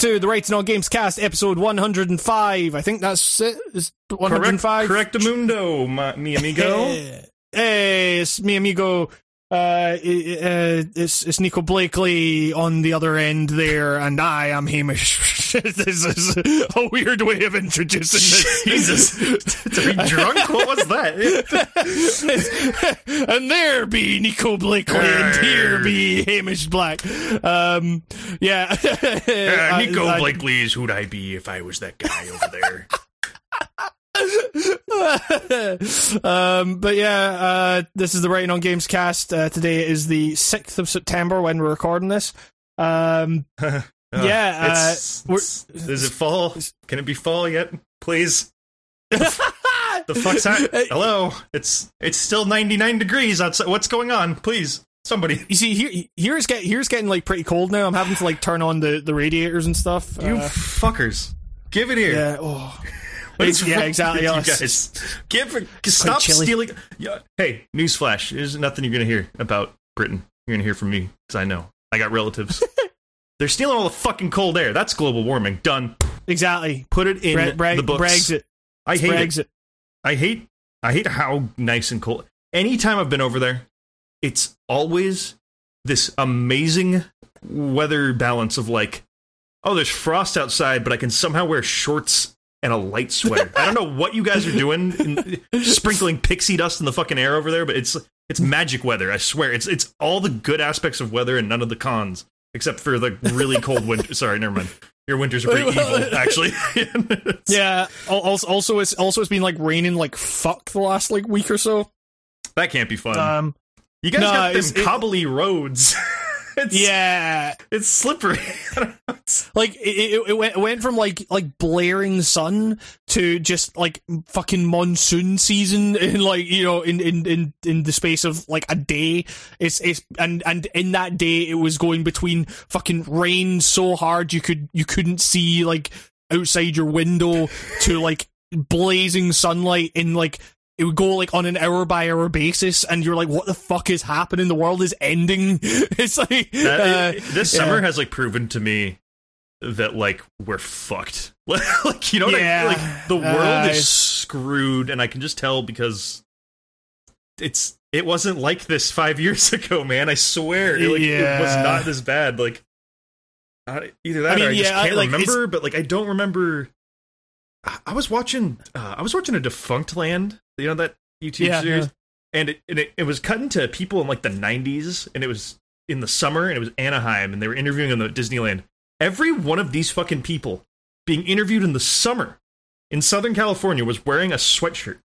to the Writing on Games cast, episode 105. I think that's it. Is 105? Correct, correctamundo, my, mi amigo. hey, it's mi amigo. Uh, uh, it's, it's Nico Blakely on the other end there, and I am Hamish. this is a weird way of introducing this. Jesus, to be drunk? What was that? and there be Nico Blakely, and here be Hamish Black. Um, yeah. Uh, Nico I- I- Blakely is who'd I be if I was that guy over there? Um, but yeah, uh, this is the Writing on Games cast. Uh, today is the 6th of September when we're recording this. Um, Uh, Yeah, uh, it's, it's- is it fall? Can it be fall yet, please? The fuck's that? Hello, it's it's still ninety nine degrees outside. What's going on? Please, somebody. you see, here, here's, get, here's getting like pretty cold now. I'm having to like turn on the, the radiators and stuff. You Uh, fuckers, give it here. yeah, oh. What is yeah, exactly. yeah, You it's- guys, give stop stealing. Yeah, hey, newsflash: there's nothing you're gonna hear about Britain. You're gonna hear from me because I know I got relatives. They're stealing all the fucking cold air. That's global warming. Done. Exactly. Put it in Bre- Breg- the books. Brexit. I hate it. I hate I hate how nice and cold. Anytime I've been over there, it's always this amazing weather balance of like, oh, there's frost outside, but I can somehow wear shorts and a light sweater. I don't know what you guys are doing, in, sprinkling pixie dust in the fucking air over there, but it's it's magic weather. I swear, it's it's all the good aspects of weather and none of the cons, except for the really cold winter. Sorry, never mind. Your winters are pretty evil, actually. Yeah. Also, also, it's also it's been like raining like fuck the last like week or so. that can't be fun. Um. You guys No, got them cobbly roads. It's, Yeah. it's slippery. I don't know. It's- Like it, it, it went it went from like like blaring sun to just like fucking monsoon season in like you know in in in in the space of like a day. It's it's and and in that day it was going between fucking rain so hard you could you couldn't see like outside your window to like blazing sunlight in like it would go like on an hour by hour basis and you're like what the fuck is happening the world is ending it's like that- uh, this yeah. summer has like proven to me that like we're fucked. like you know, what I- Yeah. like the Uh, world it's- is screwed, and I can just tell because it's it wasn't like this five years ago, man. I swear, It, like, it was not this bad. Like I, either that I mean, or I just yeah, I- can't like, remember. But like I don't remember. I- was watching. Uh, I was watching a Defunctland. You know that YouTube Yeah, series, yeah. and it, and it it was cutting to people in like the '90s, and it was in the summer, and it was Anaheim, and they were interviewing in the Disneyland. Every one of these fucking people being interviewed in the summer in Southern California was wearing a sweatshirt,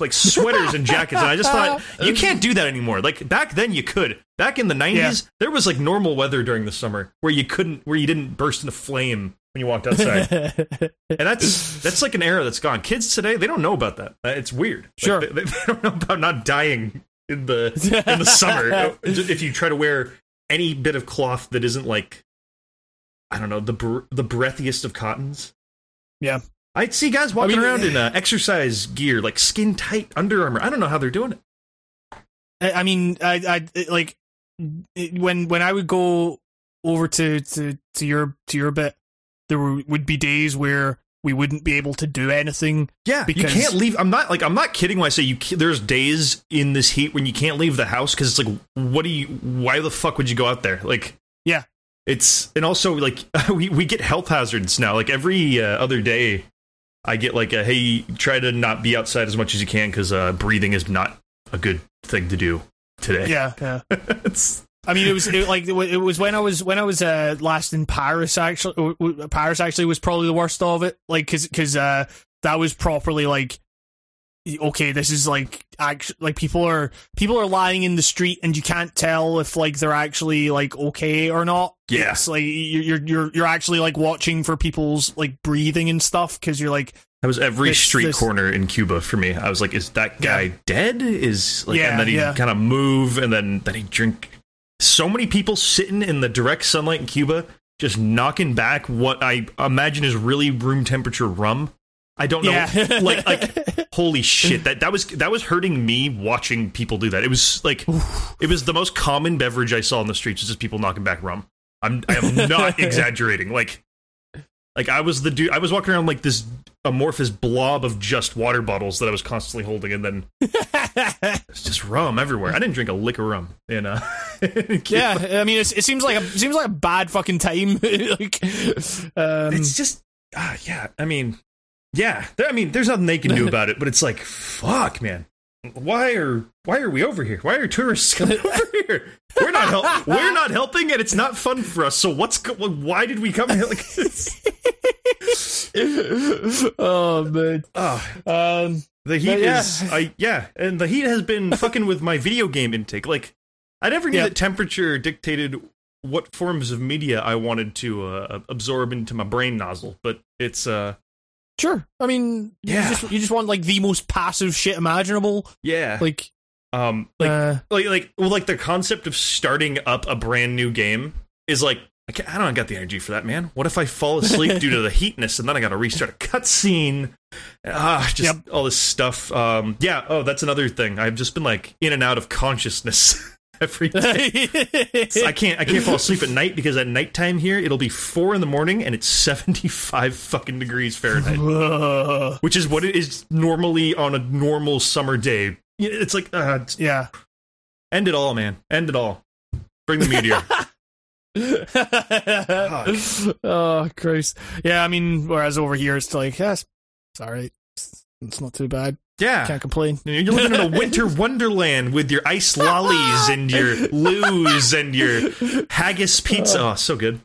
like sweaters and jackets, and I just thought you can't do that anymore. Like back then, you could. Back in the '90s, Yeah. there was like normal weather during the summer where you couldn't, where you didn't burst into flame when you walked outside. And that's that's like an era that's gone. Kids today, they don't know about that. Uh, It's weird. Like, Sure. they, they don't know about not dying in the in the summer if you try to wear any bit of cloth that isn't like I don't know the br- the breathiest of cottons. Yeah. I'd see guys walking mean, around in uh, exercise gear, like skin tight Under Armour. I don't know how they're doing it. I I mean, I, I like when when I would go over to to to your to your bit, there were, would be days where we wouldn't be able to do anything. Yeah, Because- you can't leave. I'm not like I'm not kidding when I say you. There's days in this heat when you can't leave the house because it's like, what do you? Why the fuck would you go out there? Like, Yeah. it's and also like we we get health hazards now. Like every uh, other day, I get like a hey, try to not be outside as much as you can because uh, breathing is not a good thing to do today. Yeah, yeah. it's, I mean, it was it, like it was when I was when I was uh, last in Paris. Actually, Paris actually was probably the worst of it. Like, because because uh, that was properly like, okay, this is like actually like people are people are lying in the street and you can't tell if like they're actually like okay or not. Yeah. it's like you- you're you're you're actually like watching for people's like breathing and stuff because you're like that was every This- street this- corner in Cuba for me. I was like, is that guy Yeah. dead? Is like, Yeah, and then he yeah. kind of move, and then then he drink. So many people sitting in the direct sunlight in Cuba, just knocking back what I imagine is really room temperature rum. I don't know, yeah, like like holy shit that that was that was hurting me watching people do that. It was like it was the most common beverage I saw on the streets. Was just people knocking back rum. I'm I am not exaggerating. Like Like I was the dude. I was walking around like this amorphous blob of just water bottles that I was constantly holding, and then it's just rum everywhere. I didn't drink a lick of rum. You know. yeah, I mean, it's, it seems like a it seems like a bad fucking time. like, um, it's just, uh, yeah. I mean, yeah. There, I mean, there's nothing they can do about it, but it's like, fuck, man. Why are why are we over here? Why are tourists coming over here? We're not help. We're not helping, and it's not fun for us. So what's go- why did we come here like oh man. Oh, Um, the heat yeah. is, I yeah, and the heat has been fucking with my video game intake. Like, I never knew Yeah. that temperature dictated what forms of media I wanted to uh, absorb into my brain nozzle, but it's uh, sure. I mean, Yeah. you just you just want like the most passive shit imaginable. yeah, Like, um, like uh, like like well, like the concept of starting up a brand new game is like I, can't, I don't got the energy for that, man. What if I fall asleep due to the heatness and then I got to restart a cutscene? Ah, just Yep. all this stuff. Um, yeah. Oh, that's another thing. I've just been like in and out of consciousness every day. I can't I can't fall asleep at night because at nighttime here it'll be four in the morning and it's seventy five fucking degrees Fahrenheit, which is what it is normally on a normal summer day. It's like uh, yeah. end it all, man. End it all. Bring the meteor. oh Christ! Yeah, I mean, whereas over here it's like, yes, it's all right. It's, it's not too bad. Yeah. Can't complain. You're living in a winter wonderland with your ice lollies and your loos and your haggis pizza. Oh, so good.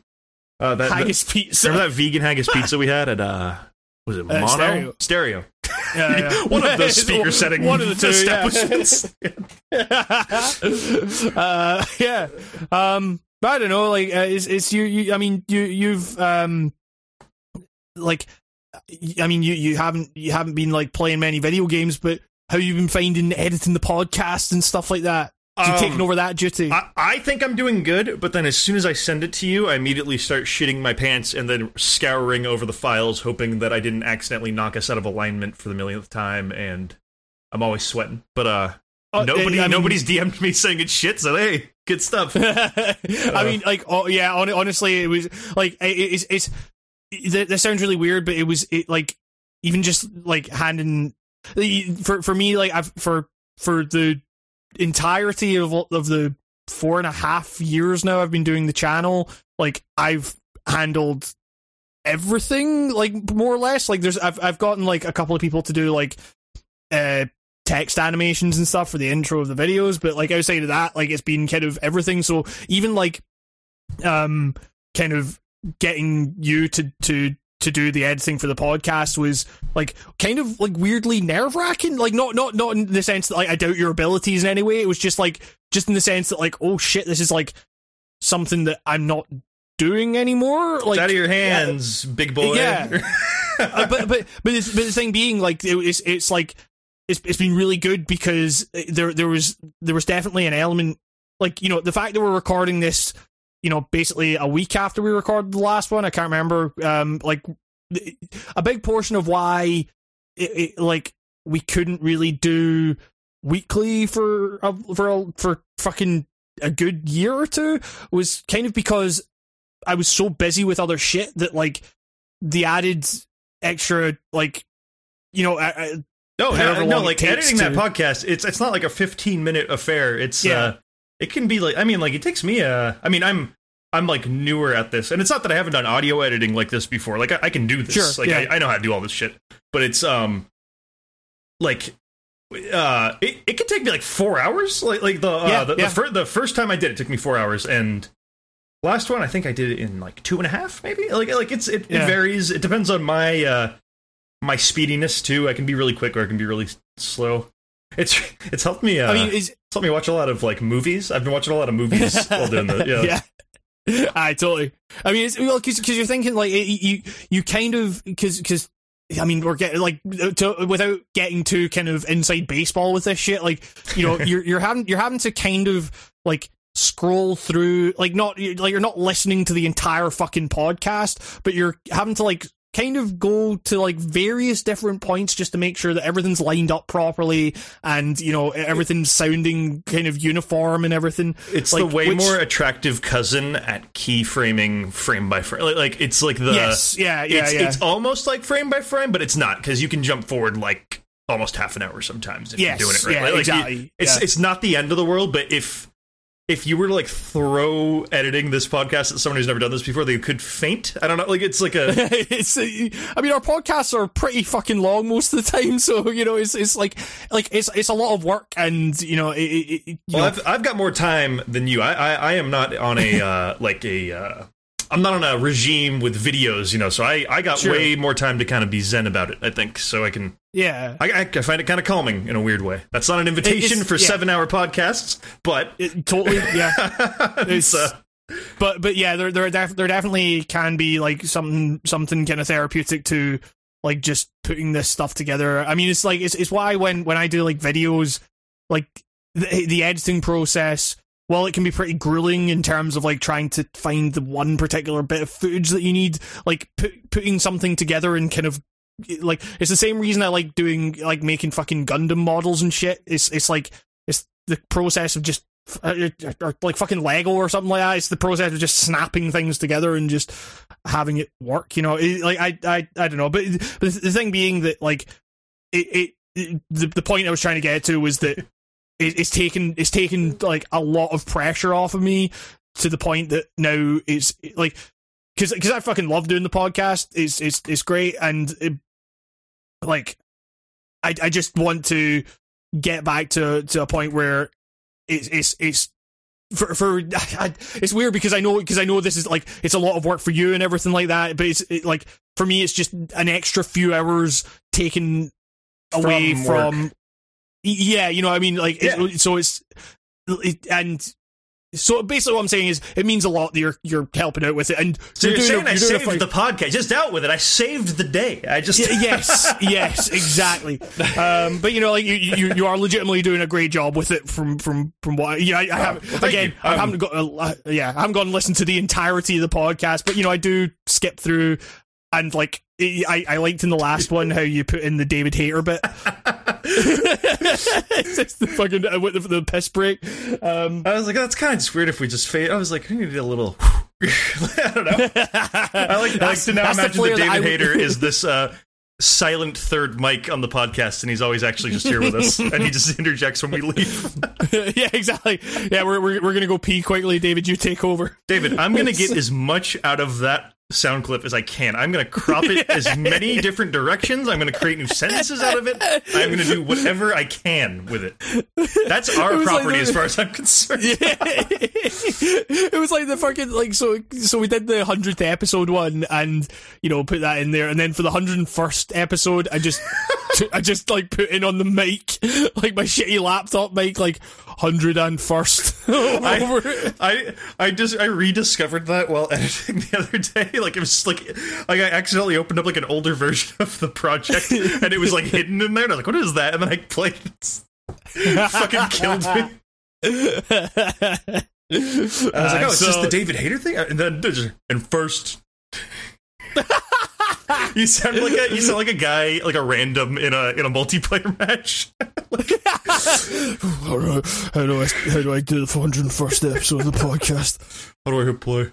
Uh, that, Haggis pizza. Remember that vegan haggis pizza we had at uh was it Uh, mono Stereo. stereo? Yeah, yeah. One of the speaker setting One of the two. Yeah. establishments. uh, yeah. Um, but I don't know. Like, uh, it's, it's you, you. I mean, you, you've um, like, I mean, you, you haven't, you haven't been like playing many video games, but how you been finding editing the podcast and stuff like that? You Um, taking over that duty? I, I think I'm doing good, but then as soon as I send it to you, I immediately start shitting my pants and then scouring over the files, hoping that I didn't accidentally knock us out of alignment for the millionth time. And I'm always sweating. But uh, Uh, nobody, I mean- nobody's DM'd me saying it's shit. So hey, good stuff. I mean, like, oh yeah. hon- Honestly, it was like it, it's it's. That, that sounds really weird, but it was it like even just like handing for for me like I've for for the entirety of of the four and a half years now I've been doing the channel. Like I've handled everything, like more or less. Like there's I've I've gotten like a couple of people to do like uh text animations and stuff for the intro of the videos, but like outside of that, like it's been kind of everything. So even like um kind of getting you to to to do the editing for the podcast was like kind of like weirdly nerve wracking. Like not not not in the sense that like I doubt your abilities in any way. It was just like just in the sense that like oh shit, this is like something that I'm not doing anymore. Like it's out of your hands, big boy. Yeah. uh, but but but, it's, but the thing being like it, it's it's like it's it's been really good because there there was there was definitely an element like you know the fact that we're recording this you know basically a week after we recorded the last one I can't remember um like a big portion of why it, it like we couldn't really do weekly for a, for a, for fucking a good year or two was kind of because I was so busy with other shit that like the added extra like you know I, I, No, no, no, long it like editing that podcast, it's it's not like a 15 minute affair. It's Yeah. uh it can be like I mean like it takes me uh I mean I'm I'm like newer at this and it's not that I haven't done audio editing like this before. Like I, I can do this. Sure, like yeah. I, I know how to do all this shit. But it's um like uh it, it could take me like 4 hours. Like like the uh Yeah, the, yeah. the, fir- the first time I did it took me 4 hours and last one I think I did it in like two and a half maybe. Like like it's it, Yeah. it varies. It depends on my uh my speediness too. I can be really quick or I can be really slow. It's it's helped me. Uh, I mean is it's helped me watch a lot of like movies. I've been watching a lot of movies while doing the yeah. yeah. I totally. I mean, it's well because you're thinking like it- you you kind of because because I mean we're getting like to, without getting too kind of inside baseball with this shit. Like you know you're you're having you're having to kind of like scroll through like not like you're not listening to the entire fucking podcast, but you're having to like kind of go to like various different points just to make sure that everything's lined up properly and you know everything's sounding kind of uniform and everything. It's like, the way which- more attractive cousin at keyframing frame by frame. Like, like it's like the Yes, yeah, yeah, it's, yeah. it's almost like frame by frame, but it's not because you can jump forward like almost half an hour sometimes if Yes, you're doing it right. yeah, Like, exactly, it's yeah. it's not the end of the world, but if if you were to like throw editing this podcast at someone who's never done this before, they could faint. I don't know. Like it's like a it's, uh, I mean, our podcasts are pretty fucking long most of the time, so you know, it's it's like like it's it's a lot of work, and you know, it, it, you Well, know, I've I've got more time than you. I I, I am not on a uh, like a. Uh, I'm not on a regime with videos, you know. So I I got Sure. way more time to kind of be zen about it. I think so. I can yeah, I, I find it kind of calming in a weird way. That's not an invitation It's- for yeah. seven hour podcasts, but it, totally, yeah. it's uh, but but yeah, there there def- there definitely can be like something something kind of therapeutic to like just putting this stuff together. I mean, it's like it's it's why when when I do like videos, like the, the editing process. While it can be pretty grueling in terms of like trying to find the one particular bit of footage that you need, like put, putting something together and kind of like it's the same reason I like doing like making fucking Gundam models and shit. It's it's like it's the process of just uh, or like fucking Lego or something like that. It's the process of just snapping things together and just having it work. You know, it, like I I I don't know, but, but the thing being that like it, it the the point I was trying to get to was that it, it's taken it's taken like a lot of pressure off of me to the point that now it's like because because I fucking love doing the podcast. It's it's it's great and it, like I I just want to get back to to a point where it's it's it's for for I, it's weird because I know because I know this is like it's a lot of work for you and everything like that, but it's it, like for me it's just an extra few hours taken away From from. Yeah, you know I mean like it, so it's it, and so basically what I'm saying is it means a lot that you're you're helping out with it and so you're, doing saying a- I you're saved the podcast. Just out with it. I saved the day. I just Y- yes, yes, exactly. Um, but you know, like you, you, you are legitimately doing a great job with it. From from from what you know, I, I have thank again. I Um, haven't got, uh, yeah, I haven't gone and listened to the entirety of the podcast, but you know, I do skip through and like. I, I liked in the last one how you put in the David Hayter bit. it's just the fucking uh, the, the piss break. Um, I was like, that's kind of just weird if we just fade. I was like, we need a little. I don't know. I like, I like to now imagine that that David would- Hayter is this uh, silent third mic on the podcast, and he's always actually just here with us, and he just interjects when we leave. yeah, exactly. Yeah, we're, we're we're gonna go pee quickly, David. You take over. David, I'm gonna get as much out of that sound clip as I can. I'm gonna crop it as many different directions. I'm gonna create new sentences out of it. I'm gonna do whatever I can with it. That's our It was like property the- as far as I'm concerned. it was like the fucking like so so we did the hundredth episode one and you know put that in there and then for the hundred and first episode I just I just like put in on the mic like my shitty laptop mic like hundred and first it. I I just I rediscovered that while editing the other day. Like it was like like I accidentally opened up like an older version of the project and it was like hidden in there. And I was like, what is that? And then I played it. Fucking killed me. I was like, oh, it's just the David Hayter thing. And then and first. you sound like a you sound like a guy like a random in a in a multiplayer match. how, do I, how do I how do I do the 401st episode of the podcast? How do I hit play?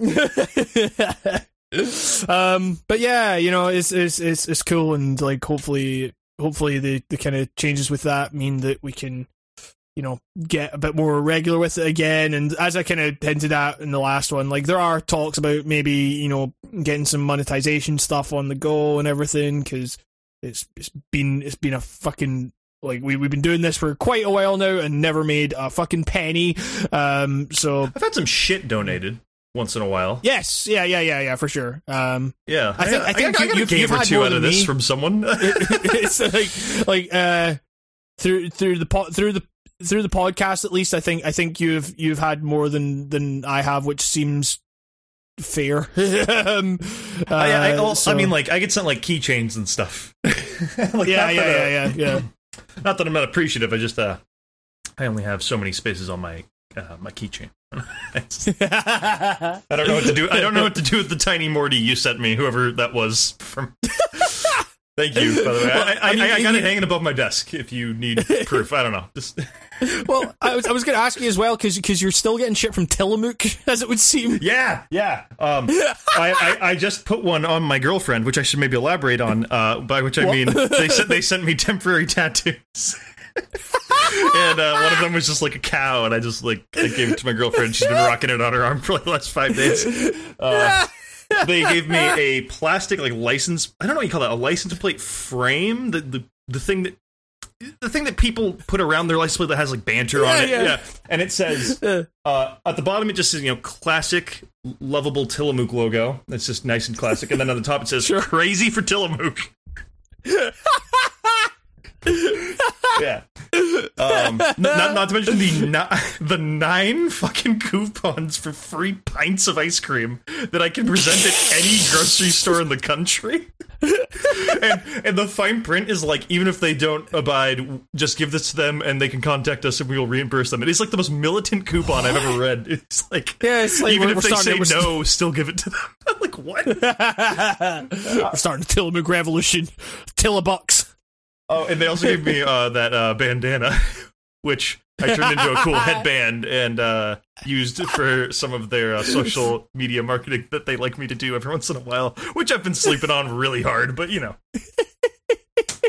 um, but yeah, you know, it's it's it's it's cool, and like hopefully, hopefully the the kind of changes with that mean that we can, you know, get a bit more regular with it again. And as I kind of hinted at in the last one, like there are talks about maybe you know getting some monetization stuff on the go and everything because it's it's been it's been a fucking like we we've been doing this for quite a while now and never made a fucking penny. Um, so I've had some shit donated once in a while. yes, yeah, yeah, yeah, yeah, for sure. Um. Yeah, I think- I think I, you- got you've- game or two out of this me. from someone. it's like like uh through through the po- through the through the podcast at least I think I think you've you've had more than than I have which seems fair um, uh, I, I, well, so- I mean, like I get sent like keychains and stuff. Like, yeah yeah, uh, yeah yeah yeah Not that I'm not appreciative. I just uh, I only have so many spaces on my uh, my keychain. I don't know what to do. I don't know what to do with the tiny Morty you sent me, whoever that was from. Thank you, by the way. I, I, I, mean, I got it hanging above my desk. If you need proof, I don't know. Just well, I was, I was going to ask you as well because because you're still getting shit from Tillamook, as it would seem. yeah, yeah. Um, I, I, I just put one on my girlfriend, which I should maybe elaborate on. Uh, by which I mean they sent they sent me temporary tattoos. and uh, one of them was just like a cow, and I just like I gave it to my girlfriend. She's been rocking it on her arm for like the last five days. Uh, they gave me a plastic like license. I don't know what you call that. A license plate frame. The the the thing that. The thing that people put around their license plate that has like banter on it, yeah. yeah, and it says Uh, uh, at the bottom, it just says, you know, classic, lovable Tillamook logo. That's just nice and classic. And then on the top, it says, Sure. crazy for Tillamook. Yeah. Um, n- not, not to mention the ni- the nine fucking coupons for free pints of ice cream that I can present at any grocery store in the country. and and the fine print is like even if they don't abide, just give this to them and they can contact us and we will reimburse them. It is like the most militant coupon I've ever read. It's like Yeah, it's like even if they say no, still give it to them. I'm like what? we're starting the Tillamook revolution. Tillabucks. Oh, and they also gave me uh, that uh, bandana, which I turned into a cool headband and uh, used for some of their uh, social media marketing that they like me to do every once in a while, which I've been sleeping on really hard, but you know.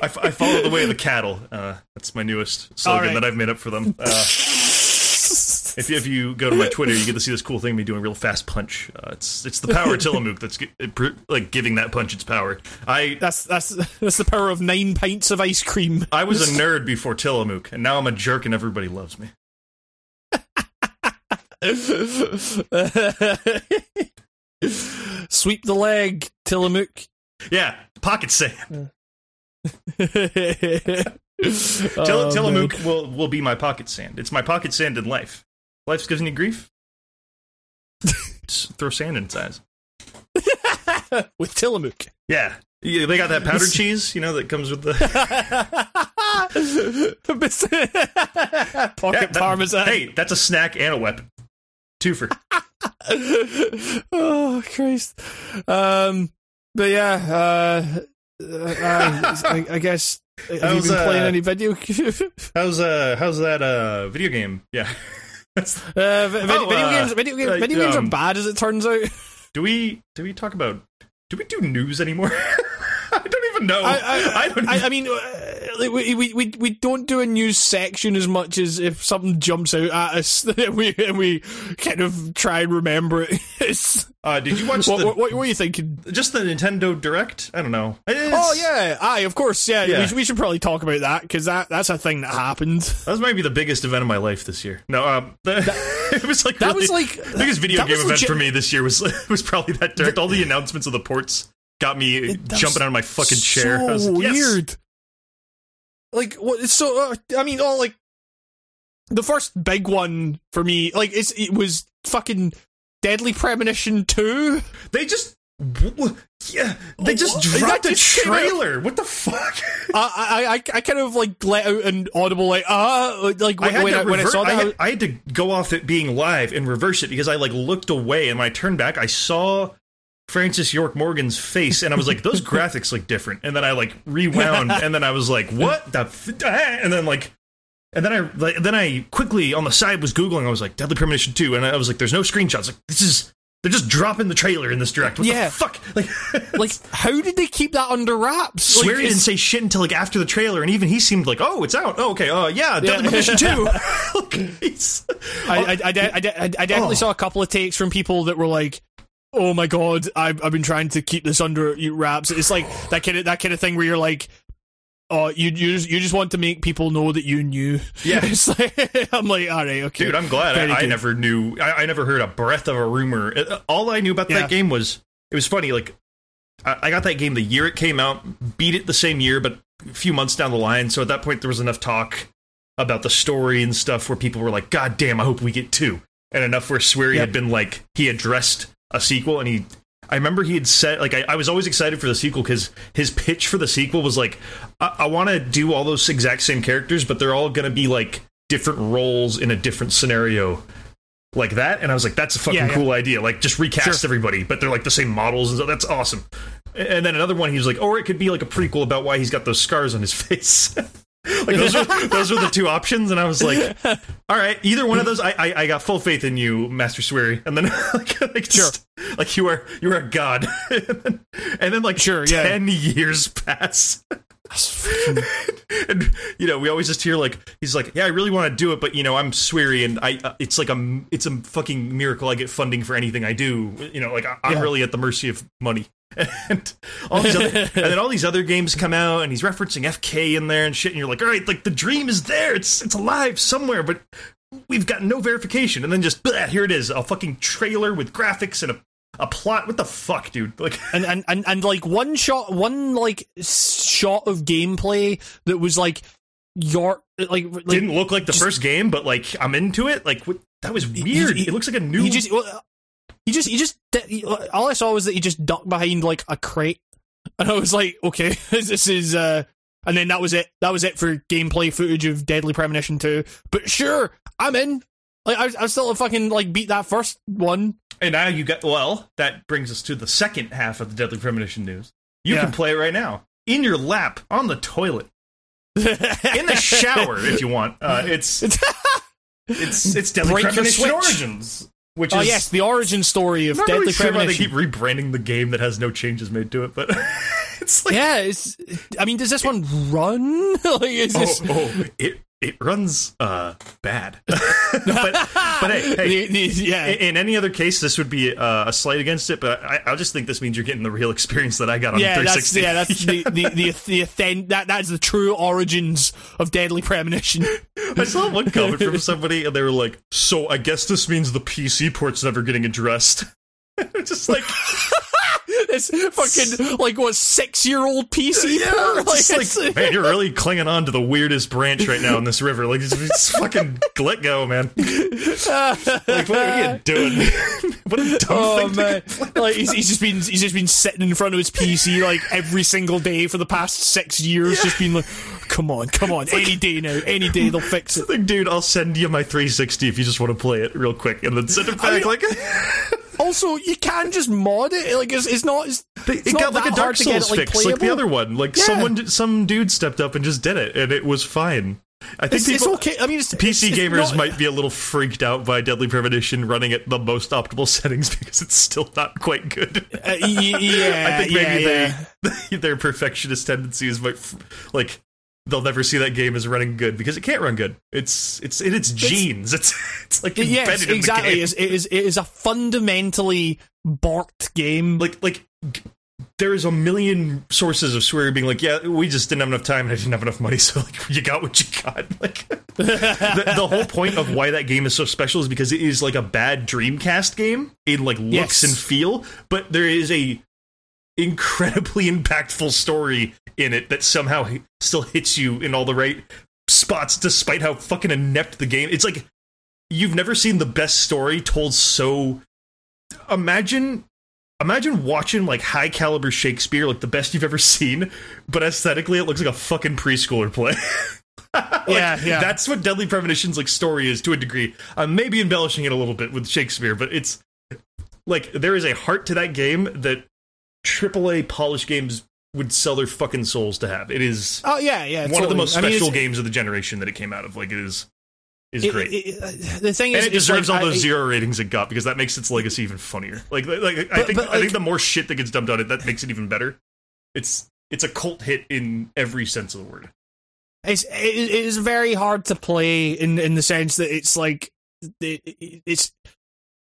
I, f- I follow the way of the cattle. Uh, that's my newest slogan right. that I've made up for them. If, you, if you go to my Twitter, you get to see this cool thing of me doing a real fast punch. Uh, it's it's the power of Tillamook that's it like giving that punch its power. I That's that's that's the power of nine pints of ice cream. I was a nerd before Tillamook, and now I'm a jerk, and everybody loves me. Sweep the leg, Tillamook. Yeah, pocket sand. Till, Till- Tillamook will will be my pocket sand. It's my pocket sand in life. Life giving me grief. Throw sand in its eyes. with Tillamook. Yeah. yeah, they got that powdered cheese, you know, that comes with the Pocket Yeah, that- parmesan. Hey, that's a snack and a weapon. Twofer. oh Christ. Um, but yeah, uh, uh, I, I guess. Have you been playing uh, any video? How's uh how's that uh video game? Yeah. Uh, Oh, video uh, games, video, games, video games are um, bad as it turns out. do we do we talk about do we do news anymore? I don't even know. I, I, don't I, I mean, uh, we, we we we don't do a news section as much as if something jumps out at us, and we and we kind of try and remember it. It's, uh, did you watch what, the what, what were you thinking? just the Nintendo Direct? I don't know. It's- Oh yeah, aye, of course, yeah. Yeah. We, should, we should probably talk about that because that that's a thing that happened. That was maybe the biggest event of my life this year. No, um, the, it was like That really- was like the biggest video game event legit- for me this year was was probably that direct. All the announcements of the ports got me It- jumping out of my fucking chair. So I was like, yes! weird. Like what? It's so. Uh, I mean, all like the first big one for me. Like it's it was fucking Deadly Premonition two. They just yeah, they just What? dropped That a just came out- trailer. What the fuck? I, I I I kind of like let out an audible like ah like when, had when I, when I saw that. I had, I had to go off it being live and reverse it because I like looked away and when I turned back, I saw Francis York Morgan's face and I was like, those graphics look different. And then I like rewound and then I was like, what the? F-? And then like. And then I like, then I quickly on the side was googling. I was like Deadly Premonition two, and I was like, "There's no screenshots. Like this is they're just dropping the trailer in this direct. What Yeah. the fuck? Like, like how did they keep that under wraps? Swery didn't say shit until like after the trailer, and even he seemed like, "Oh, it's out. Oh, okay. Uh, yeah, Deadly Yeah. Premonition two. I, I, I, I, I definitely Oh. saw a couple of takes from people that were like, "Oh my god, I've, I've been trying to keep this under wraps." It's like that kind of that kind of thing where you're like, "Oh, you you just, you just want to make people know that you knew." Yeah. like I'm like, all right, okay, Dude, I'm glad. I, I never knew. I, I never heard a breath of a rumor. Uh, All I knew about Yeah. that game was it was funny. Like I, I got that game the year it came out, beat it the same year, but a few months down the line. So at that point, there was enough talk about the story and stuff where people were like, "God damn, I hope we get two. and enough where Swery Yep. had been like he addressed a sequel, and he. I remember he had said like I, I was always excited for the sequel because his pitch for the sequel was like I, I want to do all those exact same characters, but they're all going to be like different roles in a different scenario like that, and I was like, that's a fucking Yeah, yeah. cool idea. Like, just recast Sure. everybody, but they're like the same models, and so that's awesome. And then another one, he was like, oh, or it could be like a prequel about why he's got those scars on his face. like those are those were the two options, and I was like, all right, either one of those, I I, I got full faith in you, Master Swery. And then like, like just, like you are you are a god. and, then, and then like Sure, yeah. ten years pass. and you know, we always just hear like he's like, "Yeah, I really want to do it, but you know, I'm Swery, and I uh, it's like a it's a fucking miracle I get funding for anything I do. You know, like I, I'm Yeah. really at the mercy of money." And all these other, and then all these other games come out, and he's referencing FK in there and shit, and you're like, "All right, like the dream is there, it's it's alive somewhere, but." We've got no verification, and then just blah, here it is, a fucking trailer with graphics and a, a plot. What the fuck, dude? Like, and, and and and like one shot one like shot of gameplay that was like your like, like didn't look like the just- first game, but like I'm into it. Like what, that was He- weird. he- it looks like a new. he just well, he just you just all I saw was that he just ducked behind like a crate, and I was like, okay, this is uh, and then that was it. That was it for gameplay footage of Deadly Premonition two. But sure, I'm in. Like I, I still fucking like beat that first one. and now you got. Well, that brings us to the second half of the Deadly Premonition news. You Yeah. can play it right now in your lap on the toilet in the shower if you want. Uh, it's it's it's Deadly Break Premonition. Origins, which oh, is oh yes, the origin story of Deadly really sure why they keep rebranding the game that has no changes made to it, but it's like yeah, it's. I mean, does this one run? like, is oh, this? oh it it runs uh bad, but but hey hey yeah. In, any other case, this would be uh, a slight against it, but I, I just think this means you're getting the real experience that I got on yeah, that's 360. yeah, that's the the the, the that that's the true origins of Deadly Premonition. I saw one comment from somebody, and they were like, "So I guess this means the PC port's never getting addressed." just like, this fucking like what six year old PC yeah, it's Like, like, man, you're really clinging on to the weirdest branch right now in this river. Like, just, just fucking let go, man. Like, what are you doing? what a dumb Oh thing man! Like he's, he's just been he's just been sitting in front of his PC like every single day for the past six years, just been like, "Come on, come on, any day now, any day they'll fix it." Like, dude, I'll send you my 360 if you just want to play it real quick, and then send it back. mean- like, Also, you can just mod it. Like it's, it's not. It's, They, it's it not got like a Dark hard to get Souls it, like, fix, like the other one. Like Yeah. someone, some dude stepped up and just did it, and it was fine. I think It's, it's okay. I mean, it's, PC gamers not- might be a little freaked out by Deadly Premonition running at the most optimal settings because it's still not quite good. Uh, yeah, I think maybe yeah, yeah. their perfectionist tendencies might f- like they'll never see that game as running good because it can't run good. It's it's in its genes. It's it's like embedded Yes, exactly. game. It is, it is it is a fundamentally borked game. like like there is a million sources of Swery being like, yeah, we just didn't have enough time and I didn't have enough money, so like you got what you got. Like the, the whole point of why that game is so special is because it is like a bad Dreamcast game in like looks Yes. and feel, but there is a incredibly impactful story in it that somehow still hits you in all the right spots despite how fucking inept the game. It's like you've never seen the best story told so imagine imagine watching like high caliber Shakespeare, like the best you've ever seen, but aesthetically it looks like a fucking preschooler play. Like, Yeah, yeah. That's what Deadly Premonition's like story is to a degree. I'm maybe embellishing it a little bit with Shakespeare, but it's like there is a heart to that game that AAA polished games would sell their fucking souls to have. It is oh yeah, yeah. one of the most I mean, special games of the generation that it came out of. Like it is is it- great. it- it- the thing is, it deserves like, all I- those zero ratings it got because that makes its legacy even funnier. Like, like I think but, I think the more shit that gets dumped on it, that makes it even better. It's it's a cult hit in every sense of the word. It's it, is very hard to play in in the sense that it's like it, it- it's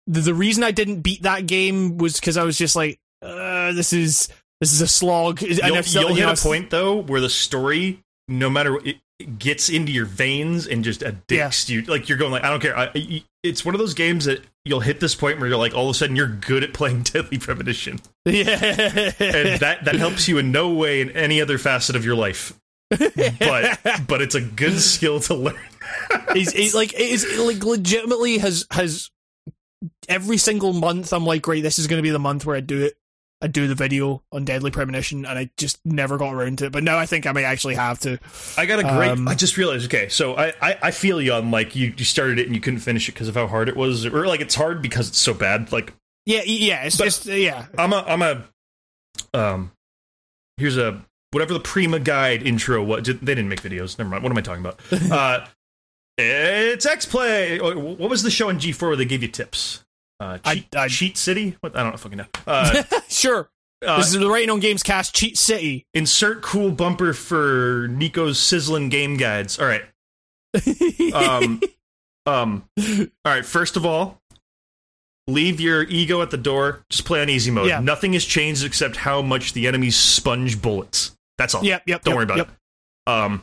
the, the reason I didn't beat that game was because I was just like, uh, this is this is a slog. And You'll, you'll you hit a point though where the story, no matter it, it gets into your veins and just addicts you. Like you're going like I don't care. I, it's one of those games that you'll hit this point where you're like all of a sudden you're good at playing Deadly Premonition, Yeah, and that that helps you in no way in any other facet of your life. but but it's a good skill to learn. he's, he's like is like legitimately has has every single month I'm like great, this is going to be the month where I do it and do the video on Deadly Premonition, and I just never got around to it. But now I think I may actually have to. I got a great. Um, I just realized. Okay, so I, I I feel you on like you you started it and you couldn't finish it because of how hard it was, or like it's hard because it's so bad. Like Yeah, yeah, it's just yeah. I'm a I'm a um. Here's a whatever the Prima Guide intro. What they didn't make videos. Never mind. What am I talking about? uh, it's X Play. What was the show on G4 where they gave you tips? Uh, cheat, I- cheat City. What I don't know fucking know. Uh, sure. uh, this is the Writing on Games cast Cheat City. insert cool bumper for Nico's sizzling game guides. All right. um um all right first of all leave your ego at the door just play on easy mode Yeah. nothing has changed except how much the enemies sponge bullets that's all yep, yep. don't yep, worry about yep. it um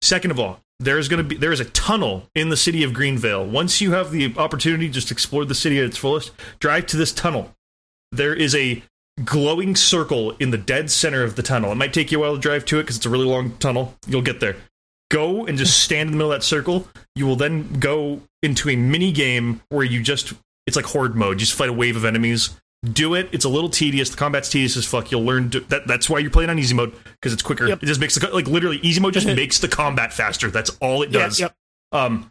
second of all there's going to be there is a tunnel in the city of greenvale once you have the opportunity just explore the city at its fullest drive to this tunnel. There is a glowing circle in the dead center of the tunnel. It might take you a while to drive to it because it's a really long tunnel. You'll get there. Go and just stand in the middle of that circle. You will then go into a mini game where you just it's like horde mode. You just fight a wave of enemies do it. It's a little tedious. The combat's tedious as fuck. You'll learn to, that that's why you're playing on easy mode because it's quicker. Yep. it just makes the like literally easy mode just makes the combat faster. That's all it does. yep. um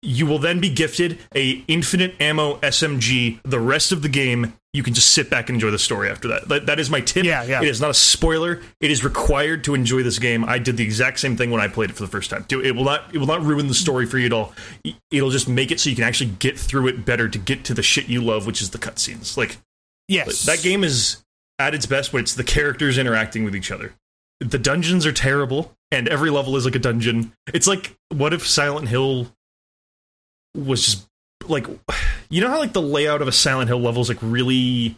you will then be gifted a infinite ammo smg the rest of the game. You can just sit back and enjoy the story after that. That, that is my tip. Yeah, yeah. it is not a spoiler. It is required to enjoy this game. I did the exact same thing when i played it for the first time. Do- it will not it will not ruin the story for you at all. It'll just make it so you can actually get through it better to get to the shit you love which is the cutscenes. Like Yes. that game is at its best when it's the characters interacting with each other. The dungeons are terrible, and every level is like a dungeon. It's like, what if Silent Hill was just like, you know how like the layout of a Silent Hill level is like really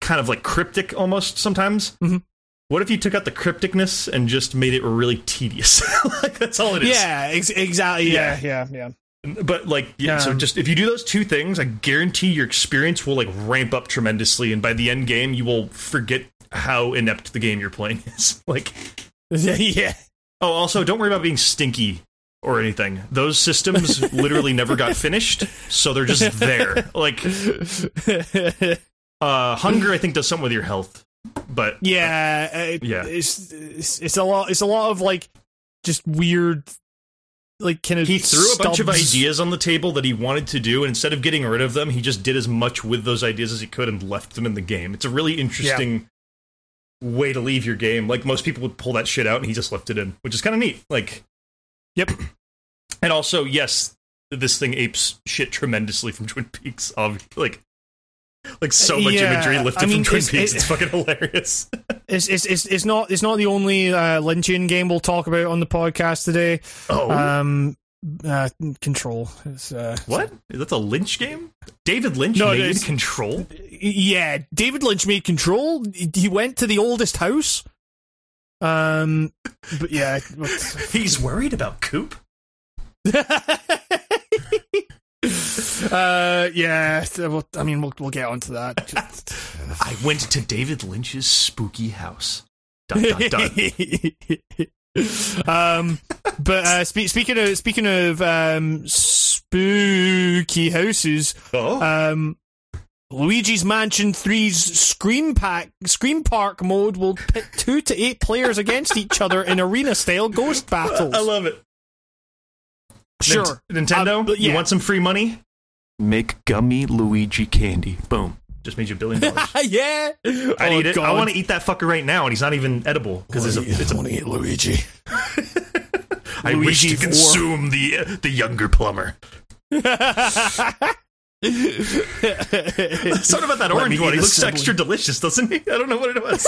kind of like cryptic almost sometimes? Mhm. What if you took out the crypticness and just made it really tedious? like that's all it is. Yeah, ex- exactly. Yeah, yeah, yeah. But like, yeah, so Um, just if you do those two things, I guarantee your experience will like ramp up tremendously, and by the end game, you will forget how inept the game you're playing is. like, yeah. oh, also, don't worry about being stinky or anything. Those systems literally never got finished, so they're just there. Like, uh, hunger, I think, does something with your health, but yeah, it, Yeah. It's, it's it's a lot. It's a lot of like just weird, like of. he threw a bunch of ideas on the table that he wanted to do, and instead of getting rid of them, he just did as much with those ideas as he could and left them in the game. It's a really interesting way to leave your game. Like most people would pull that shit out, and he just left it in, which is kind of neat. Like, Yep. And also, yes, this thing apes shit tremendously from Twin Peaks. Obviously, like, like so much Yeah, imagery lifted I mean, from Twin it's- Peaks. it- it's fucking hilarious. It's, it's it's it's not it's not the only uh, Lynchian game we'll talk about on the podcast today. oh, Um, uh, Control. It's, uh, what? That's a Lynch game? David Lynch No, made Control. Yeah, David Lynch made Control. He went to the oldest house. Um, but yeah, He's worried about Coop. uh, yeah. well, I mean, we'll we'll get onto that. I went to David Lynch's spooky house. Dun, dun, dun. um, but uh, spe- speaking of speaking of um, spooky houses, oh, um, Luigi's Mansion 3's Scream Pack Scream Park mode will pit two to eight players against each other in arena style ghost battles. I love it. Sure. Nin- Nintendo, Um, but you want some free money? Make gummy Luigi candy. Boom. Just made you a billion dollars. yeah. I oh, need it. I want to eat that fucker right now, and he's not even edible because it's a. It's a want to eat Luigi. I wish Luigi to consume the the younger plumber. Something about that orange one. He looks sibling. extra delicious, doesn't he? I don't know what it was.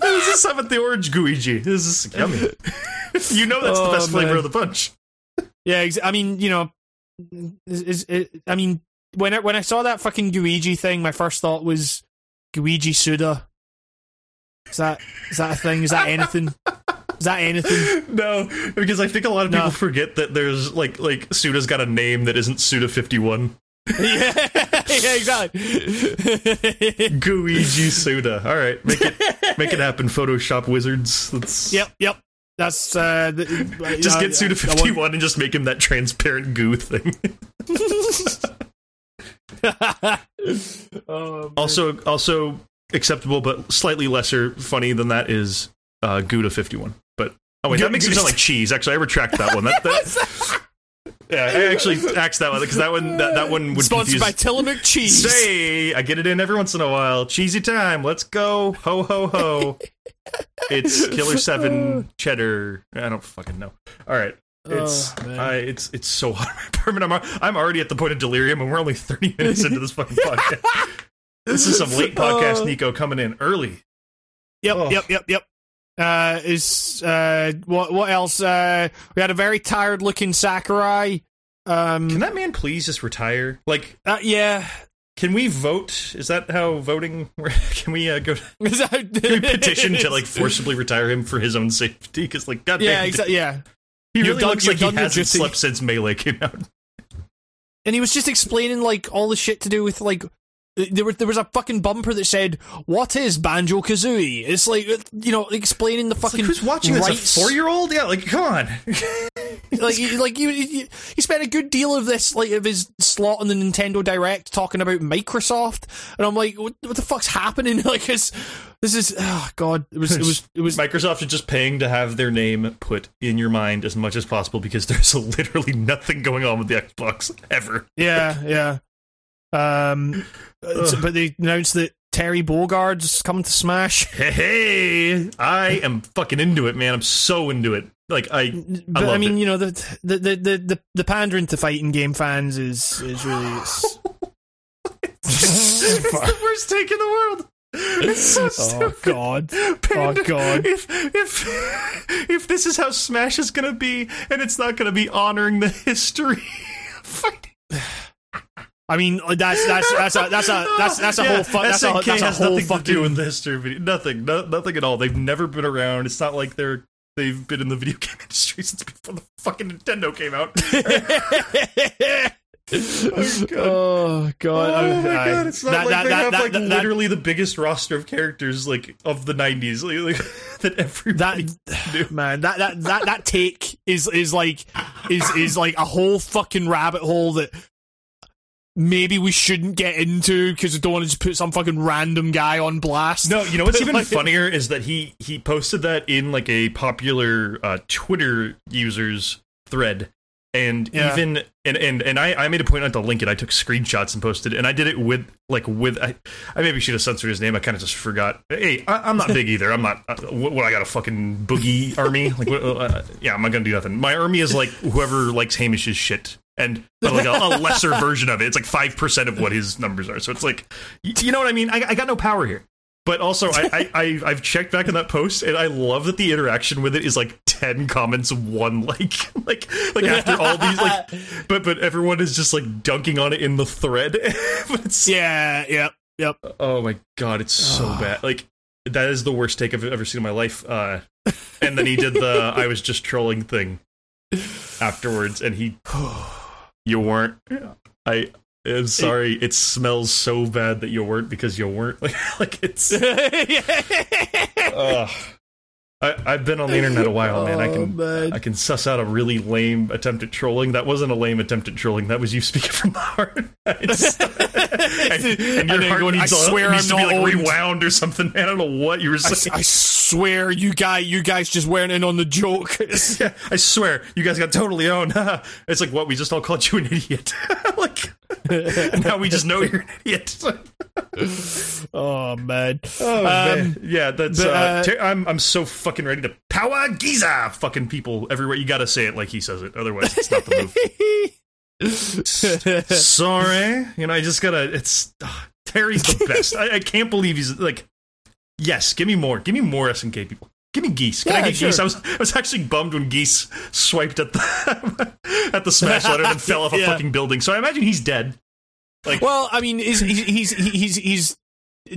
this is something with the orange Gooigi. This is yummy. you know that's the Oh, best flavor of the bunch. Yeah, ex- I mean, you know, is, I mean, when I, when I saw that fucking Gooigi thing, my first thought was Gooigi Suda. Is that is that a thing? Is that anything? Is that anything? No, because I think a lot of people No. forget that there's like like Suda's got a name that isn't Suda fifty one. yeah, yeah, exactly. Gooigi Suda. All right, make it make it happen. Photoshop wizards. Let's yep, yep. That's uh, the, just uh, get Suda fifty one and just make him that transparent goo thing. oh, also, also acceptable, but slightly lesser funny than that is uh, Gouda fifty one. But oh wait, that makes it sound like cheese. Actually, I retract that one. That, that, yeah, I actually axed that one because that one that, that one would be. Sponsored confuse. by Tillamook Cheese. Say, I get it in every once in a while. Cheesy time. Let's go. Ho ho ho. It's Killer Seven Cheddar. I don't fucking know. All right. It's Oh. I, it's it's so hot in my apartment. I'm I'm already at the point of delirium, and we're only 30 minutes into this fucking podcast. this is some late podcast, Oh. Nico, coming in early. Yep, Oh. yep, yep, yep. Uh, is uh, what what else? Uh, we had a very tired looking Sakurai. Um, Can that man please just retire? Like, uh, yeah. Can we vote? Is that how voting? Can we uh, go? Is that- Can we petition to like forcibly retire him for his own safety? Because like, goddamn, yeah, exactly. Yeah, he really done- looks like he hasn't slept since Melee came out. and he was just explaining like all the shit to do with like there was there was a fucking bumper that said what is Banjo Kazooie. It's like uh, you know explaining the It's like, fucking who's watching this? A four-year-old? Yeah, like come on. like you- like you, you he spent a good deal of this like of his slot on the Nintendo Direct talking about Microsoft, and I'm like, what, what the fuck's happening? Like, it's, this is oh god, it was it was it was Microsoft is just paying to have their name put in your mind as much as possible because there's literally nothing going on with the Xbox ever. yeah yeah. Um, but they announced that Terry Bogard's coming to Smash. Hey, hey, I am fucking into it, man. I'm so into it. Like I, But I, mean, it. you know, the the, the the the the pandering to fighting game fans is is really it's, it's the worst take in the world. It's so oh stupid. god, oh god. If if if this is how Smash is gonna be, and it's not gonna be honoring the history, of fighting. I mean, uh, that's that's that's a that's a that's that's a Yeah, whole fu- that's a that's a has whole nothing fucking to do with the history of video. Nothing, no, nothing at all. They've never been around. It's not like they're they've been in the video game industry since before the fucking Nintendo came out. oh god! Oh, god! Oh my I- god! It's not that- like that- they that- have like literally the biggest roster of characters like of the '90s like, like, that everybody. that man that that that that take is is like is is like a whole fucking rabbit hole that maybe we shouldn't get into because we don't want to just put some fucking random guy on blast. No, you know what's even like- funnier is that he he posted that in like a popular uh, Twitter users thread, and Yeah. even and and and I, I made a point not to link it. I took screenshots and posted, and I did it with like with I, I maybe should have censored his name. I kind of just forgot. Hey, I, I'm not big either. I'm not. Uh, what, what I got a fucking boogie army? Like, what, uh, yeah, I'm not gonna do nothing. My army is like whoever likes Hamish's shit. And but like a, a lesser version of it, it's like five percent of what his numbers are. So it's like, you know what I mean? I, I got no power here. But also, I, I, I I've checked back in that post, and I love that the interaction with it is like ten comments, one like, like, like after all these, like, but but everyone is just like dunking on it in the thread. yeah, yeah, yep. oh my god, it's so bad. Like that is the worst take I've ever seen in my life. Uh, and then he did the I was just trolling thing afterwards, and he, you weren't. I. am sorry. It smells so bad that you weren't because you weren't. Like, like it's. Ugh. I, I've been on the internet a while, man. I Oh, can man. I can suss out a really lame attempt at trolling. That wasn't a lame attempt at trolling. That was you speaking from the heart. It's- and, and your heart going, needs, I a- swear needs I'm to be not like owned. rewound or something. Man, I don't know what you were I, saying. I swear, you guy, you guys just weren't in on the joke. yeah, I swear, you guys got totally owned. it's like what we just all called you an idiot. like now we just know you're an idiot. oh man. Oh, Um, man. yeah, that's. but, uh, uh, ter- I'm I'm so fucking ready to Power Geyser, fucking people everywhere. You got to say it like he says it, otherwise it's not the move. Sorry, you know I just gotta. It's ugh, Terry's the best. I, I can't believe he's like. Yes, give me more. Give me more SNK people. Give me geese. Can I Yeah, get geese? I was I was actually bummed when geese swiped at the at the smash ladder and fell off a Yeah. fucking building. So I imagine he's dead. Like Well, I mean, he's he's he's he's, he's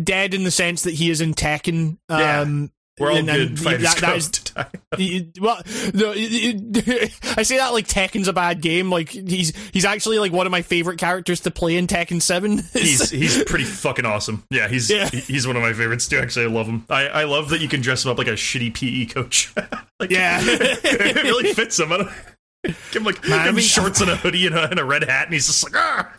dead in the sense that he is in Tekken. Yeah. Um, we're all good fighters that- that is- to die. he- well, no, I say that like Tekken's a bad game. Like he's he's actually like one of my favorite characters to play in Tekken Seven. he's he's pretty fucking awesome. Yeah, he's Yeah. he's one of my favorites too. Actually, I love him. I, I love that you can dress him up like a shitty PE coach. like, Yeah. it really fits him. I don't, give him like Man, give him I mean- shorts and a hoodie and a, and a red hat, and he's just like ah.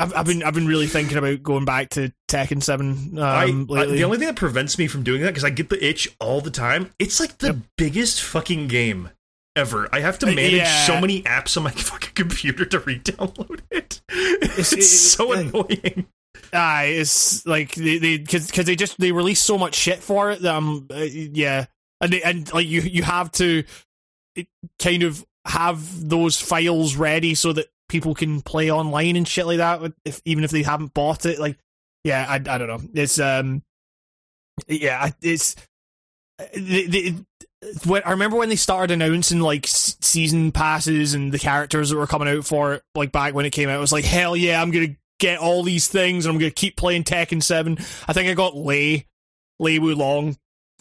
I've, I've been I've been really thinking about going back to Tekken Seven um, I, I- the only thing that prevents me from doing that because I get the itch all the time. It's like the Yep. biggest fucking game ever. I have to Uh, manage yeah. so many apps on my fucking computer to re-download it. It's, it- so yeah. annoying. Aye, it's like they they because they just they release so much shit for it. that, Um, uh, yeah, and they, and like you you have to it, kind of have those files ready so that people can play online and shit like that. If even if they haven't bought it, like yeah, I I don't know. It's um, yeah, it's the, the, when, I remember when they started announcing like season passes and the characters that were coming out for it, like back when it came out. It was like, hell yeah, I'm gonna get all these things and I'm gonna keep playing Tekken Seven. I think I got Lei, Lei Wulong.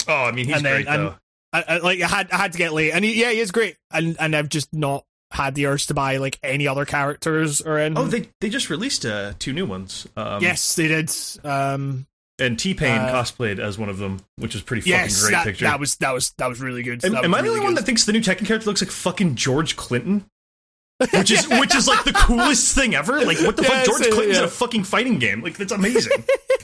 Oh, I mean, he's And then- great and- though. I, I like I had I had to get Lei, and he, yeah, he is great. And and I've just not had the urge to buy like any other characters or anything. Oh, they they just released uh, two new ones. Um, yes, they did. Um, and T Pain Uh, cosplayed as one of them, which is pretty fucking yes, great that, picture. that was that was that was really good. am was I the really only one that thinks the new Tekken character looks like fucking George Clinton? Which is which is like the coolest thing ever. Like what the Yeah, fuck? George uh, Clinton's in a fucking fighting game. Like that's amazing.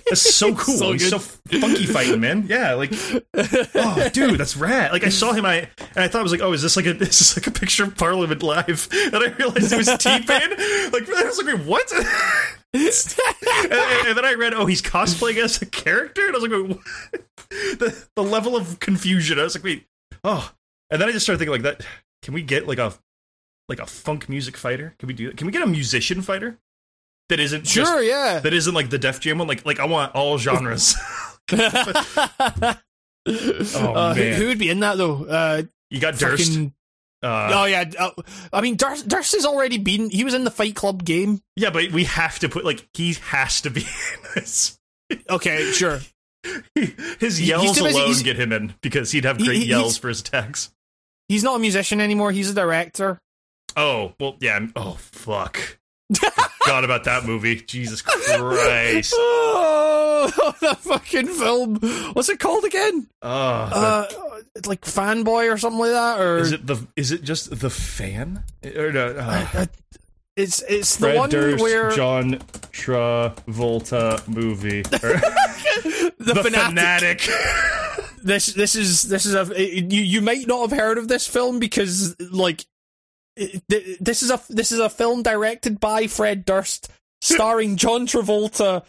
That's so cool. so He's so funky fighting, man. Yeah, like oh dude, that's rad. Like I saw him, I and I thought I was like, oh, is this like a is this like a picture of Parliament live? And I realized it was T Pain. Like I was like, wait, what? and, and- and then I read, oh, he's cosplaying as a character, and I was like, wait, what? the the level of confusion. I was like, wait, oh, and then I just started thinking like that. Can we get like a like a funk music fighter? Can we do that? Can we get a musician fighter that isn't just sure, yeah. that isn't like the Def Jam one? Like like I want all genres. uh, who, man. who would be in that though? Uh, you got Durst. fucking- Uh, oh yeah, uh, I mean Durst, Durst has already been. He was in the Fight Club game. Yeah, but we have to put like he has to be in this. Okay, sure. His yells busy- alone get him in because he'd have great he- yells for his attacks. He's not a musician anymore. He's a director. Oh well, yeah. I'm- Oh fuck. Forgot about that movie. Jesus Christ. oh, that fucking film. What's it called again? Oh, Uh, it's like Fanboy or something like that. Or is it the? Is it just the fan? Or no? Uh, Uh, it's it's the Fred one Durst, where John Travolta movie. The, the fanatic. fanatic. this this is this is a you you might not have heard of this film because like this is a this is a film directed by Fred Durst starring John Travolta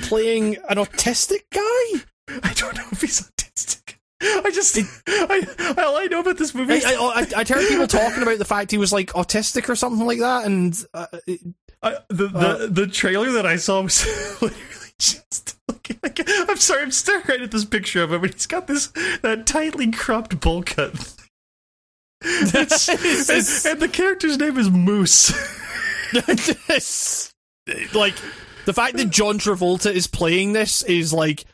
playing an autistic guy. I don't know if he's autistic. I just, I, all I know about this movie. I, Is, I, I, I'd heard people talking about the fact he was like autistic or something like that, and uh, it- I, the the Uh, the trailer that I saw was literally just like I'm sorry, I'm staring right at this picture of him, but he's got this that tightly cropped bowl cut. It's and, and the character's name is Moose. like the fact that John Travolta is playing this is like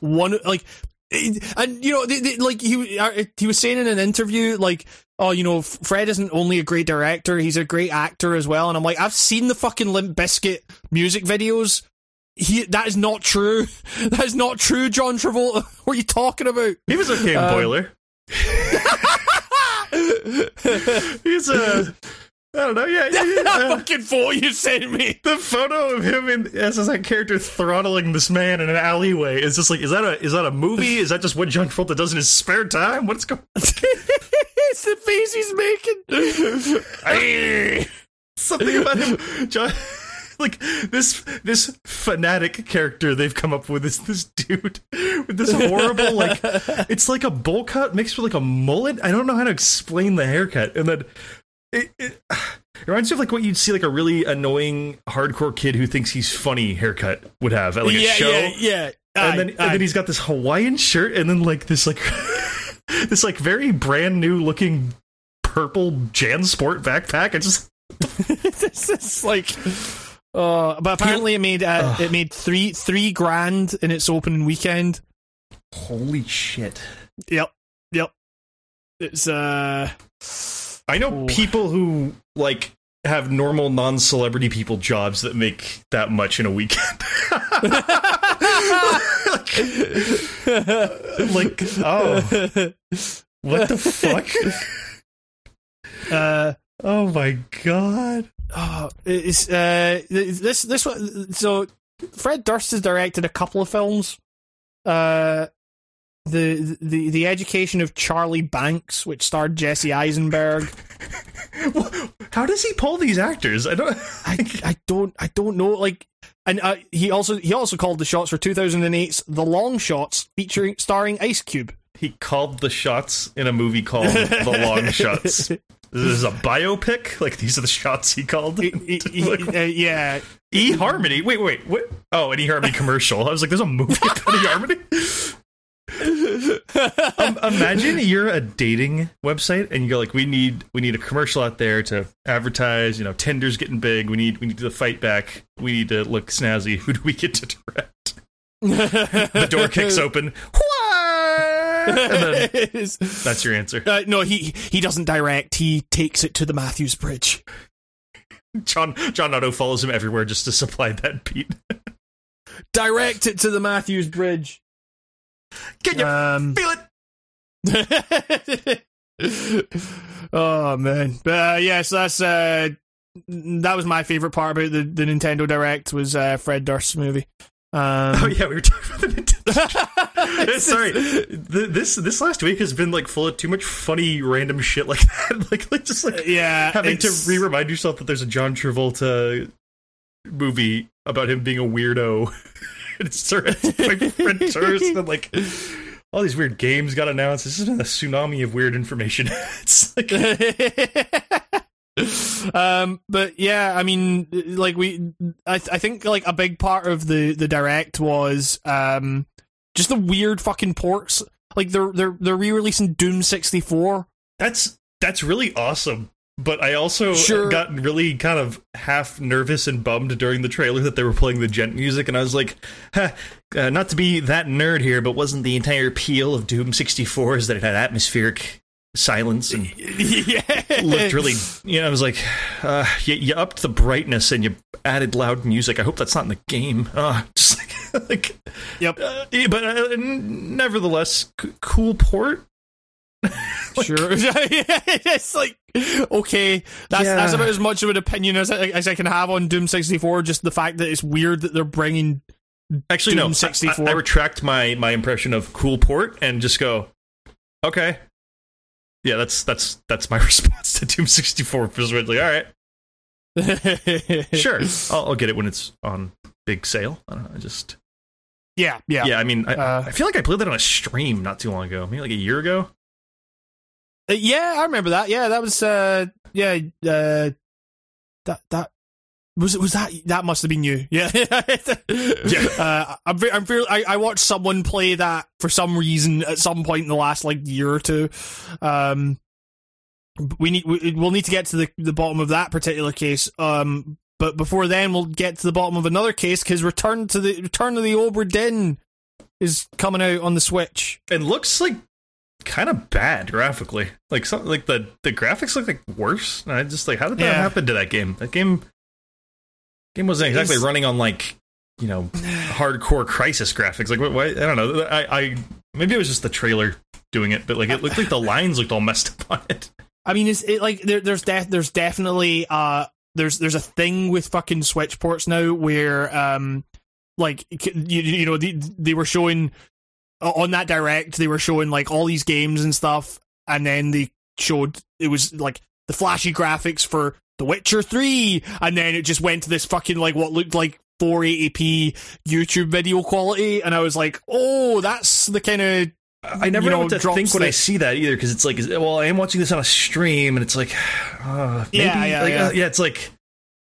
one like and you know they, they, like he uh, he was saying in an interview like oh you know Fred isn't only a great director he's a great actor as well. And I'm like I've seen the fucking Limp Bizkit music videos. He that is not true. That is not true John Travolta. What are you talking about? He was okay in Um, Boiler. He's a, I don't know, yeah, yeah, yeah. that uh, fucking photo you sent me the photo of him in, as that character throttling this man in an alleyway is just like, is that a is that a movie? Is that just what John Travolta does in his spare time? What's going? On? it's the face he's making something about him, John. Like this, this fanatic character they've come up with is this dude with this horrible, like it's like a bowl cut mixed with like a mullet. I don't know how to explain the haircut, and then it, it, it reminds me of like what you'd see like a really annoying hardcore kid who thinks he's funny haircut would have at like a yeah, show. yeah yeah and Aye, then and then he's got this Hawaiian shirt and then like this like this like very brand new looking purple JanSport backpack. I just this is like uh but apparently it made uh, it made three three grand in its opening weekend holy shit. yep yep it's uh I know Ooh. people who like have normal non-celebrity people jobs that make that much in a weekend. like oh, what the fuck? uh Oh my god. Oh, it's uh, this this one. So Fred Durst has directed a couple of films. Uh, the the the education of Charlie Banks, which starred Jesse Eisenberg. How does he pull these actors? I don't. I, I don't I don't know. Like, and uh, he also he also called the shots for 2008's The Long Shots, featuring starring Ice Cube. He called the shots in a movie called The Long Shots. This is a biopic. Like these are the shots he called. He- he- he- uh, yeah, E Harmony. Wait, wait, what? Oh, an E Harmony commercial. I was like, there's a movie about E Harmony. um, imagine you're a dating website and you go like, we need we need a commercial out there to advertise. You know, Tinder's getting big. We need we need to fight back. We need to look snazzy. Who do we get to direct? The door kicks open. Then that's your answer. Uh, no, he he doesn't direct. He takes it to the Matthews Bridge. John John Otto follows him everywhere just to supply that beat. Direct it to the Matthews Bridge. Can you Um, feel it? oh man, but uh, yes, that's uh, that was my favorite part about the, the Nintendo Direct was uh, Fred Durst's movie. Um, Oh yeah, we were talking about the Nintendo. Sorry, Th- this this last week has been like full of too much funny random shit like that. like, like just like yeah, having to re-remind yourself that there's a John Travolta movie about him being a weirdo. it's surrounded by Fred Durst and like all these weird games got announced. This has been a tsunami of weird information. it's like um but yeah i mean like we I, I think like a big part of the the direct was um just the weird fucking ports like they're they're they're re-releasing doom 64 that's that's really awesome. But I also Sure. got really kind of half nervous and bummed during the trailer that they were playing the gent music, and I was like, huh, uh, not to be that nerd here, but wasn't the entire appeal of Doom 64 is that it had atmospheric silence and yeah looked really, you know, I was like, uh, you, you upped the brightness and you added loud music. I hope that's not in the game. Uh, just like, like yep uh, yeah, but uh, nevertheless, c- cool port. sure it's like okay that's that's about as much of an opinion as I, as I can have on doom 64 just the fact that it's weird that they're bringing Actually, Doom no. 64. I, I retract my my impression of cool port and just go, okay. Yeah, that's that's that's my response to Doom 64. Was really all right. Sure, I'll, I'll get it when it's on big sale. I don't know. I just yeah yeah yeah. I mean, I, Uh, I feel like I played that on a stream not too long ago, maybe like a year ago. Uh, yeah, I remember that. Yeah, that was uh yeah, uh that that was it was that that must have been you. Yeah. yeah. Uh I'm ve- I'm fair, I I watched someone play that for some reason at some point in the last like year or two. Um we need we, we'll need to get to the the bottom of that particular case. Um but before then we'll get to the bottom of another case cuz Return to the Return of the Obra Dinn is coming out on the Switch. It looks like kind of bad graphically. Like something like the the graphics look like worse. And I just like how did that Yeah. happen to that game? That game game wasn't exactly running on like you know hardcore Crysis graphics. Like what? Why, I don't know. I, I maybe it was just the trailer doing it, but like it looked like the lines looked all messed up on it. I mean, it's it, like there, there's def- there's definitely uh there's there's a thing with fucking Switch ports now where um like you, you know they, they were showing on that direct they were showing like all these games and stuff and then they showed it was like the flashy graphics for The Witcher 3 and then it just went to this fucking like what looked like 480p YouTube video quality and I was like oh that's the kind of I never You know, know, what to think when I see that either because it's like, well, I am watching this on a stream, and it's like, uh, maybe, Yeah, yeah, like, yeah. uh, yeah, it's like,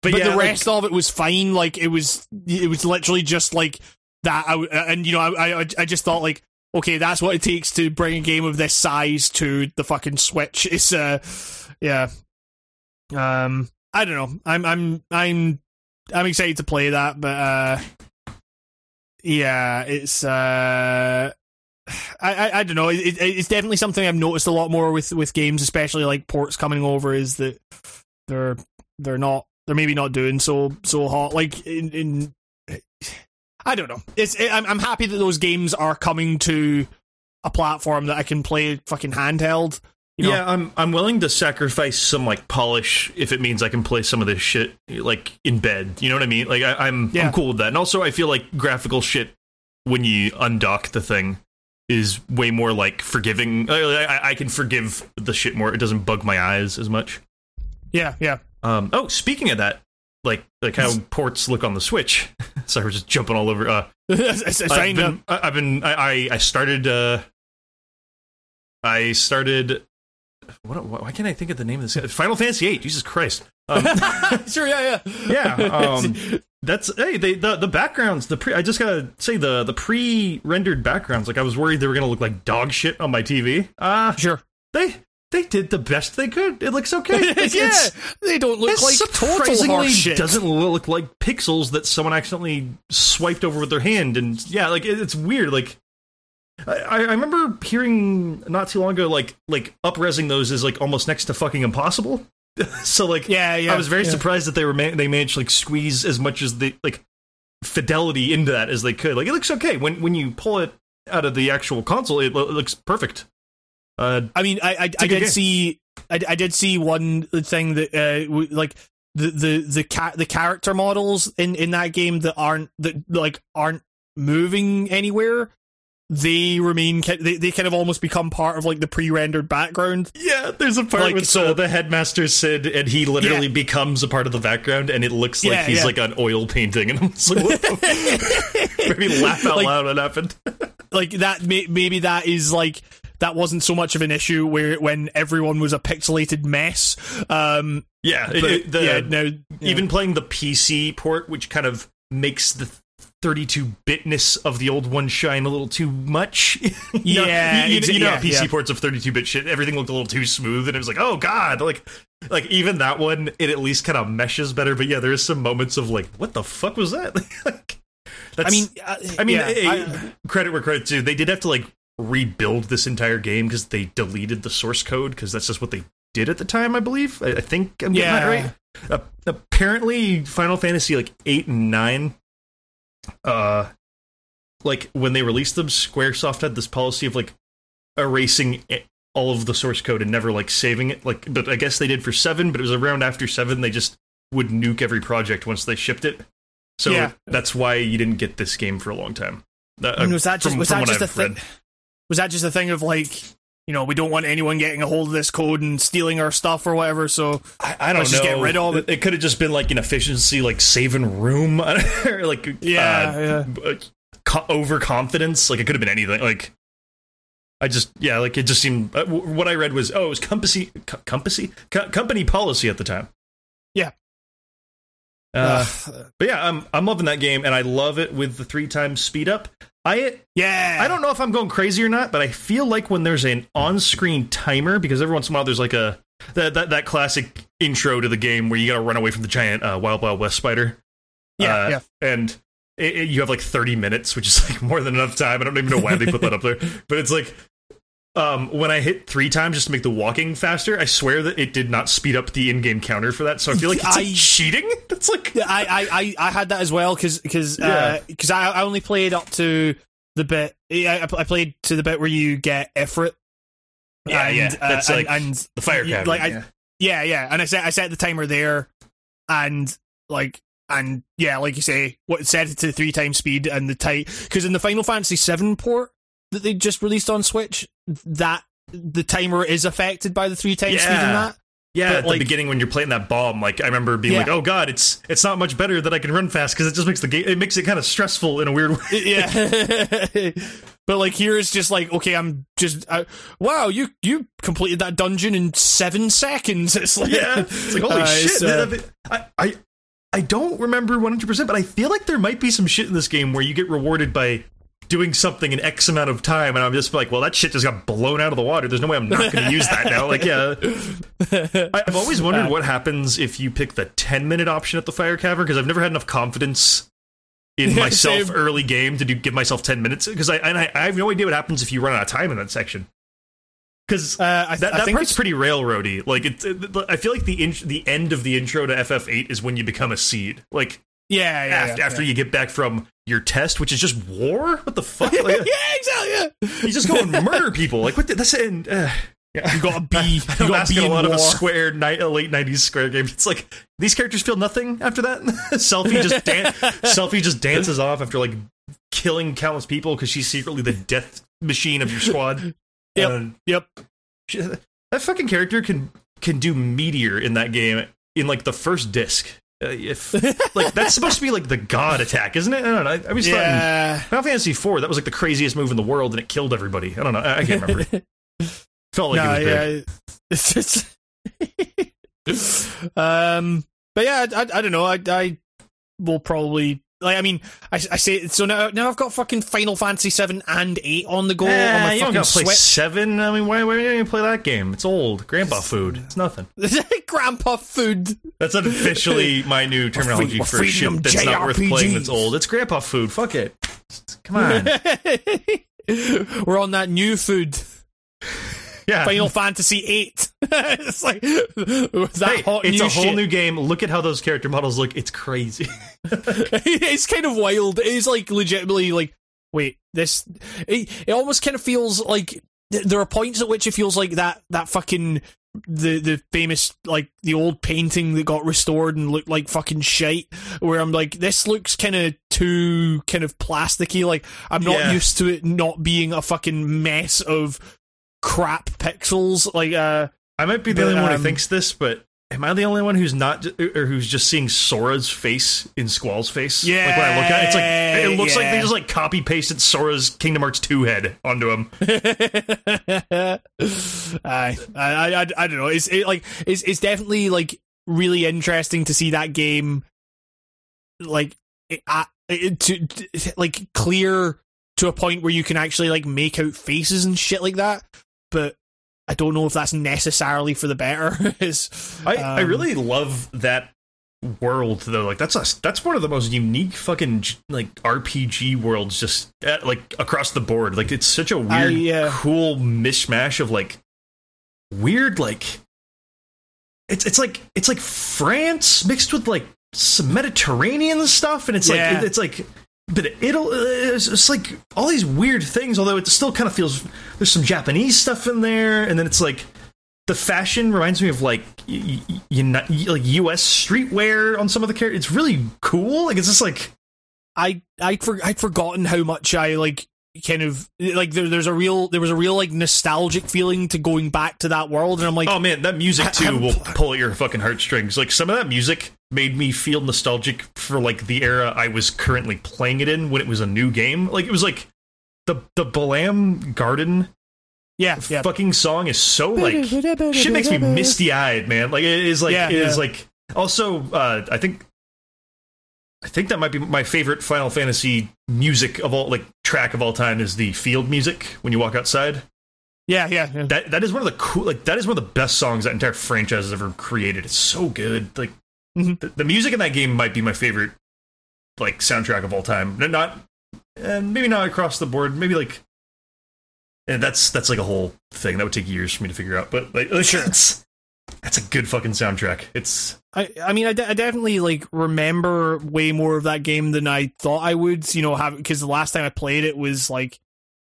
but, but yeah, the like- rest of it was fine. Like it was, it was literally just like that. I, and you know, I, I, I just thought like, okay, that's what it takes to bring a game of this size to the fucking Switch. It's uh, yeah. Um, I don't know. I'm, I'm, I'm, I'm excited to play that, but uh, yeah, it's uh. I, I, I don't know. It, it, it's definitely something I've noticed a lot more with, with games, especially like ports coming over. Is that they're they're not they're maybe not doing so so hot like in, in I don't know it's it, I'm, I'm happy that those games are coming to a platform that I can play fucking handheld You know? Yeah, I'm I'm willing to sacrifice some like polish if it means I can play some of this shit like in bed. You know what I mean? Like I, I'm Yeah. I'm cool with that. And also I feel like graphical shit when you undock the thing is way more like forgiving. I, I, I can forgive the shit more. It doesn't bug my eyes as much. yeah, yeah. Um, oh, speaking of that, like like how ports look on the Switch. Sorry, we're just jumping all over. Uh, I've been, I- I've been, I, I, I started, uh, I started. What? Why can't I think of the name of this? Final Fantasy VIII. Jesus Christ. Um, sure, yeah, yeah. yeah. Um, that's hey. They the the backgrounds. The pre. I just gotta say the the pre rendered backgrounds. Like I was worried they were gonna look like dog shit on my TV. Uh sure. they they did the best they could. It looks okay. Like, yeah, it's- they don't look it like total surprisingly horseshit. doesn't look like pixels that someone accidentally swiped over with their hand and yeah like it- it's weird like I, I remember hearing not too long ago like like upresing those is like almost next to fucking impossible so like Yeah, yeah. I was very yeah. surprised that they were ma- they managed to like squeeze as much as they like fidelity into that as they could like it looks okay when when you pull it out of the actual console it, lo- it looks perfect uh I mean, I good did game. see I, I did see one thing that uh w- like the the the cat the character models in in that game that aren't that like aren't moving anywhere. They remain. They, they kind of almost become part of like the pre-rendered background. Yeah, there's a part Like, with so- uh, the headmaster Cid, and he literally becomes a part of the background, and it looks like Yeah, he's yeah. like an oil painting. And I'm just like, what the Made me laugh out Like- loud when it happened. Like that. May, maybe that is like that wasn't so much of an issue where when everyone was a pixelated mess. Um, Yeah, it- but it- the, yeah, no, even playing the PC port, which kind of makes the 32 bitness of the old one shine a little too much. You know- Yeah, you, you, you know, yeah, PC yeah. ports of 32 bit shit, everything looked a little too smooth, and it was like, oh god, like, like even that one, it at least kind of meshes better. But yeah, there is some moments of like, what the fuck was that? like, that's, I mean, uh, I mean, yeah, I- credit where credit's due. They did have to like rebuild this entire game because they deleted the source code because that's just what they did at the time. I believe. I, I think I'm getting that Yeah. right. Uh, apparently, Final Fantasy like eight and nine, uh, like when they released them, SquareSoft had this policy of like erasing it, all of the source code and never like saving it. Like, but I guess they did for seven, but it was around after seven. They just would nuke every project once they shipped it. So Yeah. that's why you didn't get this game for a long time. Uh, was that just from- was from that just a thing? Was that just a thing of like, you know, we don't want anyone getting a hold of this code and stealing our stuff or whatever? So I, I don't know. just get rid of it. It could have just been like an efficiency, like saving room, like Yeah, uh, co- overconfidence. Like it could have been anything. Like I just yeah, like it just seemed. Uh, w- what I read was oh, it was company co- company co- company policy at the time. Yeah. Uh, but yeah, I'm I'm loving that game, and I love it with the three times speed up. I yeah, I don't know if I'm going crazy or not, but I feel like when there's an on-screen timer, because every once in a while there's like a that that, that classic intro to the game where you got to run away from the giant uh, Wild Wild West spider. Yeah, Uh, yeah. and it, it- you have like 30 minutes, which is like more than enough time. I don't even know why they put that up there, but it's like. Um, when I hit three times just to make the walking faster, I swear that it did not speed up the in-game counter for that. So I feel like it's like I- cheating. That's like I, I, I, I had that as well because because Yeah. because I, I only played up to the bit I, I played to the bit where you get Ifrit. Yeah, and, yeah, uh, that's and, like and the fire yeah, cabinet. like I- yeah. yeah, yeah, and I set I set the timer there, and like and yeah, like you say, what set it to three times speed and the tight because in the Final Fantasy VII port that they just released on Switch, that the timer is affected by the three times speed in Yeah. that. Yeah, But, at like- the beginning when you're playing that bomb, like I remember being Yeah. like, "Oh God, it's it's not much better that I can run fast because it just makes the game it makes it kind of stressful in a weird way." yeah but like here it's just like okay i'm just uh, wow you you completed that dungeon in seven seconds it's like yeah, it's like holy Uh, shit. it's, uh, that- that- I, I I don't remember 100, percent but I feel like there might be some shit in this game where you get rewarded by doing something in X amount of time, and I'm just like, well, that shit just got blown out of the water. There's no way I'm not going to use that now. Like, yeah, I- I've always wondered what happens if you pick the 10 minute option at the fire cavern because I've never had enough confidence in myself same. early game to do, give myself 10 minutes because I and I, I have no idea what happens if you run out of time in that section. Because uh, I, that, that think part's pretty railroady. Like it, it- I feel like the in, the end of the intro to FF8 is when you become a seed. Like yeah yeah, after, yeah, after yeah. you get back from your test, which is just war. What the fuck? Like, yeah exactly yeah. you just go and murder people. Like what? The, that's and uh, Yeah. You got to be. You got to asking be a lot war. of a square ni- a late '90s square game. It's like these characters feel nothing after that. Selphie just dan- Selphie just dances off after like killing countless people because she's secretly the death machine of your squad. Yep. Yep. she- that fucking character can can do meteor in that game in like the first disc. Uh, if like that's supposed to be like the god attack, isn't it? I don't know. I, I was thought Yeah. Final Fantasy IV that was like the craziest move in the world and it killed everybody. I don't know. I, I can't remember. Felt like Nah, it was big. yeah. It's just. um. But yeah, I, I, I don't know. I I will probably like. I mean, I, I say so now. Now I've got fucking Final Fantasy seven and eight on the go on Eh, my you don't fucking gotta play seven. I mean, why, why do you even play that game? It's old. Grandpa food. It's nothing. Grandpa food. That's unofficially my new terminology we're for feeding shit that's not worth playing that's old. It's grandpa food. Fuck it. Come on. We're on that new food. Yeah. Final Fantasy eight. it's like that Hey, hot it's new a whole shit. new game. Look at how those character models look. It's crazy. it's kind of wild. It's like legitimately like, wait, this. It, it almost kind of feels like th- there are points at which it feels like that that fucking the the famous like the old painting that got restored and looked like fucking shite. Where I'm like, this looks kind of too kind of plasticky. Like I'm not Yeah. used to it not being a fucking mess of crap pixels. Like uh. I might be the But, only one um, who thinks this, but am I the only one who's not, or who's just seeing Sora's face in Squall's face? Yeah, Like when I look at it, it's like it looks like they just like copy pasted Sora's Kingdom Hearts two head onto him. I, I, I, I don't know. It's it, like it's it's definitely like really interesting to see that game, like it, uh, it, to, to like clear to a point where you can actually like make out faces and shit like that. But I don't know if that's necessarily for the better. It's, I, I um, really love that world though. Like that's a that's one of the most unique fucking like RPG worlds just at, like across the board. Like it's such a weird, I, uh, cool mishmash of like weird like it's it's like it's like France mixed with like some Mediterranean stuff, and it's Yeah. like it's like. But it'll uh, it's, it's like all these weird things. Although it still kind of feels there's some Japanese stuff in there, and then it's like the fashion reminds me of like y- y- y- like U.S. streetwear on some of the characters. It's really cool. Like it's just like I I'd, for, I'd forgotten how much I like kind of like there, there's a real there was a real like nostalgic feeling to going back to that world, and I'm like, oh man, that music too I'm- will pull at your fucking heartstrings. Like some of that music made me feel nostalgic for like the era I was currently playing it in when it was a new game. Like it was like the the Balamb Garden yeah, yeah. fucking song is so like shit makes me misty eyed, man. Like it is like Yeah, it is yeah. like also uh I think I think that might be my favorite Final Fantasy music of all like track of all time is the field music when you walk outside. Yeah, yeah, yeah. That that is one of the cool like that is one of the best songs that entire franchise has ever created. It's so good. Like Mhm. the, the music in that game might be my favorite like soundtrack of all time. Not and maybe not across the board. Maybe like and that's that's like a whole thing that would take years for me to figure out. But like, Sure. it's, that's a good fucking soundtrack. It's I, I mean, I, de- I definitely like remember way more of that game than I thought I would. You know, have because the last time I played it was like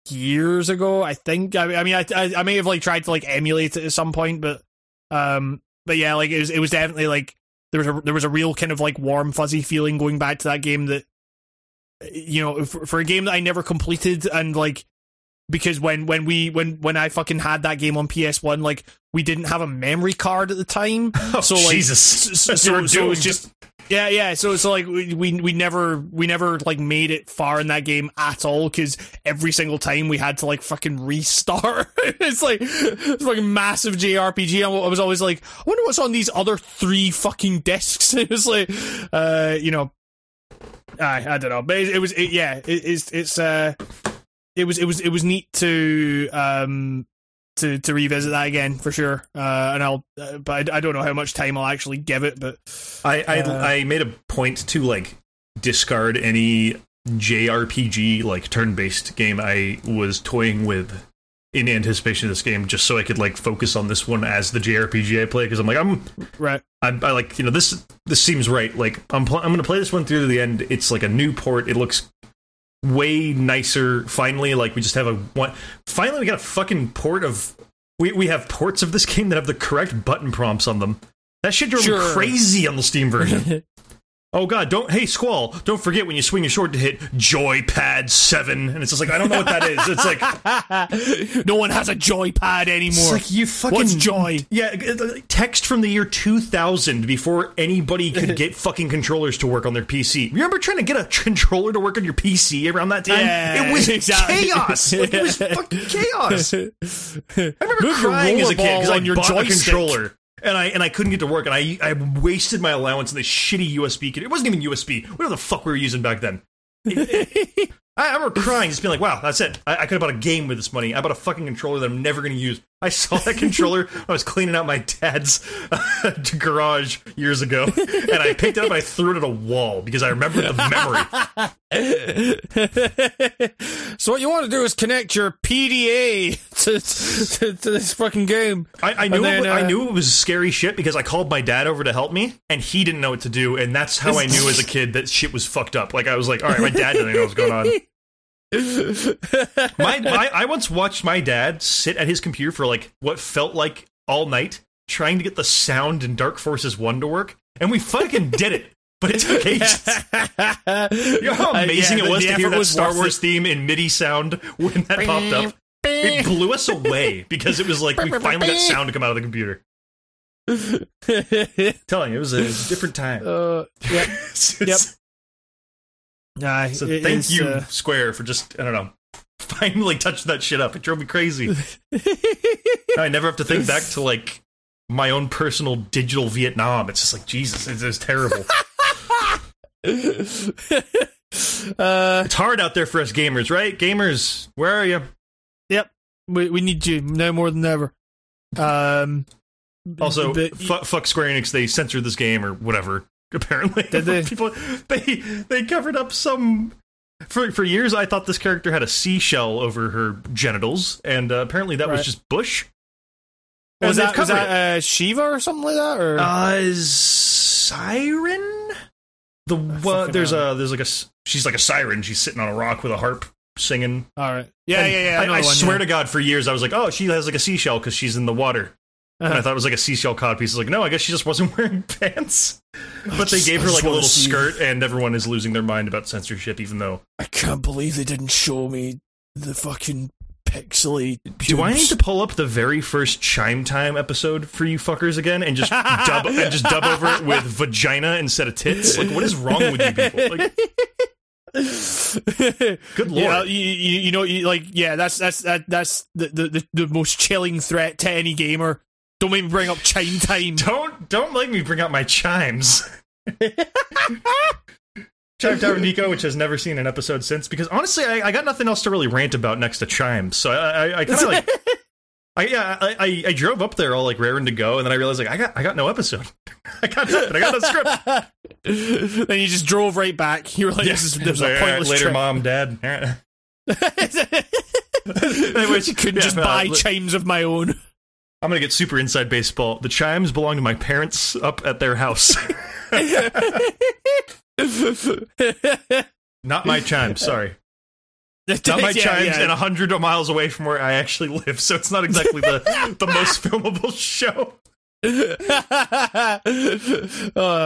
years ago. I think. I, I mean, I, I I may have like tried to like emulate it at some point, but um, but yeah, like it was it was definitely like there was a there was a real kind of like warm fuzzy feeling going back to that game that you know for, for a game that I never completed and like because when when we when when I fucking had that game on PS1 like we didn't have a memory card at the time oh, so like Jesus. so, so, so it was just yeah yeah so so like we we never we never like made it far in that game at all because every single time we had to like fucking restart. It's like it's like massive jrpg i was always like i wonder what's on these other three fucking discs. It was like uh you know i i don't know but it, it was it, yeah it, it's it's uh it was it was it was neat to um to to revisit that again for sure. Uh, and I'll, uh, but I, I don't know how much time I'll actually give it. But I I, Uh, I made a point to like discard any JRPG like turn-based game I was toying with in anticipation of this game, just so I could like focus on this one as the JRPG I play. Because I'm like I'm right, I, I like you know this this seems right. Like I'm pl- I'm gonna play this one through to the end. It's like a new port. It looks way nicer. Finally, like we just have a one. Finally, we got a fucking port of We we have ports of this game that have the correct button prompts on them. That shit drove Sure. me crazy on the Steam version. oh god, don't hey Squall, don't forget when you swing your sword to hit Joypad seven, and it's just like I don't know what that is. It's like no one has a joypad anymore. it's like you fucking What's joy? Yeah, text from the year 2000 before anybody could get fucking controllers to work on their PC. You remember trying to get a controller to work on your PC around that time? Yeah, it was exactly. chaos. Like, it was fucking chaos. I remember Move crying as a kid because I on your bought joystick. a controller. And I and I couldn't get to work, and I I wasted my allowance on this shitty USB. kit. It wasn't even USB. Whatever the fuck we were using back then. I, I remember crying, just being like, "Wow, that's it. I, I could have bought a game with this money. I bought a fucking controller that I'm never going to use." I saw that controller. I was cleaning out my dad's uh, garage years ago, and I picked it up and I threw it at a wall because I remember the memory. so what you want to do is connect your PDA to, to, to this fucking game. I, I knew then, it, I uh, knew it was scary shit because I called my dad over to help me, and he didn't know what to do, and that's how I knew as a kid that shit was fucked up. Like I was like, all right, my dad didn't know what was going on. My, my I once watched my dad sit at his computer for like what felt like all night trying to get the sound in Dark Forces One to work, and we fucking did it. But it took ages. You know how Uh, amazing yeah, it was to hear that was Star Wars theme in MIDI sound when that popped up. It blew us away because it was like we finally got sound to come out of the computer. Telling you, it was a different time. uh, yep. Yep. Nah, So it thank you, uh, Square, for just I don't know, finally touching that shit up. It drove me crazy. I never have to think back to like my own personal digital Vietnam. It's just like Jesus, it's, it's terrible. uh, it's hard out there for us gamers, right? Gamers, where are you? yep. We we need you now more than ever. Um. Also, but- fu- fuck Square Enix. They censored this game or whatever. Apparently, Did they? People they they covered up some. For for years, I thought this character had a seashell over her genitals, and uh, apparently that was just bush. was that they've was covered that uh, Shiva or something like that? Or Uh, siren. The there's a there's like a she's like a siren. She's sitting on a rock with a harp singing. all right. Yeah, And yeah, yeah. I, I one, swear yeah. to God, for years I was like, oh, she has like a seashell because she's in the water. And I thought it was like a seashell cod piece. It's like, no, I guess she just wasn't wearing pants. But they just- gave I her just like a wanna little see- skirt, and everyone is losing their mind about censorship, even though. I can't believe they didn't show me the fucking pixely. Do I need to pull up the very first Chime Time episode for you fuckers again and just dub and just dub over it with vagina instead of tits? Like, what is wrong with you people? Like, good lord. Yeah, you, you, you know, you, like, yeah, that's that's that, that's the, the, the, the most chilling threat to any gamer. Don't make me bring up chime time. Don't don't make me bring out my chimes. Chime Tower Nico, which has never seen an episode since, because honestly, I, I got nothing else to really rant about next to chimes. So I, I, I kind of like, I yeah, I, I, I drove up there all like raring to go, and then I realized like I got I got no episode. I got nothing. I got no script. then you just drove right back. You were like, this is, this is Like, a all right, pointless later, trip. mom, dad. you couldn't yeah, just uh, buy li- chimes of my own. I'm gonna get super inside baseball. The chimes belong to my parents up at their house, not my chimes. Sorry. not my Yeah, chimes yeah. and a hundred miles away from where I actually live, so it's not exactly the the most filmable show. oh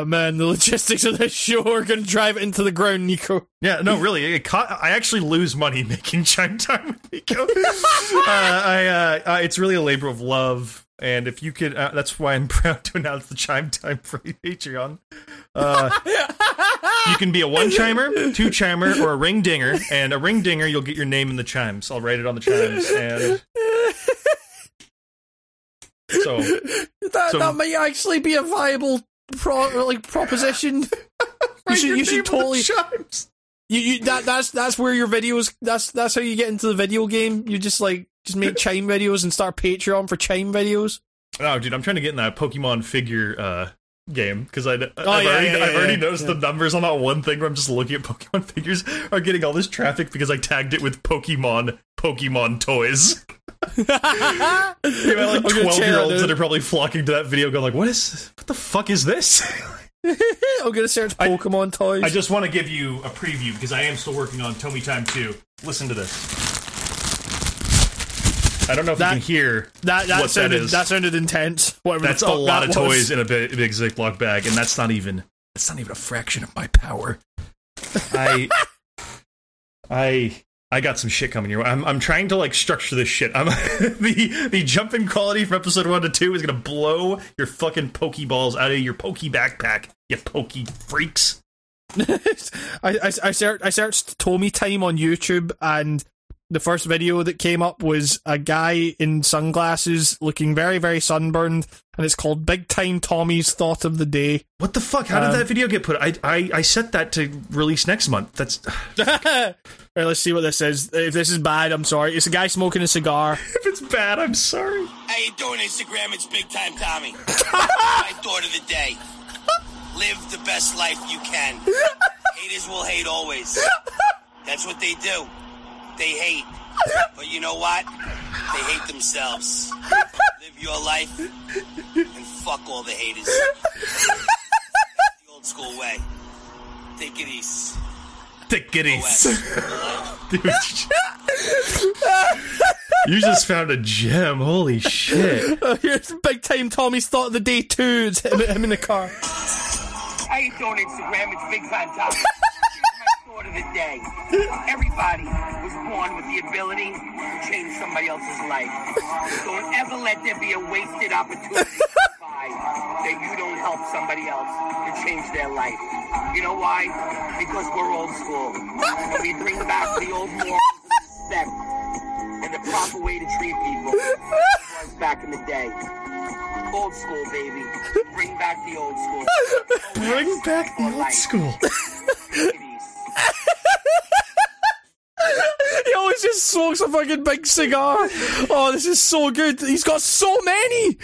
man, the logistics of this show are to drive it into the ground, Nico. Yeah, no, really, co- I actually lose money making chime time with Nico. uh, I, uh, uh, it's really a labor of love, and if you could, uh, that's why I'm proud to announce the chime time free Patreon. Uh, you can be a one chimer, two chimer, or a ring dinger, and a ring dinger, you'll get your name in the chimes. I'll write it on the chimes, and so That, So- that might actually be a viable pro, like proposition. you should, you should totally. You, you that that's that's where your videos. That's that's how you get into the video game. You just like just make chime videos and start Patreon for chime videos. Oh, dude, I'm trying to get in that Pokemon figure uh, game because I, oh, I've yeah, already, yeah, I've already yeah. noticed the numbers on that one thing where I'm just looking at Pokemon figures are getting all this traffic because I tagged it with Pokemon Pokemon toys. You have like 12 year olds that are probably flocking to that video, going like, "What is? What the fuck is this?" I'm gonna search Pokemon toys. I just want to give you a preview because I am still working on Tomy Time 2. Listen to this. I don't know if That- you can hear That that what sounded that that, is. sounded intense. Whatever that's a lot that of was. toys in a big, big Ziploc bag, and that's not even that's not even a fraction of my power. I I I got some shit coming your way. I'm I'm trying to like structure this shit. I'm the the jump in quality from episode one to two is gonna blow your fucking pokeballs out of your pokey backpack. You pokey freaks. I, I, I, searched, I searched Tomy Time on YouTube, and the first video that came up was a guy in sunglasses looking very, very sunburned, and it's called Big Time Tommy's Thought of the Day. What the fuck? How did Um, that video get put? I, I I set that to release next month. That's right, let's see what this is. If this is bad, I'm sorry. It's a guy smoking a cigar. if it's bad, I'm sorry. How you doing, Instagram? It's Big Time Tommy. My thought of the day. Live the best life you can. Haters will hate always. That's what they do. They hate. But you know what? They hate themselves. Live your life and fuck all the haters. The old school way. Take it easy. Take it easy. You just found a gem. Holy shit. Oh, here's Big Time Tommy's Thought of the Day 2. It's him, him in the car. How you doing, Instagram? It's Big Time Tommy. Of the day. Everybody was born with the ability to change somebody else's life. Don't ever let there be a wasted opportunity that you don't help somebody else to change their life. You know why? Because we're old school. And we bring back the old morals of respect and the proper way to treat people was back in the day. Old school, baby. Bring back the old school. Bring back the old school. He always just smokes a fucking big cigar. Oh, this is so good. He's got so many.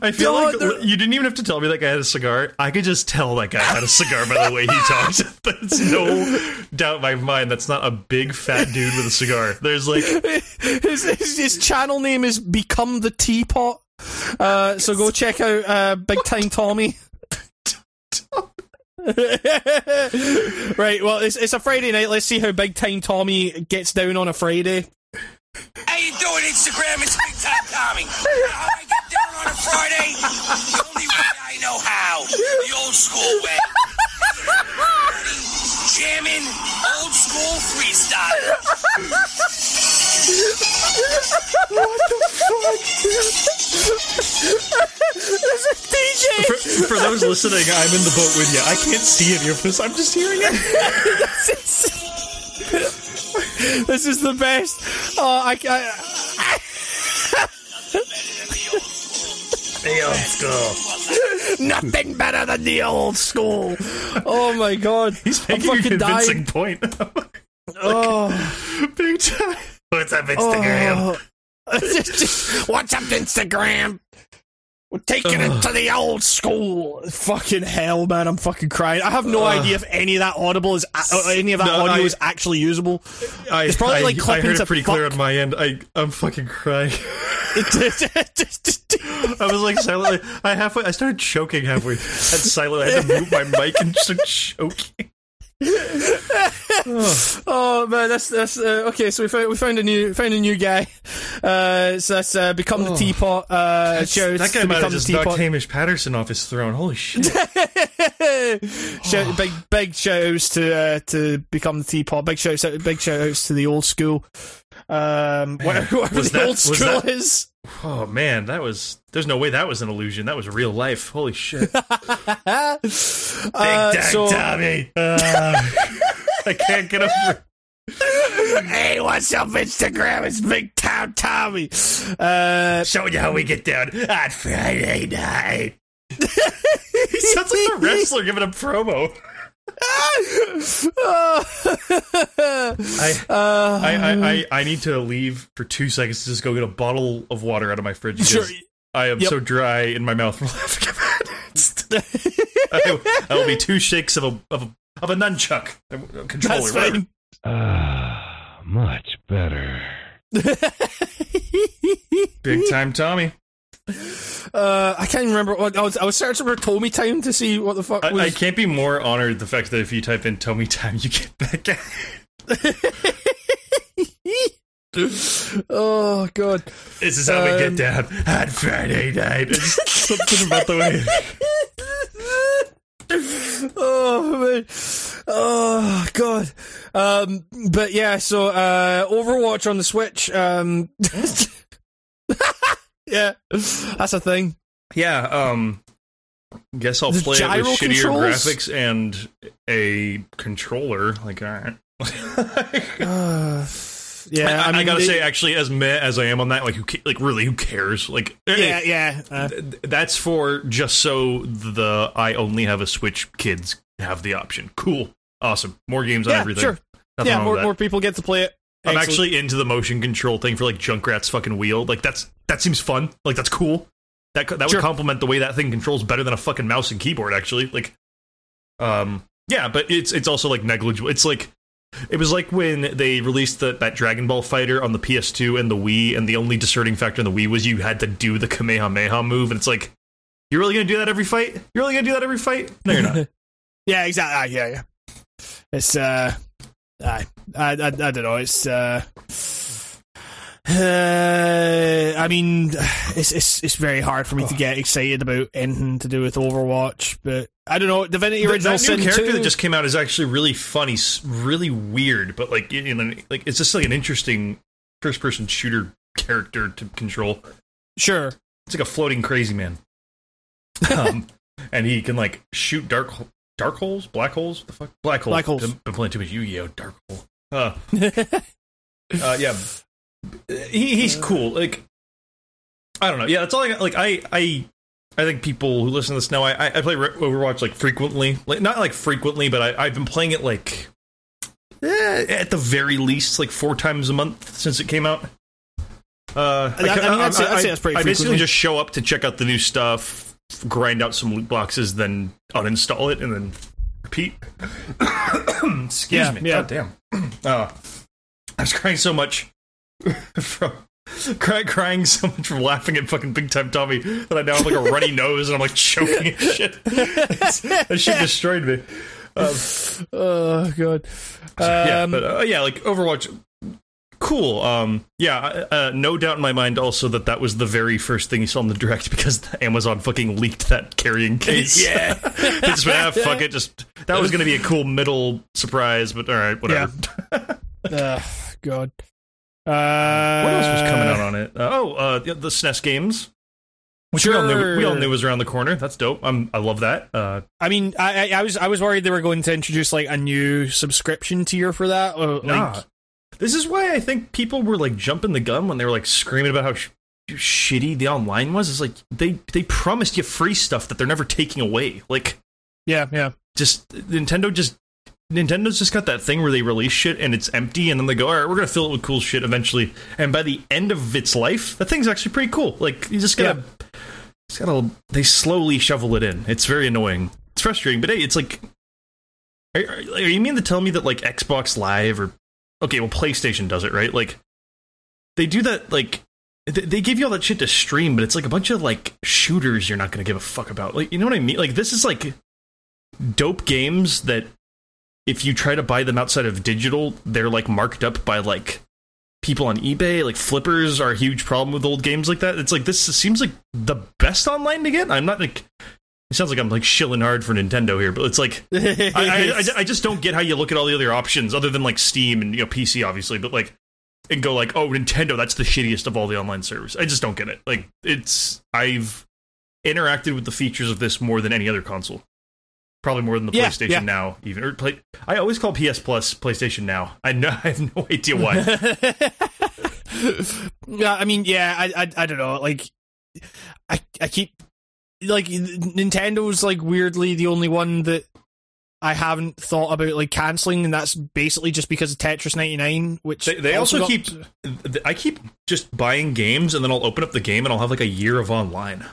I feel God, like they're- you didn't even have to tell me that guy had a cigar. I could just tell that guy had a cigar by the way he talked. There's no doubt in my mind that's not a big fat dude with a cigar. There's like His, his, his channel name is Become the Teapot. Uh, so go check out uh, Big Time Tommy. right, well, it's, it's a Friday night. Let's see how Big Time Tommy gets down on a Friday. How you doing, Instagram? It's Big Time Tommy. How I get down on a Friday? The only way I know how. The old school way. Jamming, old school freestyle. This is DJ. for, for those listening, I'm in the boat with you. I can't see any of this. I'm just hearing it. this is the best. Oh, I, I, Better than the old school. The old school. nothing better than the old school. Oh my god, He's I'm making a convincing dying. point. Oh. Big time. What's up, Instagram? Oh. What's up, Instagram? We're taking it to the old school. Fucking hell, man! I'm fucking crying. I have no Ugh. idea if any of that audible is, any of that No, audio I- is actually usable. I, It's probably I, like I heard it of pretty clear fuck. on my end. I, I'm fucking crying. I was like silently. I halfway. I started choking halfway. And silently, I had to move my mic and start choking. oh man, that's that's uh, okay. So we found we found a new found a new guy. Uh, so that's uh, become the teapot. Uh, shout That guy might have just knocked. Hamish Patterson off his throne. Holy shit! shout, big big shout outs to uh, to become the teapot. Big shout outs, big shout outs to the old school. Um, whatever, whatever the that- old school that- is. Oh man, that was. There's no way that was an illusion. That was real life. Holy shit! Big Uh, Dag so, Tommy. Uh, I can't get over. hey, what's up, Instagram? It's Big Time Tommy. Uh, Showing you how we get down on Friday night. he sounds like a wrestler giving a promo. I, uh, I, I, I, I need to leave for two seconds to just go get a bottle of water out of my fridge Sure. I am Yep. so dry in my mouth from laughing about it. I, I will be two shakes of a of a, of a nunchuck a controller. That's whatever. fine. Ah, much better. Big time, Tommy. Uh, I can't remember. What, I was I was searching for Tomy Time to see what the fuck I, was. I can't be more honored the fact that if you type in Tomy Time, you get back. oh god. This is how we Um, get down on Friday night. It's something about the way. oh man. Oh god. Um but yeah, so uh Overwatch on the Switch, um Yeah. That's a thing. Yeah, um guess I'll The play it with shittier controls? graphics and a controller. Like, alright. Uh, yeah, I, I, mean, gotta they- say, actually, as meh as I am on that, like, who, like, really, who cares? Like, Yeah, yeah. Uh, th- that's for just so the I only have a Switch kids have the option. Cool, awesome, more games on everything. sure. Nothing Yeah, more more people get to play it. I'm Excellent. actually into the motion control thing for like Junkrat's fucking wheel. Like that's that seems fun. Like that's cool. That that Sure. would complement the way that thing controls better than a fucking mouse and keyboard. Actually, like, um, yeah, but it's it's also like negligible. It's like it was like when they released the, that Dragon Ball Fighter on the PS2 and the Wii, and the only discerning factor in the Wii was you had to do the Kamehameha move, and it's like, you're really gonna do that every fight? You're really gonna do that every fight? No, you're not. Yeah, exactly. Ah, yeah, yeah. It's uh, I, I, I, I don't know. It's uh, uh, I mean, it's it's it's very hard for me to get excited about anything to do with Overwatch, but I don't know. Divinity Original Sin character 2, that just came out is actually really funny, really weird, but like you know, like it's just like an interesting first-person shooter character to control. sure. It's like a floating crazy man, um, and he can like shoot dark dark holes, black holes. What the fuck, black holes. Black holes. Been, been playing too much Yu-Gi-Oh! Dark hole. Uh, uh, yeah, he, he's cool. Like I don't know. Yeah, that's all I got. Like I I I think people who listen to this know I I I play Overwatch like frequently. Like not like frequently, but I I've been playing it like eh, at the very least like four times a month since it came out. Uh, I- I mean, say- I'd say that's pretty I basically frequently. just show up to check out the new stuff, grind out some loot boxes, then uninstall it, and then repeat. Excuse Yeah, me. yeah. God damn. Uh, I was crying so much from cry, crying so much from laughing at fucking Big Time Tommy that I now have like a runny nose and I'm like choking and shit. It's- that shit destroyed me. Um, Oh god. yeah, Um, but uh, yeah, like Overwatch, cool. Um, yeah, uh, no doubt in my mind also that that was the very first thing you saw in the direct because Amazon fucking leaked that carrying case. Yeah. they just went, ah, fuck it. Just that was going to be a cool middle surprise, but all right, whatever. uh, god. Uh, What else was coming out on it? Uh, oh, uh, the, SNES games, which we all knew we all knew was around the corner. That's dope. I'm I love that. Uh, I mean, I, I I was I was worried they were going to introduce like a new subscription tier for that. Or, like, nah. This is why I think people were like jumping the gun when they were like screaming about how sh- shitty the online was. It's like they they promised you free stuff that they're never taking away. Like yeah, yeah. just Nintendo just Nintendo's just got that thing where they release shit and it's empty, and then they go, "All right, we're gonna fill it with cool shit eventually." And by the end of its life, that thing's actually pretty cool. Like you just gotta, just gotta. They slowly shovel it in. It's very annoying. It's frustrating, but hey, it's like, are, are, are you mean to tell me that like Xbox Live or okay, well, PlayStation does it right? Like they do that like. th- They give you all that shit to stream, but it's like a bunch of like shooters you're not going to give a fuck about. Like, you know what I mean? Like, this is like dope games that if you try to buy them outside of digital, they're like marked up by like people on eBay. Like flippers are a huge problem with old games like that. It's like this seems like the best online to get. I'm not like it sounds like I'm like shilling hard for Nintendo here, but it's like I, I, I, I just don't get how you look at all the other options other than like Steam and you know PC obviously, but like and go like oh Nintendo that's the shittiest of all the online servers. I just don't get it. Like it's I've interacted with the features of this more than any other console. Probably more than the Yeah, PlayStation yeah. Now even or play. I always call PS Plus PlayStation Now. I know I have no idea why. yeah, I mean, yeah, I, I, I don't know. Like, I, I keep like Nintendo's like weirdly the only one that I haven't thought about like canceling, and that's basically just because of Tetris 99, which They, they also got- keep. I keep just buying games and then I'll open up the game and I'll have like a year of online.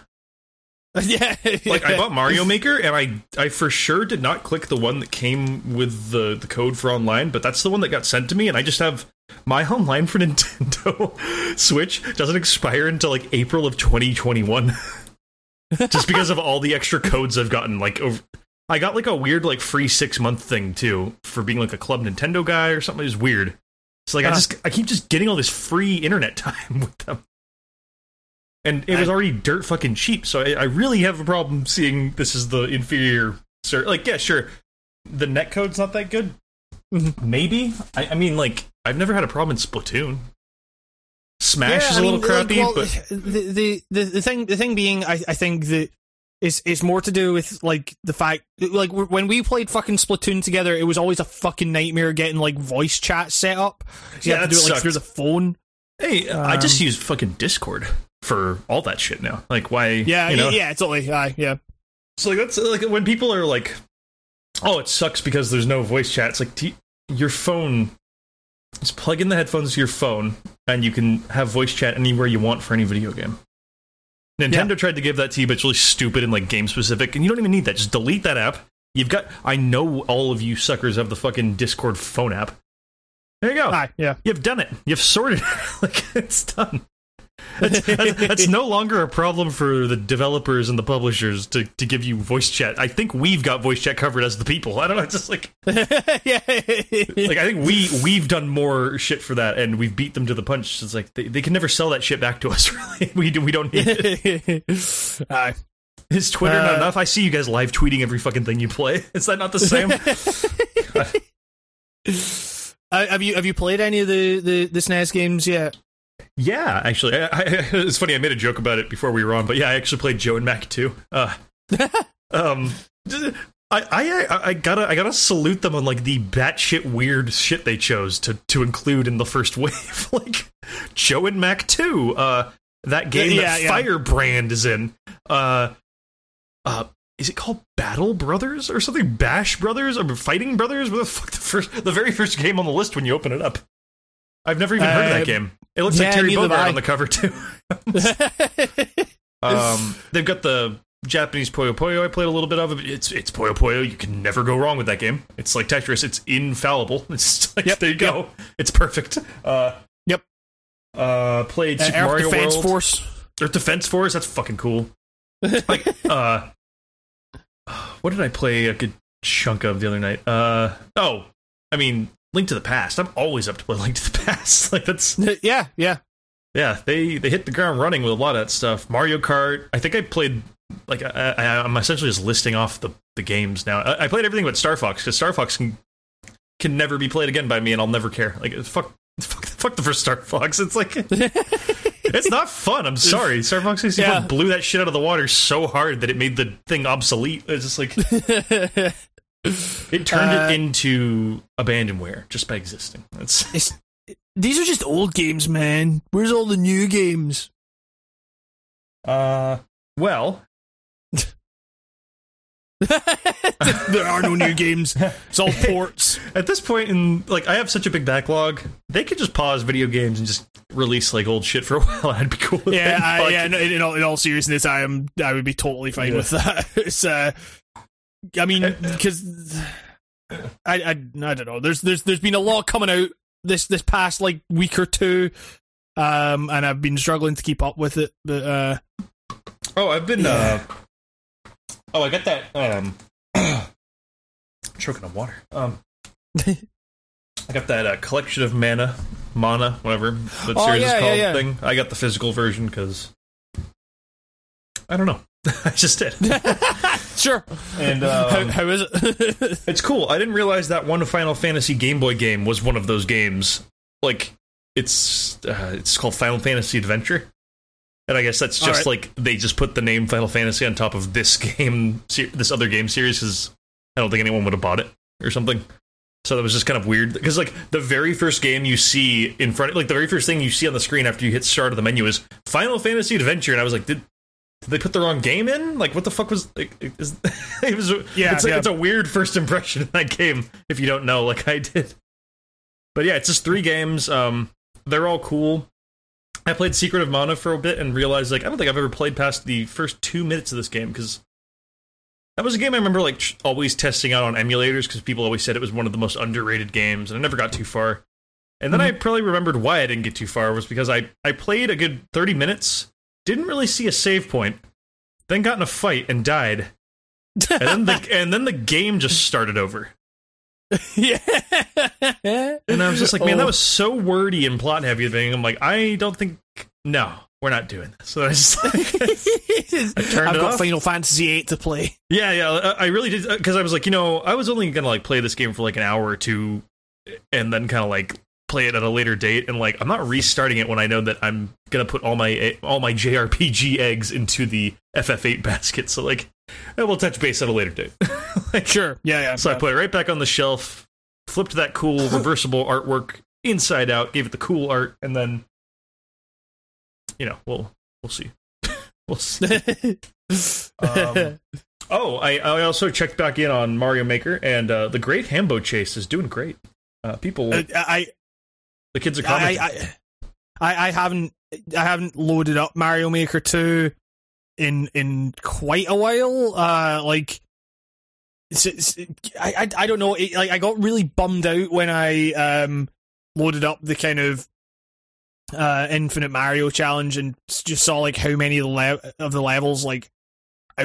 yeah, Like I bought Mario Maker and I I for sure did not click the one that came with the the code for online, but that's the one that got sent to me and I just have my online for Nintendo Switch doesn't expire until like April of 2021. Just because of all the extra codes I've gotten like over I got like a weird like free 6 month thing too for being like a club Nintendo guy or something. It was weird. So like I Uh-huh. just I keep just getting all this free internet time with them. And it was already dirt fucking cheap, so I, I really have a problem seeing this is the inferior. Sir, like yeah, sure, the net code's not that good. Mhm. Maybe I, I mean like I've never had a problem in Splatoon. Smash Yeah, is a I little mean, like, crappy, well, but the, the the thing the thing being, I I think that it's it's more to do with like the fact like when we played fucking Splatoon together, it was always a fucking nightmare getting like voice chat set up. You Yeah, have to do it like sucked. through the phone. hey, I just um, use fucking Discord for all that shit now. Like why? Yeah, you know? yeah, totally. Aye, yeah. So like that's like when people are like, "Oh, it sucks because there's no voice chat." It's like t- your phone. Just plug in the headphones to your phone, and you can have voice chat anywhere you want for any video game. Nintendo tried to give that to you, but it's really stupid and like game specific, and you don't even need that. Just delete that app. You've got. I know all of you suckers have the fucking Discord phone app. There you go. Aye, yeah. You've done it. You've sorted it. like it's done. That's, that's, that's no longer a problem for the developers and the publishers to, to give you voice chat. I think we've got voice chat covered as the people. I don't know. It's just like yeah. like I think we we've done more shit for that and we've beat them to the punch. It's like they, they can never sell that shit back to us. Really, we do, we don't need it. Aye. Is Twitter not Uh, enough? I see you guys live tweeting every fucking thing you play. Is that not the same? Uh, have you have you played any of the the, the SNES games yet? Yeah, actually, I, I, it's funny. I made a joke about it before we were on, but yeah, I actually played Joe and Mac too. Uh, um, I, I, I gotta, I gotta salute them on like the batshit weird shit they chose to to include in the first wave, like Joe and Mac two. Uh, that game Yeah, that yeah. Firebrand is in. Uh, uh, is it called Battle Brothers or something? Bash Brothers or Fighting Brothers? What the fuck? The first, the very first game on the list when you open it up. I've never even heard of that Uh, game. It looks yeah, like Terry Bogard on the cover too. Um, they've got the Japanese Puyo Puyo. I played a little bit of it. It's it's Puyo Puyo. You can never go wrong with that game. It's like Tetris. It's infallible. It's like Yep, there you go. It's perfect. Uh, Yep. Uh, played Uh, Super Earth Mario Defense World. Force. Earth Defense Force. That's fucking cool. Like, uh, what did I play a good chunk of the other night? Uh, oh, I mean, Link to the Past. I'm always up to play Link to the Past. like that's yeah, yeah. yeah, they they hit the ground running with a lot of that stuff. Mario Kart. I think I played like I, I, I'm essentially just listing off the the games now. I, I played everything but Star Fox because Star Fox can can never be played again by me, and I'll never care. Like fuck. Fuck, fuck the first Star Fox. It's like it's not fun. I'm sorry. Star Fox 64 Yeah. blew that shit out of the water so hard that it made the thing obsolete. It's just like it turned Uh, it into abandonware just by existing. That's It's, these are just old games, man. Where's all the new games? uh well, there are no new games. It's all ports. At this point in like I have such a big backlog, they could just pause video games and just release like old shit for a while. I'd be cool Yeah. I, yeah. no, In all, in all seriousness, I am. I would be totally fine Yeah. with that. It's. Uh, I mean, because I, I, I don't know. There's, there's, there's been a lot coming out this, this past like week or two, um, and I've been struggling to keep up with it. But uh, Oh, I've been uh Oh, I got that um choking on water. Um I got that uh, collection of mana, mana, whatever that Oh, series yeah, is called yeah, yeah. thing. I got the physical version cuz I don't know. I just did. sure. And how, um, how is it? It's cool. I didn't realize that one Final Fantasy Game Boy game was one of those games. Like it's uh, it's called Final Fantasy Adventure, and I guess that's just Alright. like they just put the name Final Fantasy on top of this game, se- this other game series, because I don't think anyone would have bought it or something. So that was just kind of weird because like the very first game you see in front, like the very first thing you see on the screen after you hit start of the menu is Final Fantasy Adventure, and I was like, did. Did they put the wrong game in? Like, what the fuck was? Like, is, it was. Yeah, it's, a, yeah. it's a weird first impression in that game if you don't know, like I did. But yeah, it's just three games. Um, they're all cool. I played Secret of Mana for a bit and realized like I don't think I've ever played past the first two minutes of this game because that was a game I remember like always testing out on emulators because people always said it was one of the most underrated games and I never got too far. And then I probably remembered why I didn't get too far was because I I played a good thirty minutes, didn't really see a save point, then got in a fight and died, and then the and then the game just started over. yeah. And I was just like, man, Oh. that was so wordy and plot heavy. Thing. I'm like, I don't think. No, we're not doing this. So I just like, turned I've got off. Final Fantasy VIII to play. yeah, yeah. I I really did uh, because I was like, you know, I was only gonna like play this game for like an hour or two, and then kind of like play it at a later date. And like, I'm not restarting it when I know that I'm gonna put all my all my JRPG eggs into the FF8 basket. So like, eh, we'll touch base at a later date. like, Sure. Yeah, yeah. So I put it right back on the shelf, flipped that cool reversible artwork inside out, gave it the cool art, and then you know, we'll we'll see. we'll see. Um, oh, I, I also checked back in on Mario Maker, and uh, the Great Hambo Chase is doing great. Uh, people, Uh, I, the kids are I, commenting. I, I, I haven't, I haven't loaded up Mario Maker two in in quite a while. Uh, like, it's, it's, I, I, I don't know. It, like, I got really bummed out when I um loaded up the kind of uh Infinite Mario challenge and just saw like how many of the le- of the levels like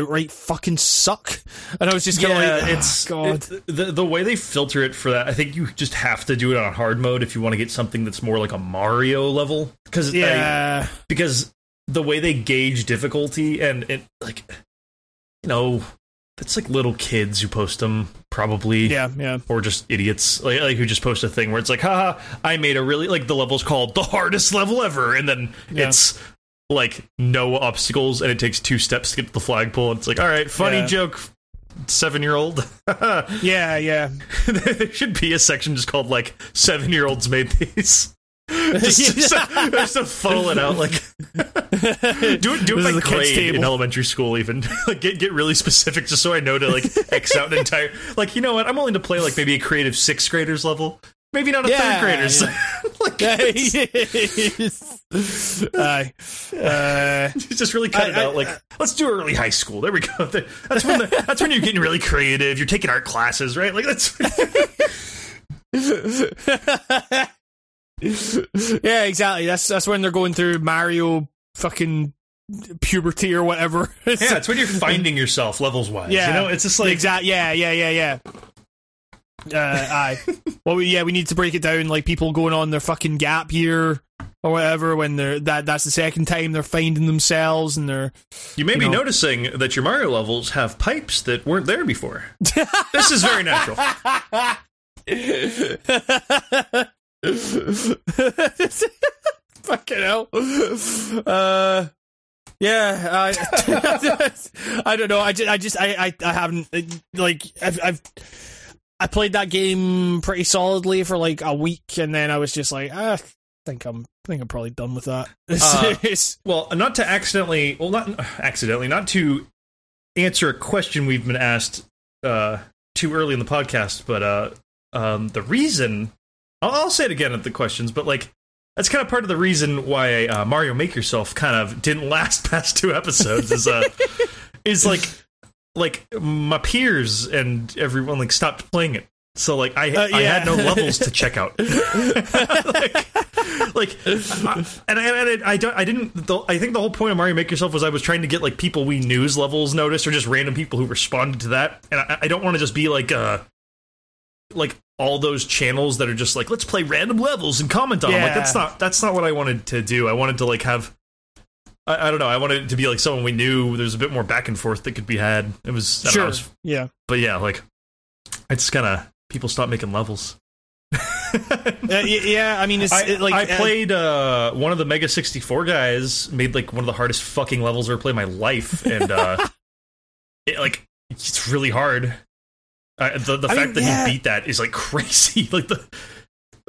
outright fucking suck, and I was just kind of like, it's it's God. it- the the way they filter it for that. I think you just have to do it on hard mode if you want to get something that's more like a Mario level. Because yeah, because the way they gauge difficulty and it like you know it's like little kids who post them probably yeah, yeah. or just idiots like, like who just post a thing where it's like haha i made a really like the level's called the hardest level ever and then Yeah. it's like no obstacles and it takes two steps to get to the flagpole. And it's like all right funny Yeah. joke seven year old Yeah, yeah. there should be a section just called like seven year olds made these. Just, just, to, just to funnel it out like do it do it This by grade in elementary school even. Like get get really specific just so I know to like X out an entire like you know what? I'm willing to play like maybe a creative sixth graders level maybe not a Yeah, third graders yeah. like Aye. Uh, just really cut I- it I- out like let's do early high school there we go that's when the, that's when you're getting really creative you're taking art classes right like that's yeah, exactly. That's that's when they're going through Mario fucking puberty or whatever. yeah it's when you're finding yourself levels wise Yeah. you know it's just like exact. Yeah, yeah, yeah, yeah. Uh, aye. Well, we, yeah, we need to break it down. Like people going on their fucking gap year or whatever when they're that that's the second time they're finding themselves and they're You may you be know. noticing that your Mario levels have pipes that weren't there before. this is very natural. Fucking hell. Uh, yeah, I, I don't know. I just, I just, I, I, I haven't like, I've, I've, I played that game pretty solidly for like a week, and then I was just like, ah, I think I'm, I think I'm probably done with that. Uh, Well, not to accidentally, well, not accidentally, not to answer a question we've been asked uh, too early in the podcast, but uh, um, the reason, I'll, I'll say it again at the questions, but like, that's kind of part of the reason why uh, Mario Make Yourself kind of didn't last past two episodes is uh, is like like my peers and everyone like stopped playing it. So like I Uh, I had no levels to check out. like, like I, and, I, and I, I don't I didn't the, I think the whole point of Mario Make Yourself was I was trying to get like people we knew's levels noticed or just random people who responded to that. And I, I don't want to just be like uh like all those channels that are just like let's play random levels and comment on them. Like that's not that's not what I wanted to do. I wanted to like have I, I don't know. I wanted it to be like someone we knew. There's a bit more back and forth that could be had. It was, I know, sure, it was- yeah, but yeah, like it's kind of people stop making levels. uh, yeah. I mean, it's I, it, like I uh, played uh, one of the Mega 64 guys made like one of the hardest fucking levels I've ever played in my life, and uh, it, like it's really hard. Uh, the the I fact mean, that yeah. he beat that is like crazy. like the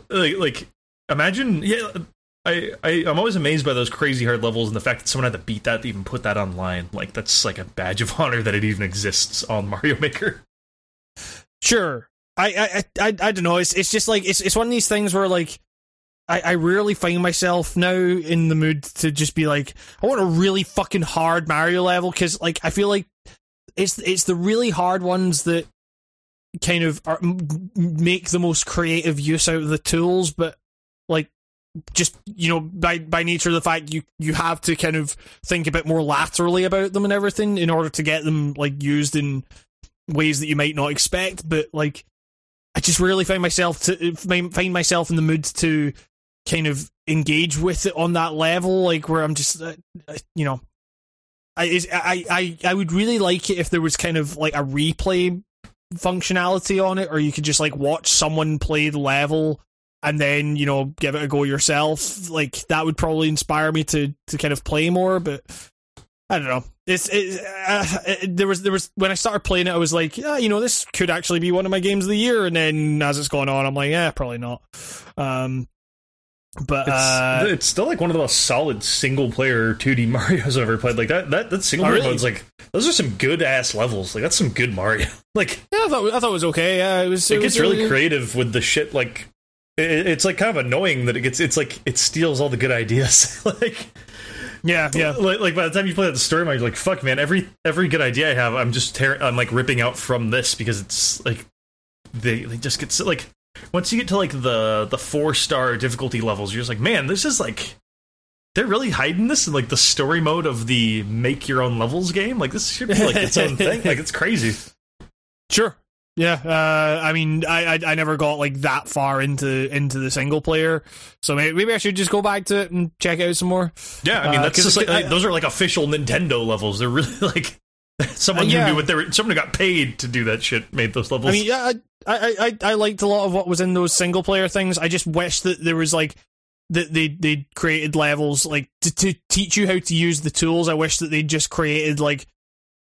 like, like imagine yeah. I, I I'm always amazed by those crazy hard levels and the fact that someone had to beat that to even put that online. Like that's like a badge of honor that it even exists on Mario Maker. Sure. I I I, I don't know. It's it's just like it's it's one of these things where like I, I rarely find myself now in the mood to just be like I want a really fucking hard Mario level because like I feel like it's it's the really hard ones that kind of are, make the most creative use out of the tools, but just you know by by nature of the fact you you have to kind of think a bit more laterally about them and everything in order to get them like used in ways that you might not expect. But like I just really find myself to find myself in the mood to kind of engage with it on that level, like where I'm just, uh, uh, you know, I, is- I I I would really like it if there was kind of like a replay functionality on it, or you could just like watch someone play the level and then you know give it a go yourself. Like that would probably inspire me to to kind of play more, but. I don't know. It's it, uh, it, there was there was when I started playing it, I was like, yeah, you know, this could actually be one of my games of the year. And then as it's going on, I'm like, yeah, probably not. Um, but It's, uh, it's still like one of the most solid single player 2D Mario's I've ever played. Like that that that single Oh, player really? mode's like those are some good ass levels. Like that's some good Mario. Like yeah, I thought I thought it was okay. Yeah, it was. it, was gets really creative with the shit. Like it, it's like kind of annoying that it gets. It's like it steals all the good ideas. like Yeah, yeah. like, like by the time you play the story mode, you're like, fuck, man. Every every good idea I have, I'm just tearing, I'm like ripping out from this because it's like they they just get so, like once you get to like the the four star difficulty levels, you're just like, man, this is like they're really hiding this in like the story mode of the make your own levels game. Like this should be like its own thing. Like it's crazy. Sure. Yeah. Uh, I mean, I, I I never got like that far into into the single player, so maybe, maybe I should just go back to it and check it out some more. Yeah, I mean Uh, just like, I- those are like official Nintendo levels. They're really like someone Uh, who knew what they were. Someone who got paid to do that shit made those levels. I mean, yeah, I, I I I liked a lot of what was in those single player things. I just wish that there was like that they they created levels like to, to teach you how to use the tools. I wish that they just created like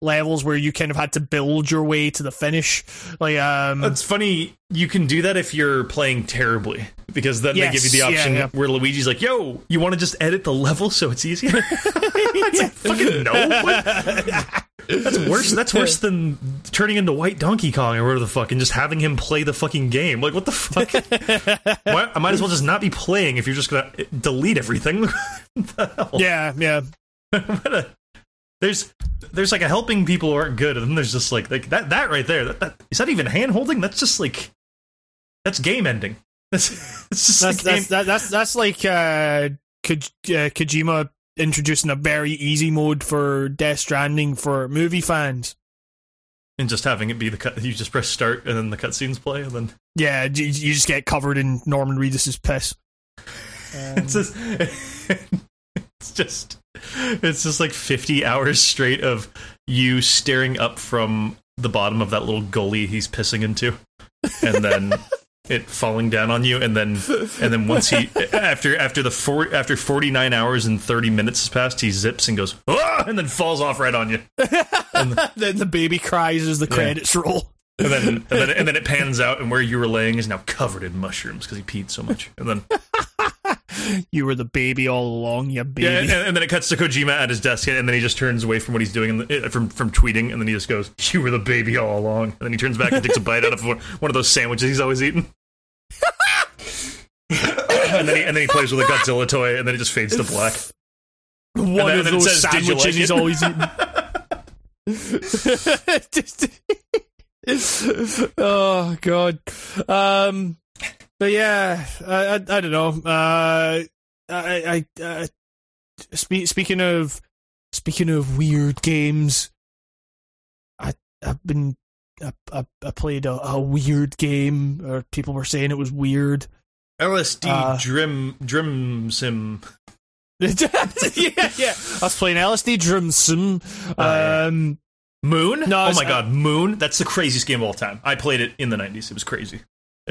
levels where you kind of had to build your way to the finish. Like um, It's funny. You can do that if you're playing terribly, because then Yes, they give you the option yeah. where Luigi's like, "Yo, you want to just edit the level so it's easier?" it's like, fucking no. That's worse. That's worse than turning into White Donkey Kong or whatever the fuck, and just having him play the fucking game. Like, what the fuck? Why, I might as well just not be playing if you're just gonna delete everything. What the hell? yeah, yeah. What a- there's there's like a helping people who aren't good, and then there's just like like that that right there. That, that is that even hand holding? That's just like that's game ending. That's it's just That's game. that's that, that's that's like uh, Ko- uh, Kojima introducing a very easy mode for Death Stranding for movie fans. and just having it be the cut. You just press start, and then the cutscenes play, and then Yeah, you, you just get covered in Norman Reedus's piss. it's just it's just it's just like 50 hours straight of you staring up from the bottom of that little gully he's pissing into and then it falling down on you and then and then once he after after the four after 49 hours and 30 minutes has passed he zips and goes ah! and then falls off right on you and then the baby cries as the credits roll. and then and then and then it pans out and where you were laying is now covered in mushrooms because he peed so much and then You were the baby all along, you baby. Yeah, and, and then it cuts to Kojima at his desk, and then he just turns away from what he's doing, and, uh, from from tweeting, and then he just goes, "You were the baby all along." And then he turns back and takes a bite out of one, one of those sandwiches he's always eating. and then he and then he plays with a Godzilla toy, and then it just fades to black. One then- of and then it those says, sandwiches like he's it?" always eating. oh god. Um. But yeah, I I, I don't know. Uh, I I uh, spe- speaking of speaking of weird games, I I've been. I, I, I played a, a weird game, or people were saying it was weird. LSD Uh, Drim Drim Sim. yeah, yeah. I was playing LSD Drum Sim. yeah. Um, Moon? No, oh my god, Moon! That's the craziest game of all time. I played it in the '90s. It was crazy.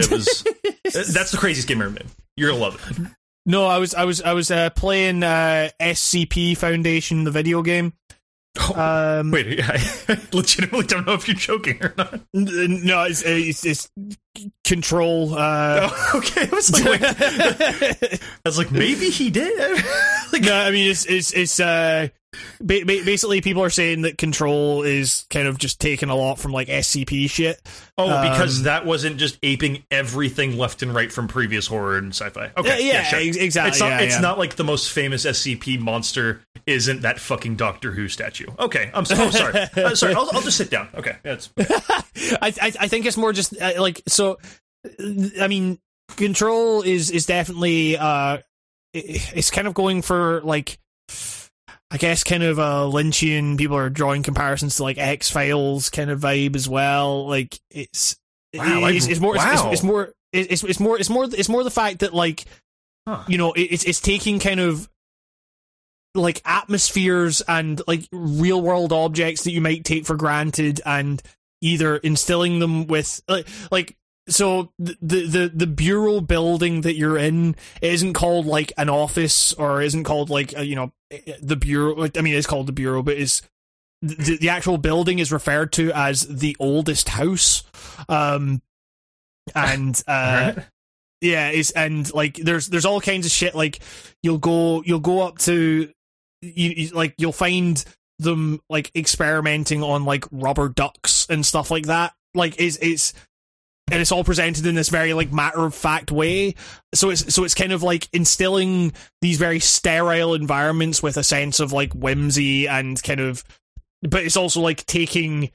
It was. that's the craziest game I ever made. You're gonna love it. no, I was I was I was uh, playing uh, SCP Foundation, the video game. Um, Wait, I legitimately don't know if you're joking or not. no, it's it's, it's Control. Uh, Oh, okay, I was like. I was like, maybe he did. like, no, I mean it's it's it's uh, ba- ba- basically people are saying that Control is kind of just taking a lot from like SCP shit. oh, because um, that wasn't just aping everything left and right from previous horror and sci-fi. Okay, Yeah, yeah, sure. ex- exactly, It's not. yeah, it's not like the most famous SCP monster isn't that fucking Doctor Who statue. Okay, I'm so, oh, sorry. Uh, sorry, I'll, I'll just sit down. Okay, yeah, it's I, I I think it's more just uh, like so. I mean, Control is is definitely uh, it- it's kind of going for like. I guess kind of a Lynchian. People are drawing comparisons to like X Files kind of vibe as well. Like it's Wow, it's, it's more it's, it's, it's more it's, it's more it's more it's more the fact that like Huh. you know it's it's taking kind of like atmospheres and like real world objects that you might take for granted and either instilling them with like like so the the the bureau building that you're in isn't called like an office or isn't called like uh, you know the bureau i mean it's called the bureau but is the, the actual building is referred to as the oldest house um and uh Alright. yeah it's and like there's there's all kinds of shit like you'll go you'll go up to you, you like you'll find them like experimenting on like rubber ducks and stuff like that like it's it's and it's all presented in this very like matter of fact way. So it's so it's kind of like instilling these very sterile environments with a sense of like whimsy and kind of but it's also like taking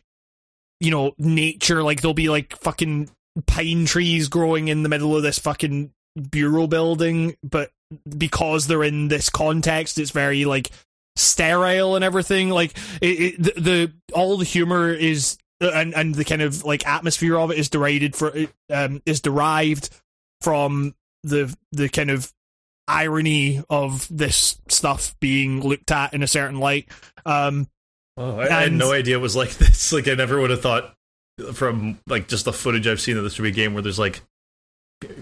you know nature like there'll be like fucking pine trees growing in the middle of this fucking bureau building but because they're in this context it's very like sterile and everything. Like it, it the, the all the humor is and and the kind of like atmosphere of it is derided for um is derived from the the kind of irony of this stuff being looked at in a certain light um Oh, I, I had no idea it was like this. Like I never would have thought from like just the footage I've seen that this would be a game where there's like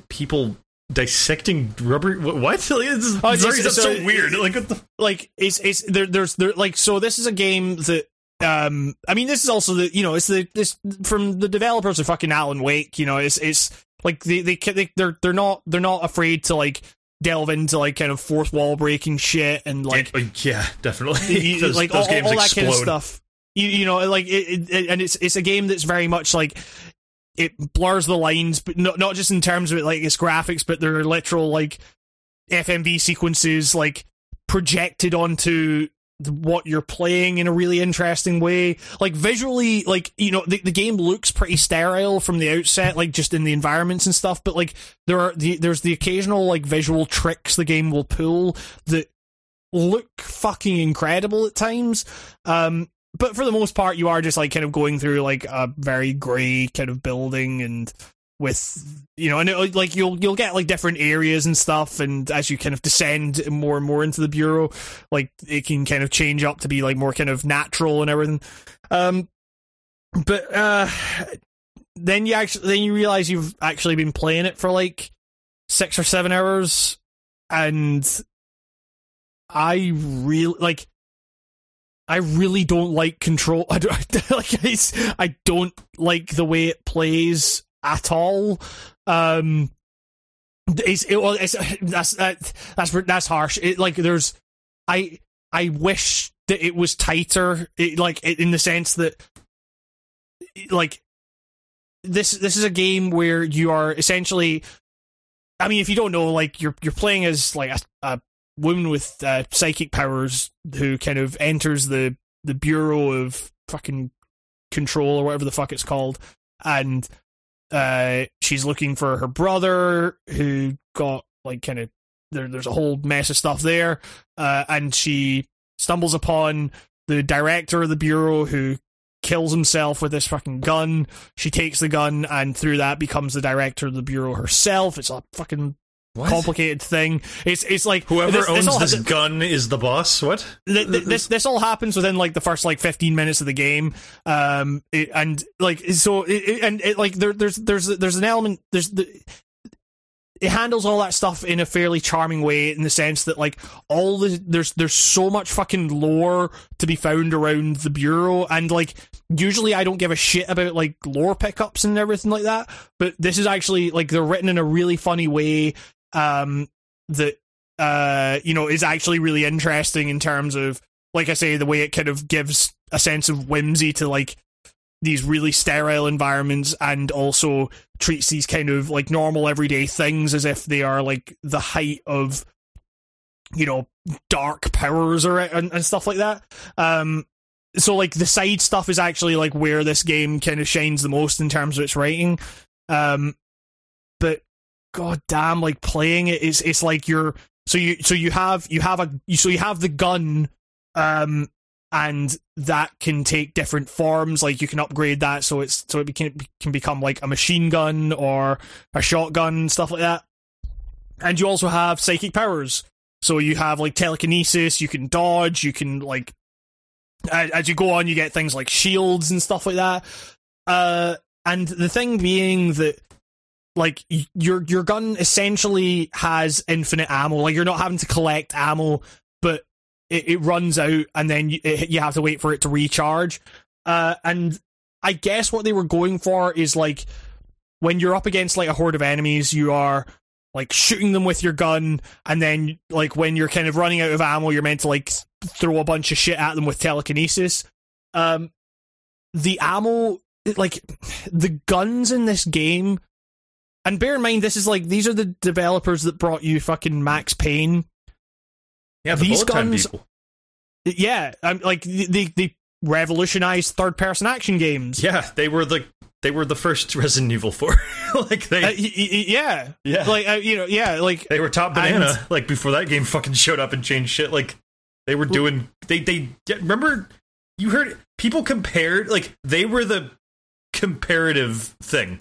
people dissecting rubber. wh- What? Like, it's, Oh, sorry, it's- so- so weird. Like what the? like it's it's there there's there like so this is a game that um I mean this is also the you know it's the this from the developers of fucking Alan Wake you know it's it's like they they, they they're they're not they're not afraid to like delve into like kind of fourth wall breaking shit and like yeah, definitely. you- those like those all, games all that kind of stuff. You, you know, like it, it, and it's it's a game that's very much like it blurs the lines, but not not just in terms of it, like its graphics, but there are literal like FMV sequences like projected onto what you're playing in a really interesting way. Like visually, like you know, the, the game looks pretty sterile from the outset, like just in the environments and stuff. But like there are the there's the occasional like visual tricks the game will pull that look fucking incredible at times. Um, but for the most part, you are just like kind of going through like a very grey kind of building and with you know and it, like you'll you'll get like different areas and stuff and as you kind of descend more and more into the bureau like it can kind of change up to be like more kind of natural and everything um but uh then you actually then you realize you've actually been playing it for like six or seven hours and i really like I really don't like control. I don't, like I don't like the way it plays at all. Um, it's, it, well, it's that's that, that's that's harsh. It like there's, I I wish that it was tighter. It, like in the sense that, like this this is a game where you are essentially. I mean, if you don't know, like you're you're playing as like a, a woman with uh, psychic powers who kind of enters the the bureau of fucking control or whatever the fuck it's called, and uh, she's looking for her brother who got like kind of there. There's a whole mess of stuff there, uh, and she stumbles upon the director of the bureau who kills himself with this fucking gun. She takes the gun and through that becomes the director of the bureau herself. It's a fucking What? complicated thing. It's it's like Whoever this, owns all, this gun is the boss. What? th- th- this this all happens within like the first like 15 minutes of the game um it, and like so it, it- and it, like there there's there's there's an element there's the it handles all that stuff in a fairly charming way in the sense that like all the there's there's so much fucking lore to be found around the bureau and like usually I don't give a shit about like lore pickups and everything like that but this is actually like they're written in a really funny way um that uh you know is actually really interesting in terms of like I say the way it kind of gives a sense of whimsy to like these really sterile environments and also treats these kind of like normal everyday things as if they are like the height of you know dark powers or and, and stuff like that. Um so like the side stuff is actually like where this game kind of shines the most in terms of its writing. Um god damn like playing it is it's like you're so you so you have you have a so you have the gun um and that can take different forms. Like you can upgrade that so it's so it can can become like a machine gun or a shotgun stuff like that. And you also have psychic powers. So you have like telekinesis, you can dodge, you can like as you go on, you get things like shields and stuff like that. Uh, and the thing being that like your your gun essentially has infinite ammo. Like you're not having to collect ammo, but it, it runs out, and then you, it, you have to wait for it to recharge. Uh, and I guess what they were going for is like when you're up against like a horde of enemies, you are like shooting them with your gun, and then like when you're kind of running out of ammo, you're meant to like throw a bunch of shit at them with telekinesis. Um, the ammo, like the guns in this game, and bear in mind this is like these are the developers that brought you fucking Max Payne. Yeah, the These guns- people. Yeah, um, like they they revolutionized third person action games. Yeah, they were the they were the first Resident Evil 4. like they Uh, y- y- yeah, Yeah. like uh, you know, yeah, like they were top banana and- like before that game fucking showed up and changed shit like they were doing they they remember you heard people compared like they were the comparative thing.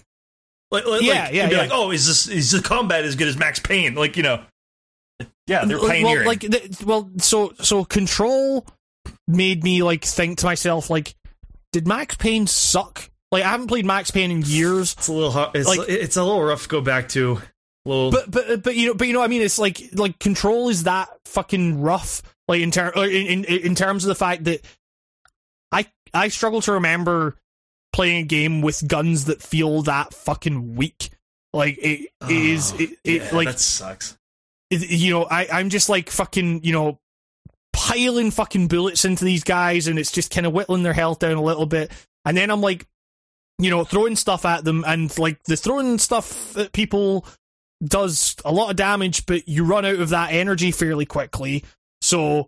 Like, like Yeah, yeah, be yeah. like, "Oh, is this is the combat as good as Max Payne?" Like, you know. Yeah, they're Well, like, th- well, so so control made me like think to myself like, did Max Payne suck? Like I haven't played Max Payne in years, it's a little hard, it's like- it's a little rough to go back to. Little but but but you know but you know what I mean it's like like control is that fucking rough like in ter- uh, in, in in terms of the fact that I I struggle to remember playing a game with guns that feel that fucking weak. Like it, it is Oh, it, it yeah, like that sucks. it- you know, I, I'm just like fucking, you know, piling fucking bullets into these guys, and it's just kind of whittling their health down a little bit. And then I'm like, you know, throwing stuff at them, and like the throwing stuff at people does a lot of damage, but you run out of that energy fairly quickly. So,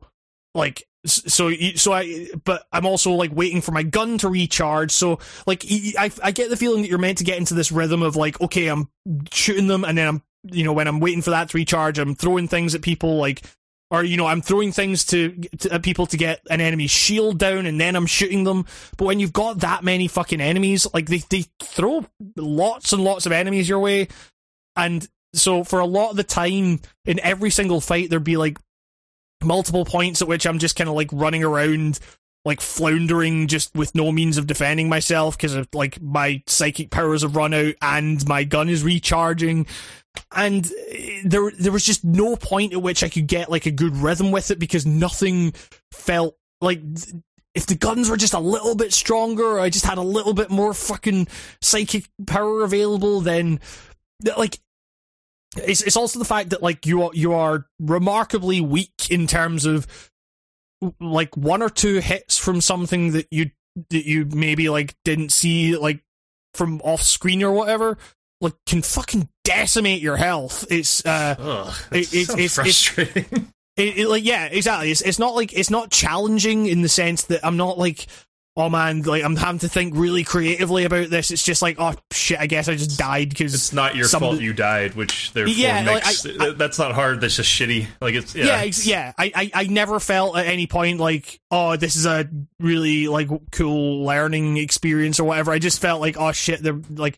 like, so so I, but I'm also like waiting for my gun to recharge. So, like, I, I get the feeling that you're meant to get into this rhythm of like, okay, I'm shooting them, and then I'm you know when I'm waiting for that to recharge, I'm throwing things at people like. Or you know, I'm throwing things to, to at people to get an enemy's shield down, and then I'm shooting them. But when you've got that many fucking enemies, like they they throw lots and lots of enemies your way, and so for a lot of the time in every single fight, there'd be like multiple points at which I'm just kind of like running around, like floundering, just with no means of defending myself because of like my psychic powers have run out and my gun is recharging. And eh, there, there was just no point at which I could get like a good rhythm with it because nothing felt like if the guns were just a little bit stronger, or I just had a little bit more fucking psychic power available, then like it's it's also the fact that like you are you are remarkably weak in terms of like one or two hits from something that you that you maybe like didn't see like from off screen or whatever like can fucking decimate your health. It's uh Ugh, it- it's, it's- so it's- it's- frustrating. it, it, like yeah, exactly. It's it's not like it's not challenging in the sense that I'm not like oh man, like I'm having to think really creatively about this. It's just like oh shit, I guess I just died because it's not your some fault you died, which therefore Yeah, like, I- I- that's not hard. That's just shitty. Like it's yeah, yeah, ex- yeah. I, I, I never felt at any point like, oh, this is a really like cool learning experience or whatever. I just felt like, oh shit, they're like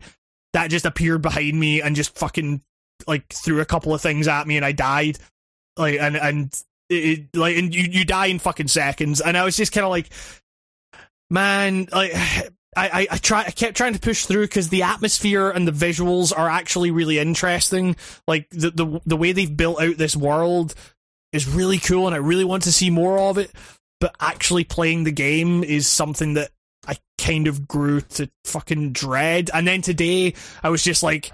that just appeared behind me and just fucking like threw a couple of things at me and I died. Like and and it, it- like and you you die in fucking seconds. And I was just kind of like, man. I, I, I try I kept trying to push through because the atmosphere and the visuals are actually really interesting. Like the, the the way they've built out this world is really cool and I really want to see more of it. But actually playing the game is something that I kind of grew to fucking dread. And then today I was just like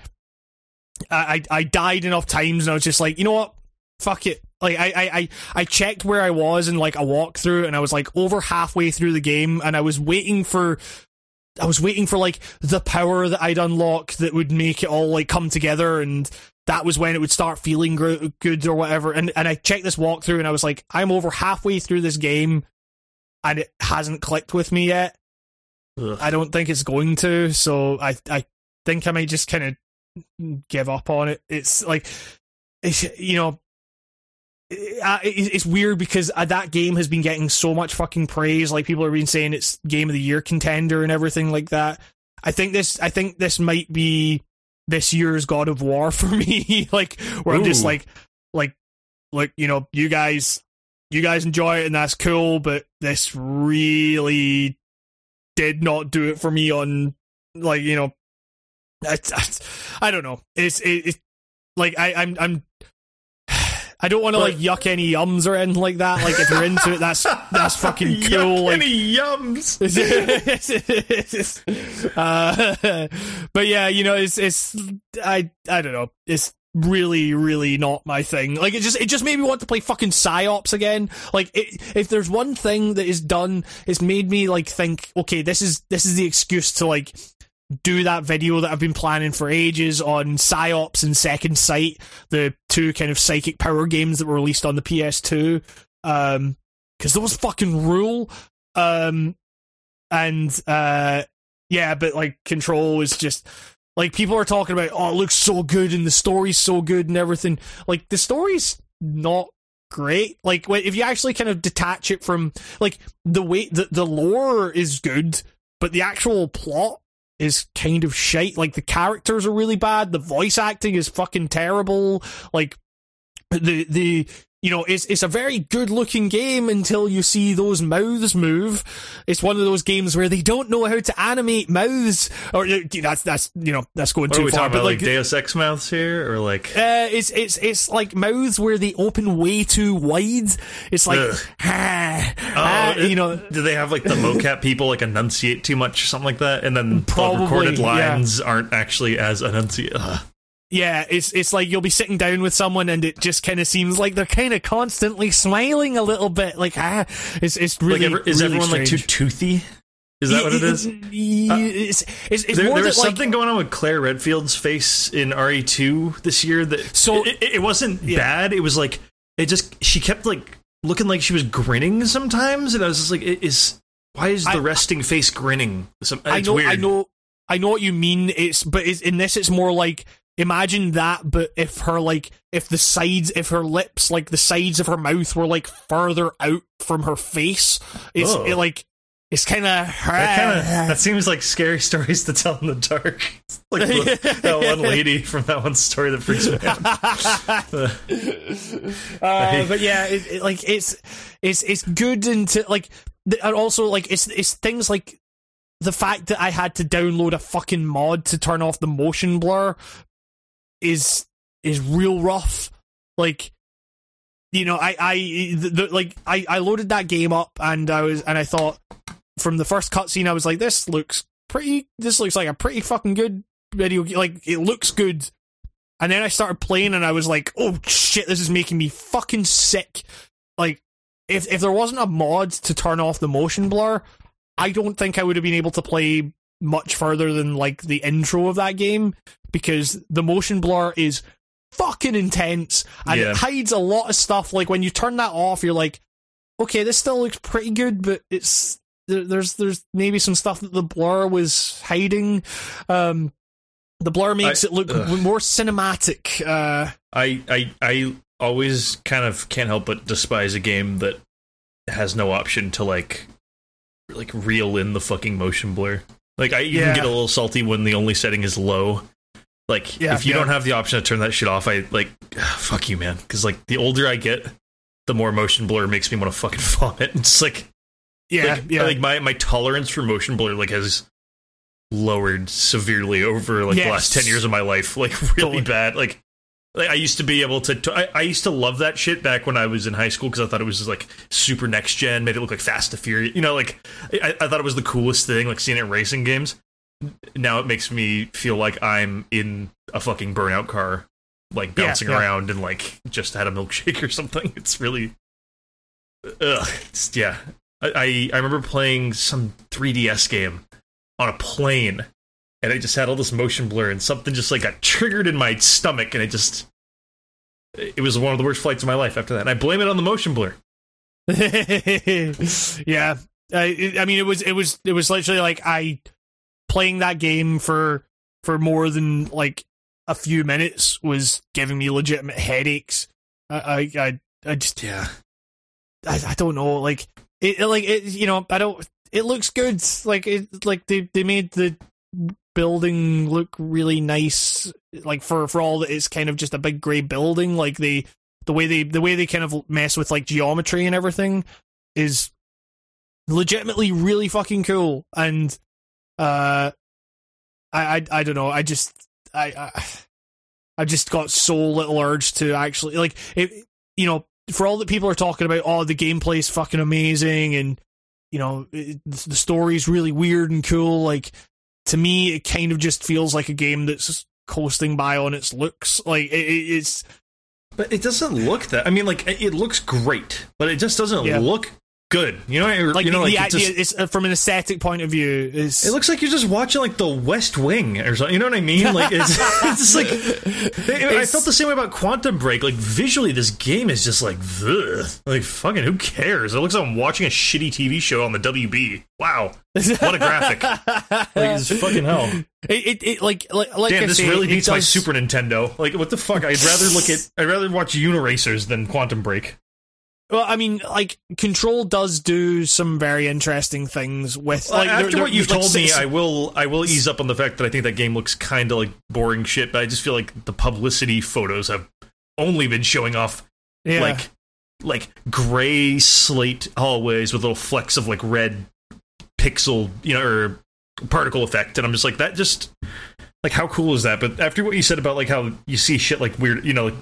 I, I died enough times and I was just like, you know what? Fuck it. Like I, I, I, I checked where I was in like a walkthrough and I was like over halfway through the game and I was waiting for I was waiting for like the power that I'd unlock that would make it all like come together and that was when it would start feeling gr- good or whatever. And and I checked this walkthrough and I was like, I'm over halfway through this game, and it hasn't clicked with me yet. Ugh. I don't think it's going to. So I I think I might just kind of give up on it. It's like, it's, you know, it's weird because uh, that game has been getting so much fucking praise. Like people have been saying it's game of the year contender and everything like that. I think this, I think this might be this year's God of War for me. like where I'm just like, like, like you know, you guys, you guys enjoy it and that's cool, but this really did not do it for me on like you know. I, I, I don't know. It's it, it's like I I'm I'm I don't want to like yuck any yums or anything like that. Like if you're into it, that's that's fucking cool. Yuck, like any yums? uh, but yeah, you know, it's it's I I don't know. It's really really not my thing. Like it just it just made me want to play fucking Psi-Ops again. Like it, if there's one thing that is done, it's made me like think, okay, this is this is the excuse to like do that video that I've been planning for ages on Psi-Ops and Second Sight, the two kind of psychic power games that were released on the PS2. Um, because those fucking rule. Um, and uh, yeah, but like Control is just like people are talking about. Oh, it looks so good and the story's so good and everything. Like the story's not great. Like if you actually kind of detach it from like the way the the lore is good, but the actual plot is kind of shite. Like the characters are really bad. The voice acting is fucking terrible. Like the the you know it's it's a very good looking game until you see those mouths move. It's one of those games where they don't know how to animate mouths. Or uh, that's that's you know that's going What are we far. talking But about? Like, like Deus Ex mouths here, or like uh, it's it's it's like mouths where they open way too wide. It's like ah, Oh, ah, you know. do they have like the mocap people like enunciate too much or something like that, and then Probably, the recorded yeah. lines aren't actually as enunciated? Yeah, it's it's like you'll be sitting down with someone and it just kind of seems like they're kind of constantly smiling a little bit. Like ah, it's it's Like, really ever, is really everyone like too toothy? Is that what it is? It's, it's, it's There, more there that was like something going on with Claire Redfield's face in RE2 this year that So- it, it, it wasn't Yeah. bad. It was like it just she kept like looking like she was grinning sometimes, and I was just like, is why is the I- resting face grinning? Some, I know weird. I know I know what you mean. It's but it's, in this it's more like imagine that, but if her like if the sides if her lips like the sides of her mouth were like further out from her face, it's Oh. it, like it's kind of That that seems like scary stories to tell in the dark. Like the, that one lady from that one story that freaks me out. uh, but yeah, it, it, like it's it's it's good into like th- and also like it's it's things like the fact that I had to download a fucking mod to turn off the motion blur is is real rough. Like you know, I I the, the, like I I loaded that game up and I was and I thought from the first cutscene I was like this looks pretty this looks like a pretty fucking good video like it looks good and then I started playing and I was like, oh shit, this is making me fucking sick. Like, if if there wasn't a mod to turn off the motion blur, I don't think I would have been able to play much further than like the intro of that game because the motion blur is fucking intense and Yeah. it hides a lot of stuff. Like when you turn that off, you're like, okay, this still looks pretty good, but it's there, there's there's maybe some stuff that the blur was hiding. Um, the blur makes I- it look ugh. more cinematic. Uh, I I I always kind of can't help but despise a game that has no option to like like reel in the fucking motion blur. Like I even Yeah. get a little salty when the only setting is low. Like Yeah, if you yeah. don't have the option to turn that shit off, I like fuck you, man. Because like the older I get, the more motion blur makes me want to fucking vomit. It's like yeah, like, yeah. like my my tolerance for motion blur like has lowered severely over like the last 10 years of my life like really Totally. bad like like, I used to be able to. to I, I used to love that shit back when I was in high school because I thought it was just, like super next gen, made it look like Fast and Furious. You know, like I, I thought it was the coolest thing, like seeing it in racing games. Now it makes me feel like I'm in a fucking burnout car, like Yeah, bouncing yeah. around and like just had a milkshake or something. It's really, ugh. It's, yeah, I, I I remember playing some 3DS game on a plane and I just had all this motion blur and something just like got triggered in my stomach and it just it was one of the worst flights of my life after that. And I blame it on the motion blur. yeah, I, I mean, it was it was it was literally like I playing that game for for more than like a few minutes was giving me legitimate headaches. I I I, I just Yeah. I, I don't know like it it- like it you know I don't it looks good like it like they they made the building look really nice like for for all that it's kind of just a big gray building like they the way they the way they kind of mess with like geometry and everything is legitimately really fucking cool and uh I I, I don't know I just I, I I just got so little urge to actually like it you know for all that people are talking about oh the gameplay's fucking amazing and you know it, the story's really weird and cool like to me it kind of just feels like a game that's coasting by on its looks like it, it, it's But it doesn't look that. I mean, like it it looks great, but it just doesn't Yeah. look good. You know, like you know, the, like the just, idea is uh, from an aesthetic point of view is it looks like you're just watching like The West Wing or something. You know what I mean? Like it's, it's just like I felt the same way about Quantum Break. Like visually, this game is just like ugh. like fucking who cares? It looks like I'm watching a shitty TV show on the WB. Wow, what a graphic! Like it's fucking hell. it, it, it like like, like Damn, I this say, really beats my Super Nintendo. Like, what the fuck? I'd rather look at, I'd rather watch Uniracers than Quantum Break. Well, I mean, like Control does do some very interesting things with like After they're- they're- what you've like, told me, I will, I will ease up on the fact that I think that game looks kind of like boring shit. But I just feel like the publicity photos have only been showing off yeah. like, like gray slate hallways with little flecks of like red pixel, you know, or particle effect, and I'm just like that. Just like how cool is that? But after what you said about like how you see shit like weird, you know, like,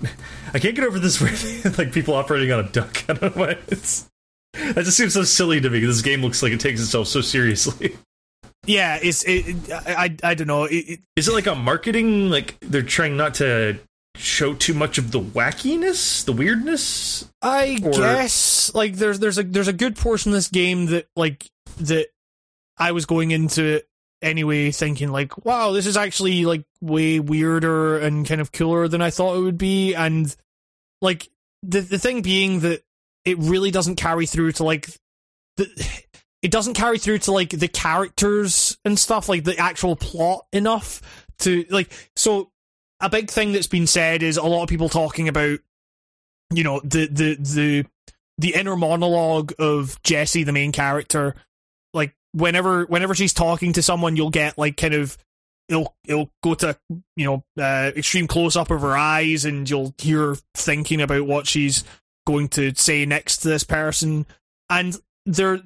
I can't get over this weird like people operating on a duck. I don't know why it's. That just seems so silly to me. This game looks like it takes itself so seriously. yeah, it's it, I, I I don't know. It, it, Is it like a marketing? Like they're trying not to show too much of the wackiness, the weirdness? I Or- guess like there's there's a there's a good portion of this game that like that I was going into it anyway thinking like wow this is actually like way weirder and kind of cooler than I thought it would be and like the the thing being that it really doesn't carry through to like the it doesn't carry through to like the characters and stuff like the actual plot enough to like so a big thing that's been said is a lot of people talking about you know the the the the inner monologue of Jesse the main character. Like whenever whenever she's talking to someone, you'll get like kind of it'll it'll go to you know uh, extreme close up of her eyes, and you'll hear thinking about what she's going to say next to this person, and they're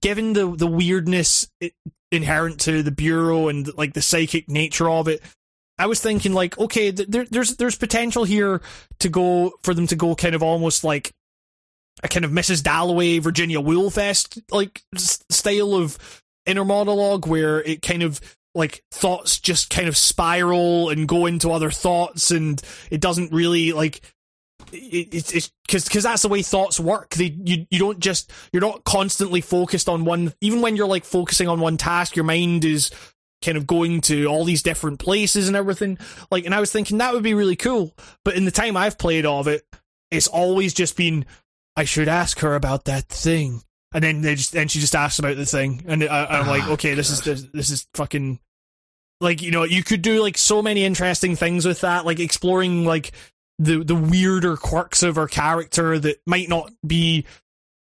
given the the weirdness inherent to the bureau and like the psychic nature of it. I was thinking like, okay, there, there's there's potential here to go for them to go kind of almost like a kind of Mrs. Dalloway, Virginia Woolfesque like style of inner monologue where it kind of like thoughts just kind of spiral and go into other thoughts and it doesn't really like it, it's it's because because that's the way thoughts work they you you don't just you're not constantly focused on one even when you're like focusing on one task your mind is kind of going to all these different places and everything like and i was thinking that would be really cool but in the time i've played of it it's always just been i should ask her about that thing. And then they just and she just asks about the thing. And I, i'm like Oh, okay this is this, this is fucking like you know you could do like so many interesting things with that like exploring like the the weirder quirks of her character that might not be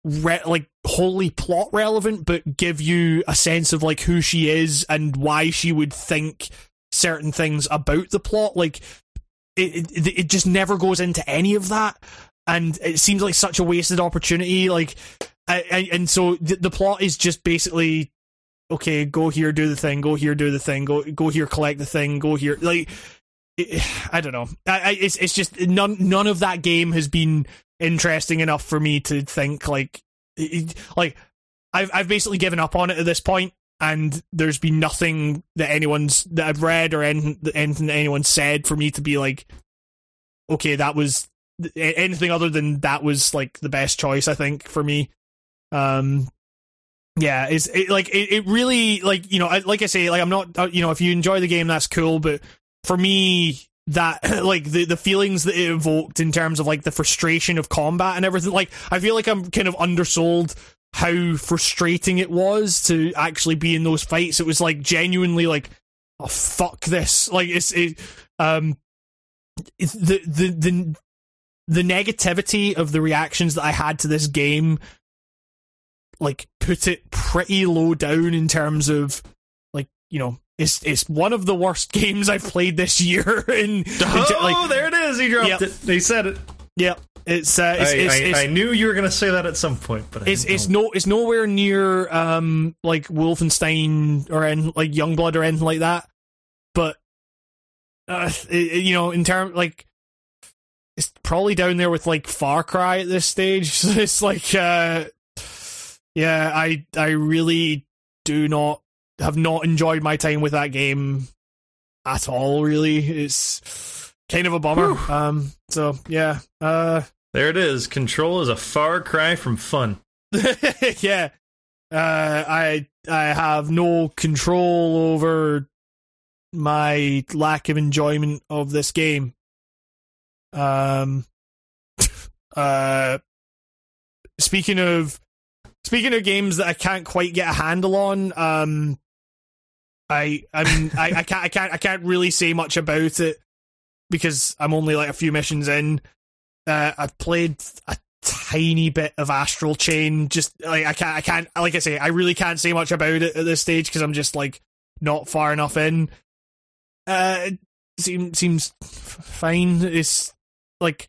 re- like wholly plot relevant but give you a sense of like who she is and why she would think certain things about the plot. Like it it, it just never goes into any of that and it seems like such a wasted opportunity like I, and so the, the plot is just basically okay go here do the thing go here do the thing go go here collect the thing go here like it, I don't know. I, I, it's it's just none none of that game has been interesting enough for me to think like it, like I've I've basically given up on it at this point, and there's been nothing that anyone's that I've read or anything, anything that anyone said for me to be like, okay, that was anything other than that was like the best choice I think for me. Um, yeah, it's it, like it, it really like you know I, like I say like I'm not uh, you know if you enjoy the game that's cool, but for me that like the the feelings that it evoked in terms of like the frustration of combat and everything like I feel like I'm kind of undersold how frustrating it was to actually be in those fights it was like genuinely like oh fuck this like it's it um the the the the negativity of the reactions that I had to this game, like put it pretty low down in terms of, like you know, it's it's one of the worst games I've played this year. In, in Oh, like, there it is. He dropped Yep. it. He said it. yeah, it's uh, it's I, it's, I, it's, I knew you were going to say that at some point, but it's it's no it's nowhere near um like Wolfenstein or anything like Youngblood or anything like that. But uh, it, you know, in term like it's probably down there with like Far Cry at this stage. So it's like uh yeah, I I really do not have not enjoyed my time with that game at all really. It's kind of a bummer. Um so yeah. Uh There it is. Control is a far cry from fun. yeah. Uh, I I have no control over my lack of enjoyment of this game. Um. Uh. Speaking of speaking of games that I can't quite get a handle on, um, I I mean I, I can't I can't I can't really say much about it because I'm only like a few missions in. Uh, I've played a tiny bit of Astral Chain. Just like I can't, I can't. Like I say, I really can't say much about it at this stage because I'm just like not far enough in. Uh, it seems seems fine. It's like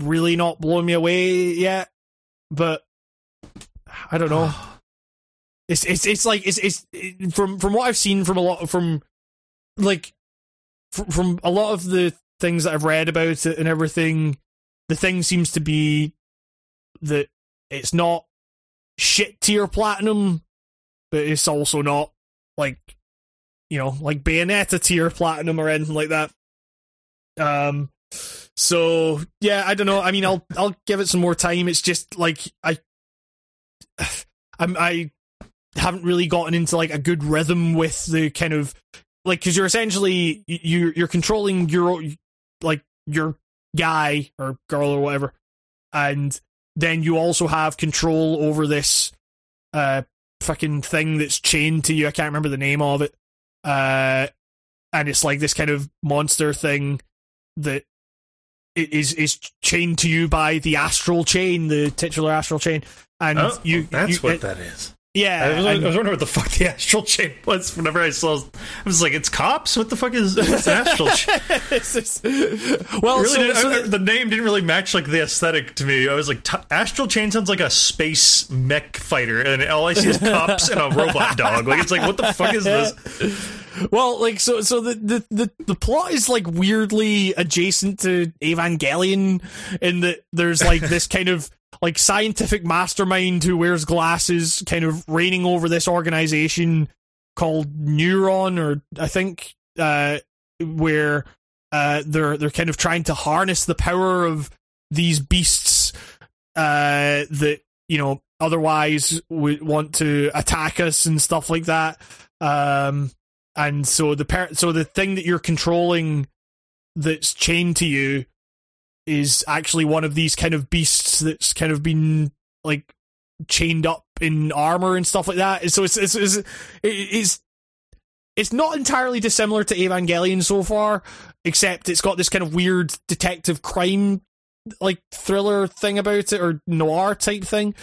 really not blowing me away yet, but I don't know. It's it's it's like it's it's it, from from what I've seen from a lot from like from, from a lot of the things that I've read about it and everything. The thing seems to be that it's not shit tier platinum, but it's also not like you know like Bayonetta tier platinum or anything like that. Um. So yeah, I don't know. I mean, I'll I'll give it some more time. It's just like I, I'm I haven't really gotten into like a good rhythm with the kind of like because you're essentially you you're controlling your like your guy or girl or whatever, and then you also have control over this uh fucking thing that's chained to you. I can't remember the name of it. Uh, and it's like this kind of monster thing that is is chained to you by the astral chain, the titular astral chain, and Oh, you. that's you- what it- that is. Yeah, I was, and- I was wondering what the fuck the astral chain was. Whenever I saw, I was like, "It's cops. What the fuck is an astral chain?" It's just- well, Really so, didn't- so I- the- the name didn't really match like the aesthetic to me. I was like, t- "Astral Chain sounds like a space mech fighter," and all I see is cops and a robot dog. Like, it's like, what the fuck is this? Well, like so, so the, the the the plot is like weirdly adjacent to Evangelion in that there's like this kind of like scientific mastermind who wears glasses, kind of reigning over this organization called Neuron, or I think uh, where uh, they're they're kind of trying to harness the power of these beasts uh, that you know otherwise would want to attack us and stuff like that. Um, and so the par- so the thing that you're controlling that's chained to you is actually one of these kind of beasts that's kind of been like chained up in armor and stuff like that. So it's it's it's it's, it's not entirely dissimilar to Evangelion so far, except it's got this kind of weird detective crime like thriller thing about it or noir type thing.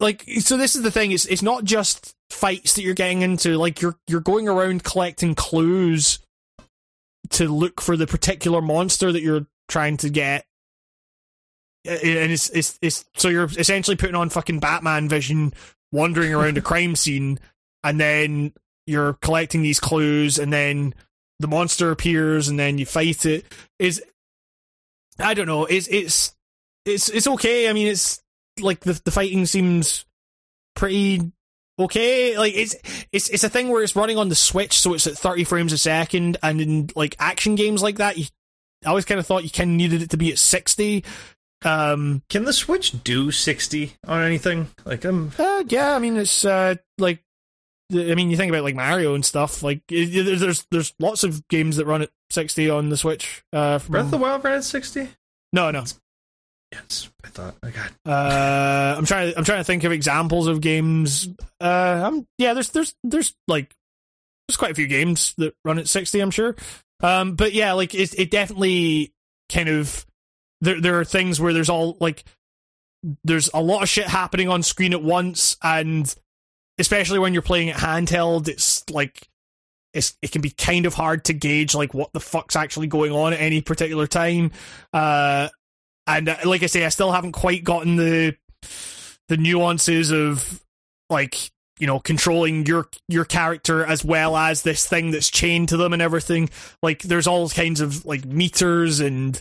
Like so this is the thing, it's it's not just fights that you're getting into, like you're you're going around collecting clues to look for the particular monster that you're trying to get. And it's it's it's so you're essentially putting on fucking Batman vision, wandering around a crime scene, and then you're collecting these clues, and then the monster appears, and then you fight it. Is I don't know. It's it's it's it's okay. I mean, it's like the the fighting seems pretty okay. Like it's it's it's a thing where it's running on the Switch, so it's at thirty frames a second, and in like action games like that, you, I always kind of thought you kind of needed it to be at sixty. Um, Can the Switch do sixty on anything? Like, I'm uh, yeah, I mean it's uh like. I mean, you think about like Mario and stuff. Like, it, there's there's lots of games that run at sixty on the Switch. Uh, from, Breath of the Wild ran at sixty. no, no. Yes, I thought. I got. Uh, I'm trying. I'm trying to think of examples of games. Uh, I'm yeah. There's there's there's like there's quite a few games that run at 60. I'm sure. Um, but yeah, like it it definitely kind of there there are things where there's all like there's a lot of shit happening on screen at once, and especially when you're playing it handheld, it's like it's it can be kind of hard to gauge like what the fuck's actually going on at any particular time. Uh, and uh, like I say, I still haven't quite gotten the the nuances of like you know controlling your your character as well as this thing that's chained to them and everything. Like there's all kinds of like meters and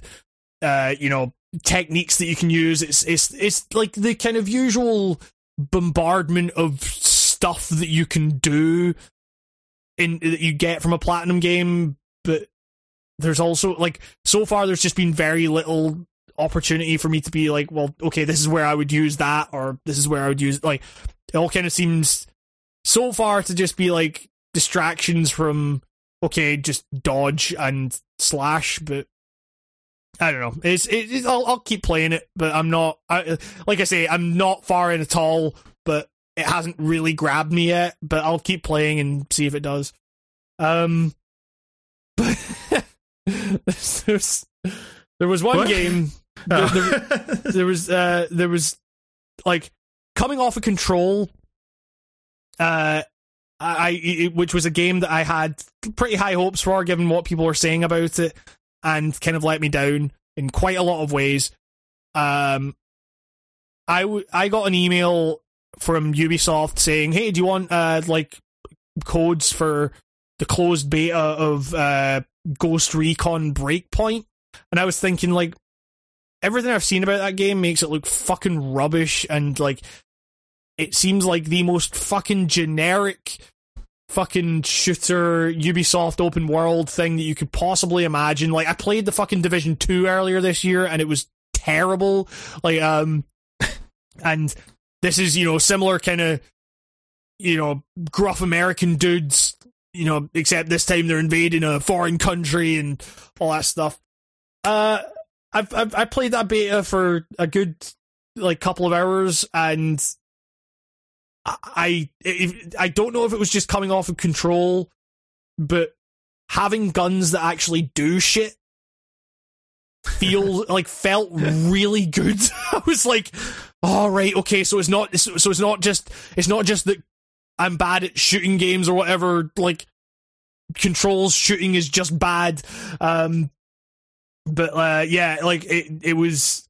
uh you know techniques that you can use. It's it's it's like the kind of usual bombardment of stuff that you can do in that you get from a platinum game but there's also like so far there's just been very little opportunity for me to be like well okay this is where i would use that or this is where i would use like it all kind of seems so far to just be like distractions from okay, just dodge and slash, but I don't know. It's it, it, I'll, I'll keep playing it, but I'm not. I, like I say, I'm not far in at all. But it hasn't really grabbed me yet. But I'll keep playing and see if it does. Um, but there's, there was one What? game. Oh. There, there, there was uh there was like coming off of control uh I, it, which was a game that I had pretty high hopes for, given what people were saying about it, and kind of let me down in quite a lot of ways. Um, I w- I got an email from Ubisoft saying, "Hey, do you want uh like codes for the closed beta of uh Ghost Recon Breakpoint?" And I was thinking, like, everything I've seen about that game makes it look fucking rubbish, and like it seems like the most fucking generic fucking shooter Ubisoft open world thing that you could possibly imagine. Like I played the fucking Division 2 earlier this year and it was terrible. Like um and this is, you know, similar kind of you know, gruff American dudes, you know, except this time they're invading a foreign country and all that stuff. Uh I've, I've I played that beta for a good like couple of hours and I if, I don't know if it was just coming off of control, but having guns that actually do shit feel like felt really good. I was like, all right, okay, so it's not so it's not just it's not just that I'm bad at shooting games or whatever. Like controls shooting is just bad. Um, but uh, yeah, like it it was.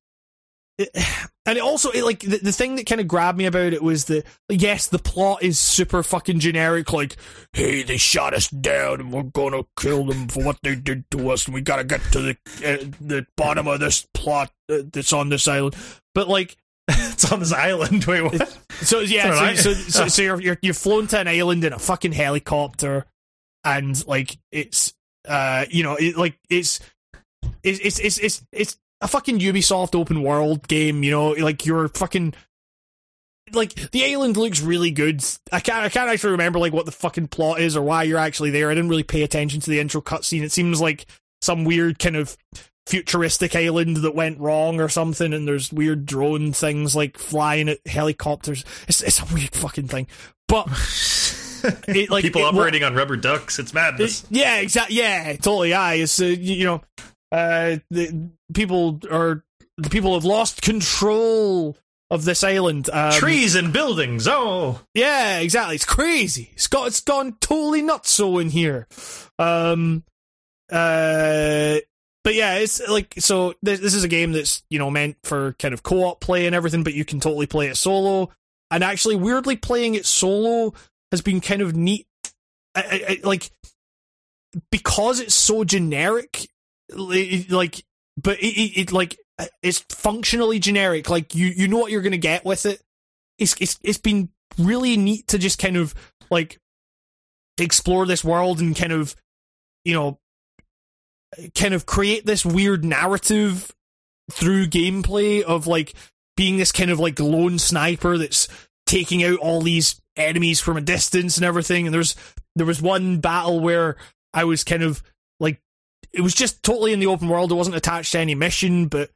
It, and it also it, like the, the thing that kind of grabbed me about it was that yes the plot is super fucking generic like hey they shot us down and we're gonna kill them for what they did to us and we gotta get to the uh, the bottom of this plot uh, that's on this island but like it's on this island. Wait, what? so yeah Alright. so, so, so, so you're, you're you're flown to an island in a fucking helicopter and like it's uh you know it, like it's it's it's it's it's, it's a fucking Ubisoft open world game, you know, like you're fucking like the island looks really good. I can't I can't actually remember like what the fucking plot is or why you're actually there. I didn't really pay attention to the intro cutscene. It seems like some weird kind of futuristic island that went wrong or something and there's weird drone things like flying at helicopters. It's it's a weird fucking thing. But it, like People it- operating on rubber ducks. It's madness. yeah, exactly. Yeah, totally. Yeah, it's uh, you know, uh, the people are the people have lost control of this island. Um, Trees and buildings. Oh, Yeah, exactly. It's crazy. It's got it's gone totally nuts so in here. Um, uh, but yeah, it's like so. This, this is a game that's you know meant for kind of co-op play and everything, but you can totally play it solo. And actually, weirdly, playing it solo has been kind of neat. I, I, I- like because it's so generic, like, but it, it, it like it's functionally generic. Like you you know what you're gonna get with it. It's it's it's been really neat to just kind of like explore this world and kind of you know kind of create this weird narrative through gameplay of like being this kind of like lone sniper that's taking out all these enemies from a distance and everything and there's there was one battle where I was kind of like it was just totally in the open world. It wasn't attached to any mission but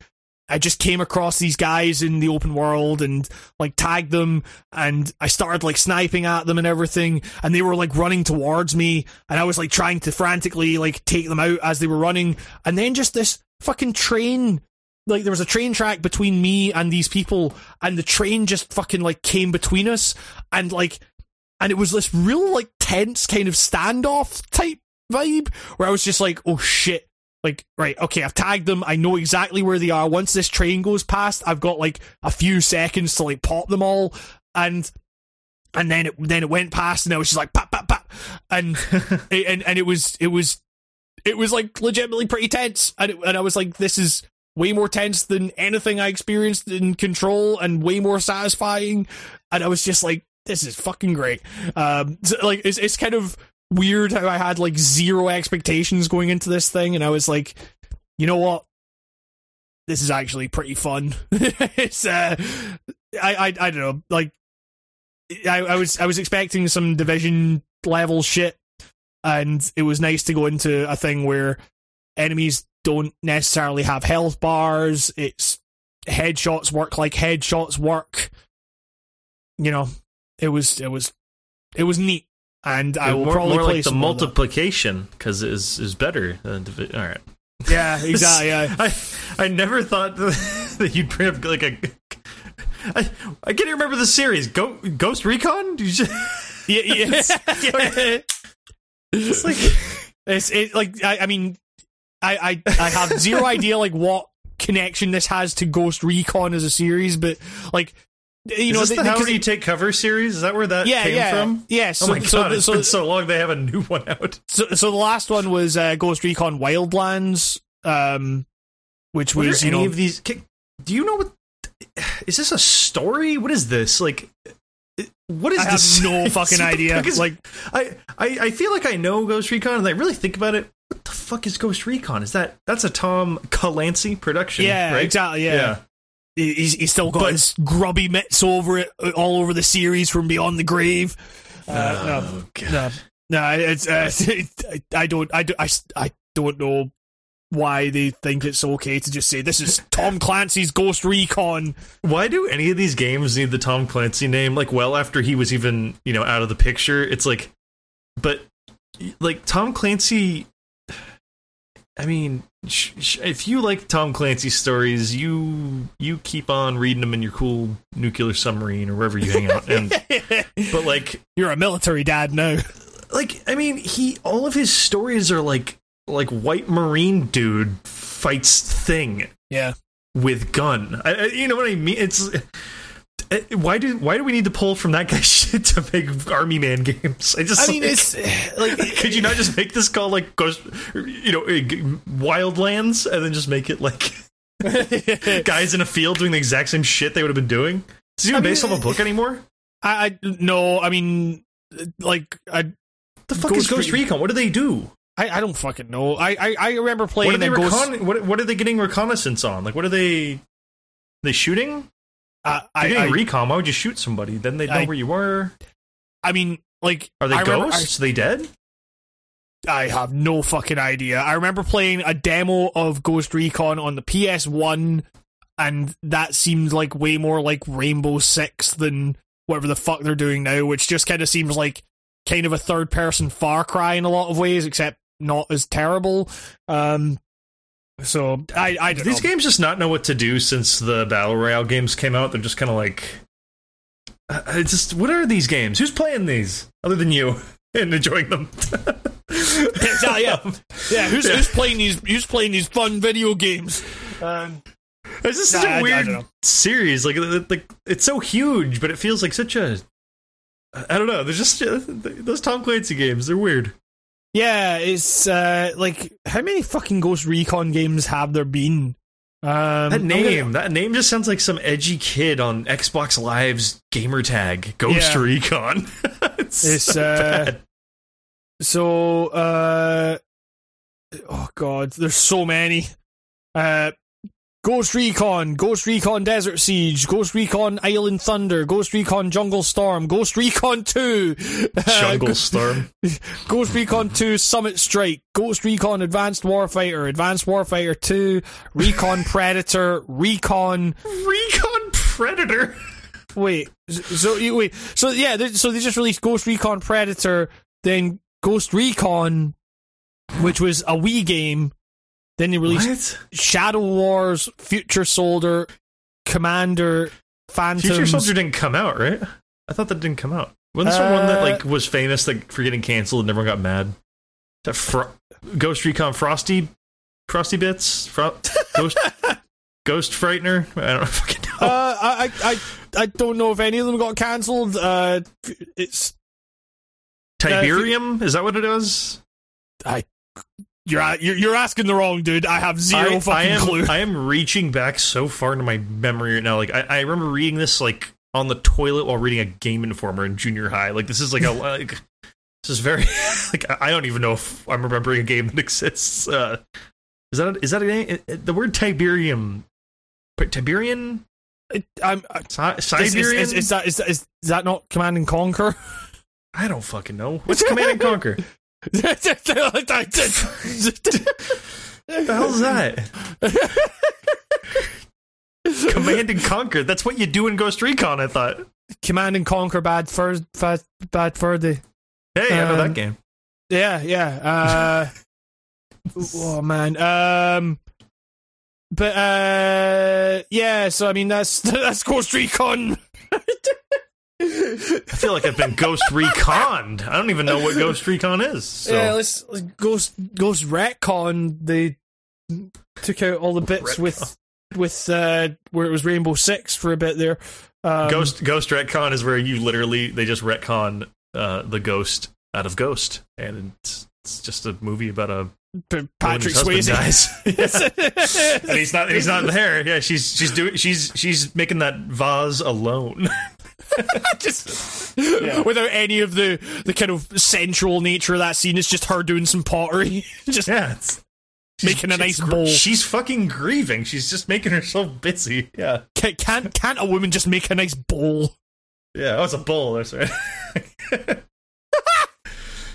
I just came across these guys in the open world and like tagged them and I started like sniping at them and everything and they were like running towards me and I was like trying to frantically like take them out as they were running and then just this fucking train like there was a train track between me and these people, and the train just fucking like came between us, and like, and it was this real like tense kind of standoff type vibe where I was just like, oh shit. Like, right, okay, I've tagged them. I know exactly where they are. Once this train goes past, I've got like a few seconds to like pop them all. And and then it then it went past and I was just like pop pop pop and and and it was it was it was like legitimately pretty tense and it, and I was like this is way more tense than anything I experienced in Control and way more satisfying and I was just like this is fucking great um so, like it's it's kind of weird how I had like zero expectations going into this thing and I was like you know what this is actually pretty fun it's uh I, I I don't know like I, I was I was expecting some division level shit, and it was nice to go into a thing where enemies don't necessarily have health bars. It's headshots work like headshots work. You know, it was it was it was neat, and I will more, probably more like the some more of that. multiplication because it is is better. Than divi- all right. Yeah, exactly. Yeah. I I never thought that you'd bring up like a. I, I can't remember the series. Go, Ghost Recon. Did you just, yeah, yeah. it's like It's it like I, I mean, I, I I have zero idea like what connection this has to Ghost Recon as a series, but like you is know, this the How Do You Take Cover series? Is that where that yeah, came yeah, from? yeah. Oh So, my god, so, it's so, been so long. They have a new one out. so, so the last one was uh, Ghost Recon Wildlands, um, which was you any know of these? ca- Do you know what? Is this a story? What is this like? What is I have this? no fucking idea. Because, Like- I, I, I feel like I know Ghost Recon, and I really think about it. What the fuck is Ghost Recon? Is that that's a Tom Clancy production? yeah, right? exactly, yeah. He- He's, he's still got But- his grubby mitts over it, uh, all over the series from Beyond the Grave. Uh, no, Oh, God. No, no, it's uh, I don't, I don't, I, I don't know why they think it's okay to just say this is Tom Clancy's Ghost Recon. Why do any of these games need the Tom Clancy name? Like, well, after he was even you know out of the picture, it's like, but like Tom Clancy. I mean, sh- sh- if you like Tom Clancy stories, you you keep on reading them in your cool nuclear submarine or wherever you hang out. And but like, You're a military dad now. like I mean, he all of his stories are like like white marine dude fights thing Yeah, with gun. I, I- you know what I mean? It's why do why do we need to pull from that guy's shit to make Army Man games? I just I mean like, it's like could you not just make this call like Ghost, you know, uh, g- Wildlands, and then just make it like guys in a field doing the exact same shit they would have been doing? Is it even I mean, based off a book anymore? I, I no, I mean like I, The fuck Ghost is Ghost Re- Recon? What do they do? I, I don't fucking know. I, I, I remember What are playing they a Ghost. what, what are they getting reconnaissance on? Like, what are they? They shooting? Uh, If I, getting I, recon. Why would you shoot somebody? Then they know I- where you were. I mean like Are they I remember- ghosts? Are they dead? I have no fucking idea. I remember playing a demo of Ghost Recon on the PS1, and that seemed like way more like Rainbow Six than whatever the fuck they're doing now, which just kind of seems like kind of a third person Far Cry in a lot of ways, except not as terrible. Um, so I I don't These know. games just not know what to do since the battle royale games came out. They're just kind of like, uh, it's just what are these games? Who's playing these other than you and enjoying them? yeah, yeah, yeah. Who's Yeah. who's playing these? Who's playing these fun video games? Um, It's just such Nah, I- I a weird don't series. Like, like it's so huge, but it feels like such a. I don't know. There's just uh, those Tom Clancy games. They're weird. Yeah, it's uh like how many fucking Ghost Recon games have there been? Um, That name, gonna- that name just sounds like some edgy kid on Xbox Live's gamer tag, Ghost Yeah. Recon. it's It's, so uh, so uh oh god, there's so many. Uh Ghost Recon, Ghost Recon Desert Siege, Ghost Recon Island Thunder, Ghost Recon Jungle Storm, Ghost Recon 2, uh, Jungle Storm. Ghost Recon 2 Summit Strike, Ghost Recon Advanced Warfighter, Advanced Warfighter 2, Recon Predator, Recon Recon Predator. Wait, so you wait, so yeah, so they just released Ghost Recon Predator, then Ghost Recon, which was a Wii game, Then they released What? Shadow Wars, Future Soldier, Commander, Phantom. Future Soldier didn't come out, right? I thought that didn't come out. Wasn't there one that Uh, like was famous like for getting canceled and everyone got mad? That Fro- Ghost Recon Frosty, Frosty Bits, Fro- Ghost Ghost Frightener. I don't fucking know. Uh, I, I, I, I don't know if any of them got cancelled. Uh, it's Tiberium is that what it is? You're you're you're asking the wrong dude. I have zero I, fucking I am, clue. I am reaching back so far into my memory right now. Like I, I remember reading this like on the toilet while reading a Game Informer in junior high. Like this is like a like this is very like I I don't even know if I'm remembering a game that exists. Uh, is that is that a, the word Tiberium? Tiberian? It- I'm, I- Si- is, Siberian? is, is, is that is, that- is, is that not Command and Conquer? I don't fucking know. What's Command and Conquer? The hell's that? Command and Conquer. That's what you do in Ghost Recon. I thought. Command and Conquer Bad for bad bad for the Hey, I know Um, that game. yeah yeah. Uh, oh man. Um. But uh, yeah. So I mean, that's that's Ghost Recon. I feel like I've been Ghost Reconned. I don't even know what Ghost Recon is. So. Yeah, let's, let's Ghost Ghost Retcon. They took out all the bits Retcon. with with uh, where it was Rainbow Six for a bit there. Um, Ghost Ghost Retcon is where you literally they just retcon uh, the ghost out of Ghost, and it's, it's just a movie about a Patrick Swayze. husband dies. and he's not he's not there. Yeah, she's she's doing she's she's making that vase alone. just without any of the the kind of sensual nature of that scene. It's just her doing some pottery, just yeah, it's making a nice she's bowl. She's fucking grieving. She's just making herself busy. Yeah, Ca- Can't can't a woman just make a nice bowl? yeah. Oh, it's a bowl. That's right.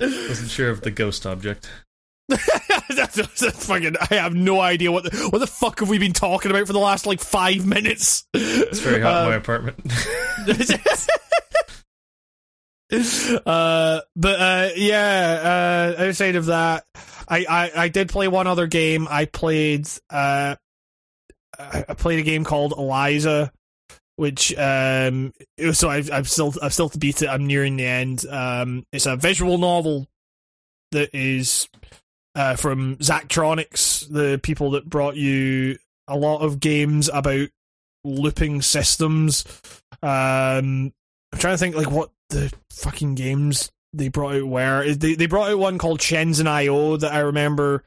Wasn't sure of the ghost object. that's, that's fucking. I have no idea what the, what the fuck have we been talking about for the last like five minutes. It's very hot Uh, in my apartment. uh, but uh, yeah. Uh, outside of that, I, I I did play one other game. I played uh, I I played a game called Eliza, which um, so I've I've still I've still to beat it. I'm nearing the end. Um, it's a visual novel that is uh from Zachtronics, the people that brought you a lot of games about looping systems. Um, I'm trying to think like what the fucking games they brought out were. They they brought out one called Shenzhen IO that I remember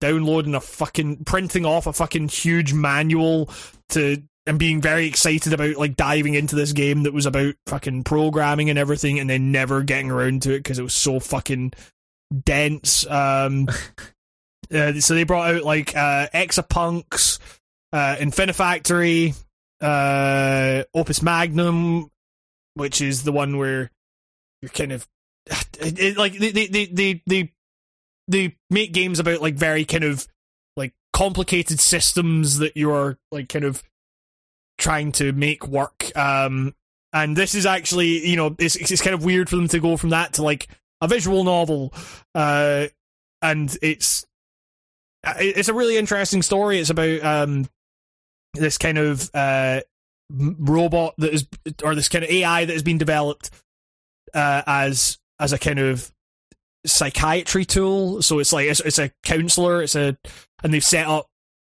downloading a fucking printing off a fucking huge manual to and being very excited about like diving into this game that was about fucking programming and everything and then never getting around to it because it was so fucking dense. Um uh, so they brought out like uh Exapunks, uh Infinifactory, uh Opus Magnum, which is the one where you're kind of it, it- like they they they they they make games about like very kind of like complicated systems that you're like kind of trying to make work um and this is actually you know it's it's kind of weird for them to go from that to like a visual novel uh and it's it's a really interesting story it's about um this kind of uh robot that is or this kind of AI that has been developed uh, as as a kind of psychiatry tool. So it's like it's, it's a counselor. It's a and they've set up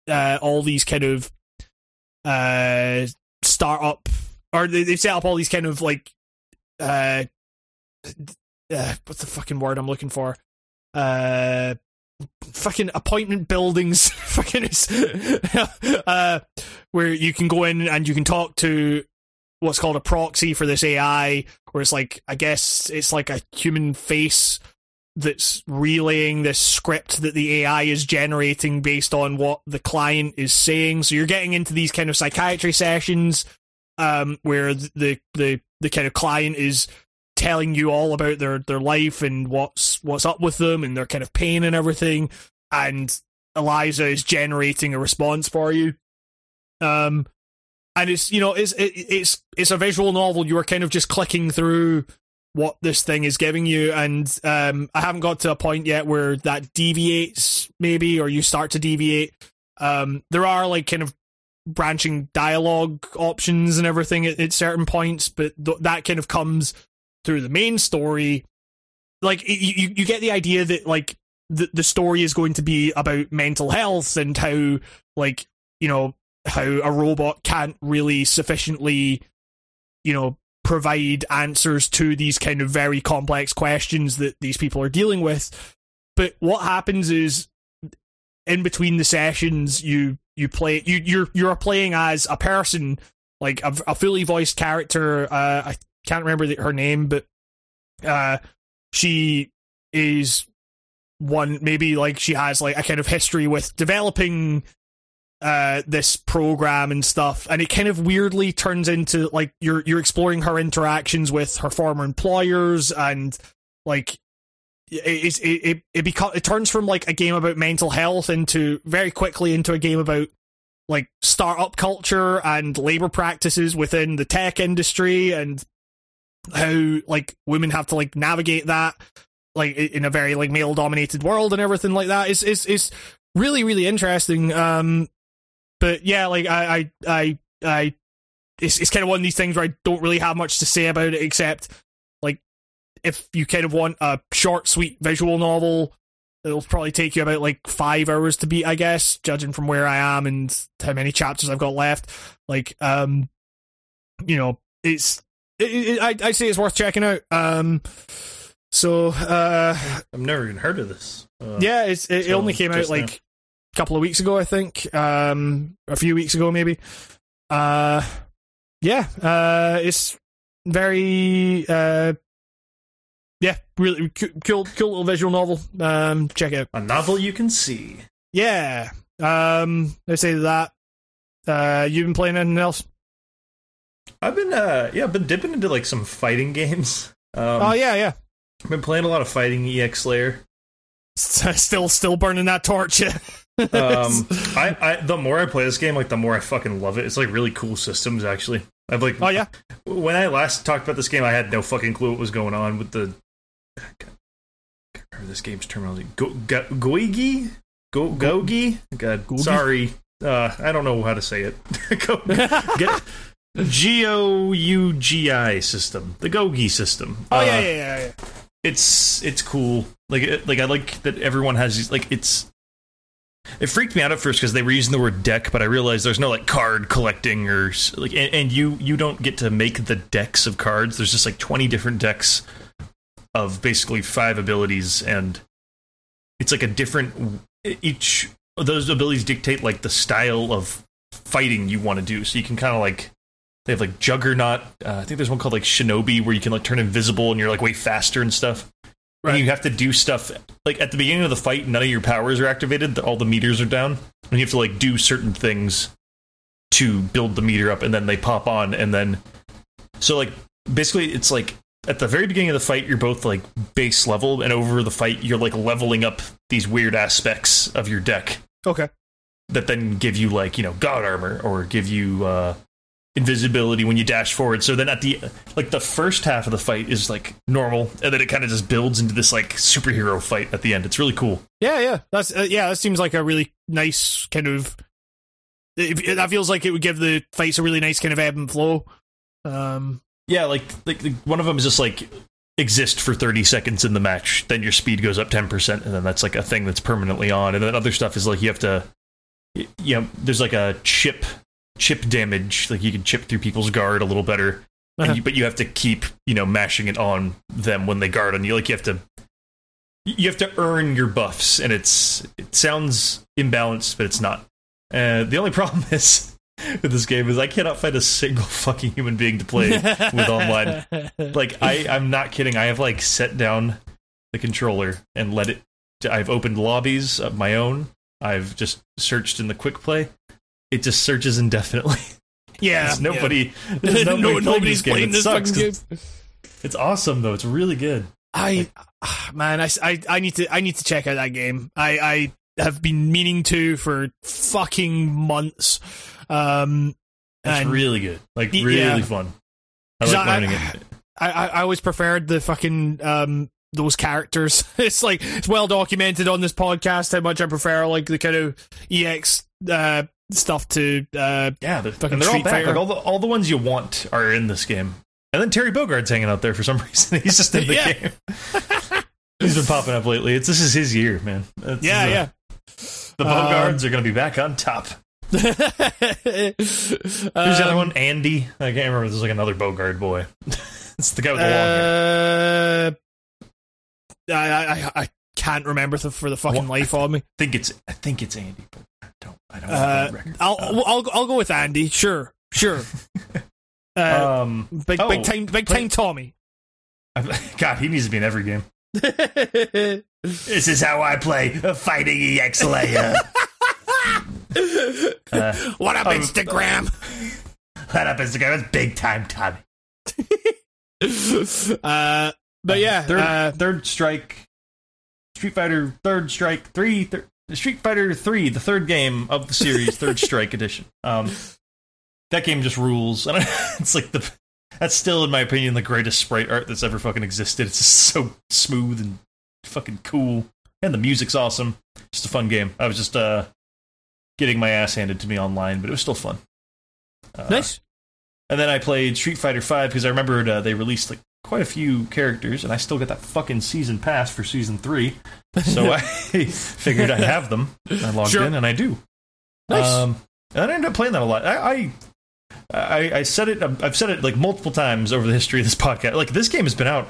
uh, all these kind of uh startup or they, they've set up all these kind of like uh, uh what's the fucking word I'm looking for? Uh fucking appointment buildings. Fucking uh where you can go in and you can talk to what's called a proxy for this AI where it's like I guess it's like a human face that's relaying this script that the AI is generating based on what the client is saying. So you're getting into these kind of psychiatry sessions um, where the the the kind of client is telling you all about their their life and what's what's up with them and their kind of pain and everything, and Eliza is generating a response for you. Um, and it's you know it's it, it's it's a visual novel. You are kind of just clicking through what this thing is giving you, and um, I haven't got to a point yet where that deviates, maybe, or you start to deviate. Um, there are like kind of branching dialogue options and everything at, at certain points, but th- that kind of comes through the main story. Like you, you, you get the idea that like the the story is going to be about mental health and how like you know how a robot can't really sufficiently you know provide answers to these kind of very complex questions that these people are dealing with. But what happens is in between the sessions you you play you you're you're playing as a person like a, a fully voiced character uh i can't remember the, her name but uh she is one maybe like she has like a kind of history with developing uh this program and stuff and it kind of weirdly turns into like you're you're exploring her interactions with her former employers and like it it it it, becomes it turns from like a game about mental health into very quickly into a game about like startup culture and labor practices within the tech industry and how like women have to like navigate that like in a very like male dominated world and everything like that. Is is is really really interesting. Um but yeah like i i i, I it's, it's kind of one of these things where i don't really have much to say about it except like if you kind of want a short sweet visual novel it'll probably take you about like five hours to beat i guess judging from where i am and how many chapters i've got left. Like um you know it's it, it, I, I say it's worth checking out. Um so uh, I've never even heard of this. Uh, yeah, it's, it, it only came out like couple of weeks ago, I think, um, a few weeks ago maybe. Uh, yeah, uh, it's very uh, yeah, really cool, cool, little visual novel. Um, check it out. a novel you can see. Yeah, um, let's say that. Uh, you've been playing anything else? I've been uh yeah, I've been dipping into like some fighting games. Um, oh yeah, yeah. I've been playing a lot of fighting EX Layer. Still, still burning that torch. Um, I, I the more I play this game, like the more I fucking love it. It's like really cool systems actually. I've like oh yeah. when I last talked about this game, I had no fucking clue what was going on with the. I can't remember this game's terminology. Go, go, Goigi, Go, Gogi. God, Gogi? sorry. Uh, I don't know how to say it. Go, get G O U G I system, the Gogi system. Oh Uh, yeah, yeah, yeah, yeah. it's it's cool. Like it, like I like that everyone has these like it's. It freaked me out at first because they were using the word deck, but I realized there's no like card collecting or like, and, and you you don't get to make the decks of cards. There's just like 20 different decks of basically five abilities, and it's like a different each of those abilities dictate like the style of fighting you want to do. So you can kind of like they have like Juggernaut. Uh, I think there's one called like Shinobi where you can like turn invisible and you're like way faster and stuff. And you have to do stuff like at the beginning of the fight. None of your powers are activated. All the meters are down, and you have to like do certain things to build the meter up, and then they pop on, and then so like basically it's like at the very beginning of the fight you're both like base level, and over the fight you're like leveling up these weird aspects of your deck Okay. that then give you like you know god armor or give you uh invisibility when you dash forward so then at the like the first half of the fight is like normal and then it kind of just builds into this like superhero fight at the end it's really cool Yeah, yeah. That's uh, yeah. That seems like a really nice kind of. It, that feels like it would give the fights a really nice kind of ebb and flow. Um. yeah like like like, one of them is just like exist for 30 seconds in the match then your speed goes up 10% and then that's like a thing that's permanently on and then other stuff is like you have to you know there's like a chip chip damage like you can chip through people's guard a little better Uh-huh. you, but you have to keep you know mashing it on them when they guard on you like you have to you have to earn your buffs and it's it sounds imbalanced but it's not uh, the only problem is with this game is i cannot find a single fucking human being to play with online like I, I'm not kidding. I have like set down the controller and let it. I've opened lobbies of my own. I've just searched in the quick play. It just searches indefinitely. Yeah. There's nobody. yeah. There's nobody no, playing nobody's this game. playing It this sucks game. It's awesome though. It's really good. I ah, man, I, I I need to I need to check out that game. I I have been meaning to for fucking months. Um. It's really good. Like really yeah. fun. I like I- learning it. I, I I always preferred the fucking um those characters. It's like it's well documented on this podcast how much I prefer like the kind of ex uh stuff to uh Yeah, they're, Fucking they're all back. Like all the all the ones you want are in this game. And then Terry Bogard's hanging out there for some reason. He's just in the Yeah. game. He's been popping up lately. It's this is his year, man. It's, yeah uh, yeah. The Bogards are going to be back on top. Who's the other one? Andy. I can't remember. There's like another Bogard boy. it's the guy with the long hair. Uh, I, I I can't remember for the fucking life of me. I think it's I think it's Andy. But I don't. I don't Uh, that record. I'll, I'll I'll go with Andy. Sure, sure. Uh, um, big oh, big time big time Tommy. God, he needs to be in every game. This is how I play a fighting EX Layer. uh, what up, Um, Instagram? What up Instagram. It's big time Tommy. uh, but yeah, third, uh, third strike, Street Fighter Third Strike Three, thir- Street Fighter Three, the third game of the series, Third Strike Edition. Um, that game just rules, and it's like the that's still, in my opinion, the greatest sprite art that's ever fucking existed. It's just so smooth and fucking cool, and the music's awesome. Just a fun game. I was just uh getting my ass handed to me online, but it was still fun. Uh, nice. and then I played Street Fighter Five because I remembered uh, they released like quite a few characters, and I still got that fucking season pass for season three. So I figured I'd have them. I logged Sure. in, and I do. Nice. Um, and I ended up playing that a lot. I, I, I, I said it. I've said it like multiple times over the history of this podcast. Like this game has been out.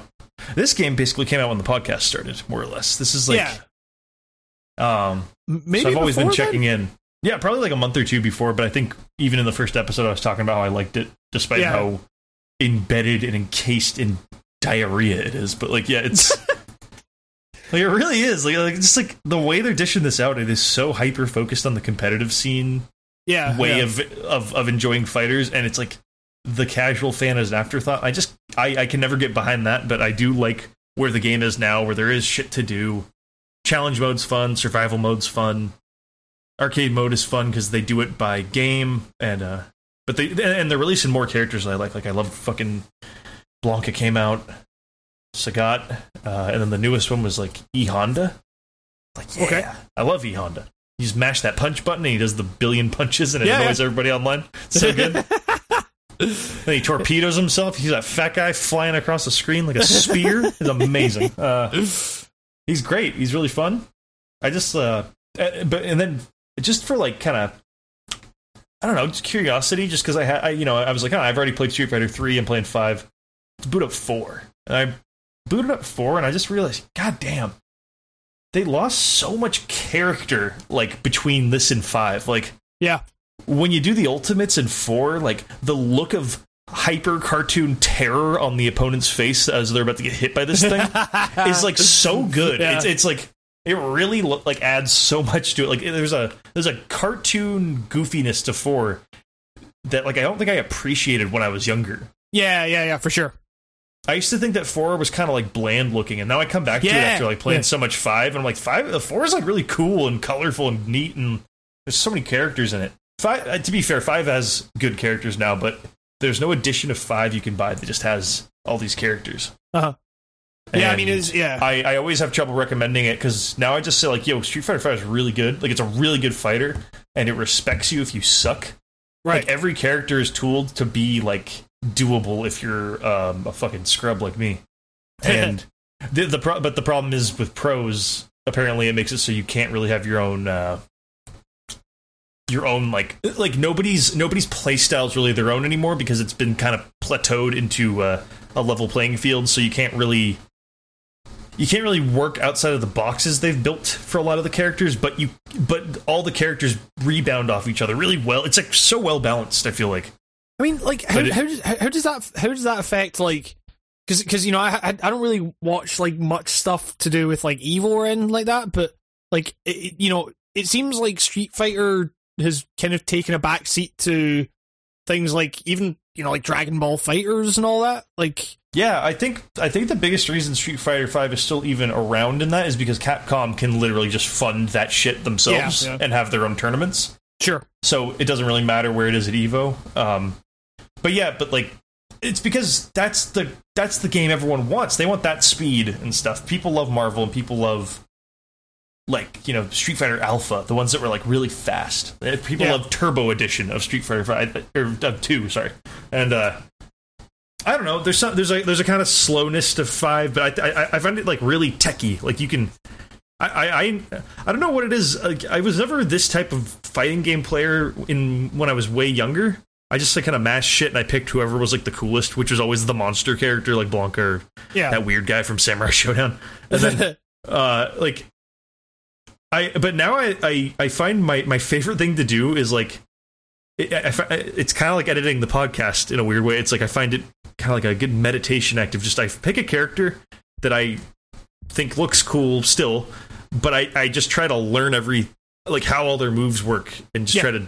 This game basically came out when the podcast started, more or less. This is like, yeah, um, maybe so I've always been before then? checking in. Yeah, probably like a month or two before, but I think even in the first episode, I was talking about how I liked it, despite Yeah. how embedded and encased in diarrhea it is. But like, yeah, it's like it really is. Like, like just like the way they're dishing this out, it is so hyper focused on the competitive scene Yeah, way yeah. of of of enjoying fighters, and it's like the casual fan is an afterthought. I just I I can never get behind that, but I do like where the game is now, where there is shit to do. Challenge mode's fun, survival mode's fun, arcade mode is fun because they do it by game, and uh, but they and they're releasing more characters I like. Like I love fucking Blanka came out, Sagat, uh, and then the newest one was like E Honda. Like yeah, Okay. I love E Honda. You just mash that punch button and he does the billion punches and it Yeah, annoys everybody online. It's so good. then he torpedoes himself. He's that fat guy flying across the screen like a spear. It's amazing. Uh, he's great. He's really fun. I just, uh, uh, but and then just for like kind of, I don't know, just curiosity. Just because I had, I, you know, I was like, oh, I've already played Street Fighter three. I'm playing five. Let's boot up four. And I booted up four, and I just realized, god damn, they lost so much character like between this and five. Like yeah. when you do the ultimates in four, like the look of hyper cartoon terror on the opponent's face as they're about to get hit by this thing is like so good. Yeah. It's it's like it really lo- like adds so much to it. Like there's a there's a cartoon goofiness to four that like I don't think I appreciated when I was younger. yeah, yeah, yeah, for sure. I used to think that four was kind of like bland looking, and now I come back to it after like playing Yeah. so much five, and I'm like five. The four is like really cool and colorful and neat, and there's so many characters in it. Five, uh, to be fair, five has good characters now, but there's no edition of five you can buy that just has all these characters. Uh-huh. Yeah, I mean, it's yeah, I, I always have trouble recommending it because now I just say like, yo, Street Fighter Five is really good. Like it's a really good fighter, and it respects you if you suck. right. Like every character is tooled to be like doable if you're um, a fucking scrub like me. And the the pro- but the problem is with pros. Apparently, it makes it so you can't really have your own uh, your own like like nobody's nobody's play style is really their own anymore because it's been kind of plateaued into uh, a level playing field. So you can't really you can't really work outside of the boxes they've built for a lot of the characters, but you but all the characters rebound off each other really well. It's like so well balanced. I feel like I mean, like, how, it- how, does, how, does that how does that affect like? Because because you know I, I I don't really watch like much stuff to do with like Evo or anything like that, but like it, it- you know it seems like Street Fighter has kind of taken a back seat to things like even you know like Dragon Ball FighterZ and all that. Like Yeah, I think I think the biggest reason Street Fighter Five is still even around in that is because Capcom can literally just fund that shit themselves Yeah, yeah. and have their own tournaments. sure, So it doesn't really matter where it is at Evo. Um, but yeah, but like it's because that's the that's the game everyone wants. They want that speed and stuff. People love Marvel and people love like you know Street Fighter Alpha, the ones that were like really fast. Uh, People Yeah. love Turbo Edition of Street Fighter Five or of Two, sorry. And uh, I don't know. There's some there's a there's a kind of slowness to Five, but I I, I find it like really techy. Like you can. I, I I I don't know what it is. Like, I was never this type of fighting game player in when I was way younger. I just like kind of mashed shit and I picked whoever was like the coolest, which was always the monster character like Blanka or Yeah. that weird guy from Samurai Showdown. And then uh like I but now I I, I find my my favorite thing to do is like it, I, it's kind of like editing the podcast in a weird way. It's like I find it kind of like a good meditation act of just I pick a character that I think looks cool still, but I I just try to learn every like how all their moves work and just Yeah. try to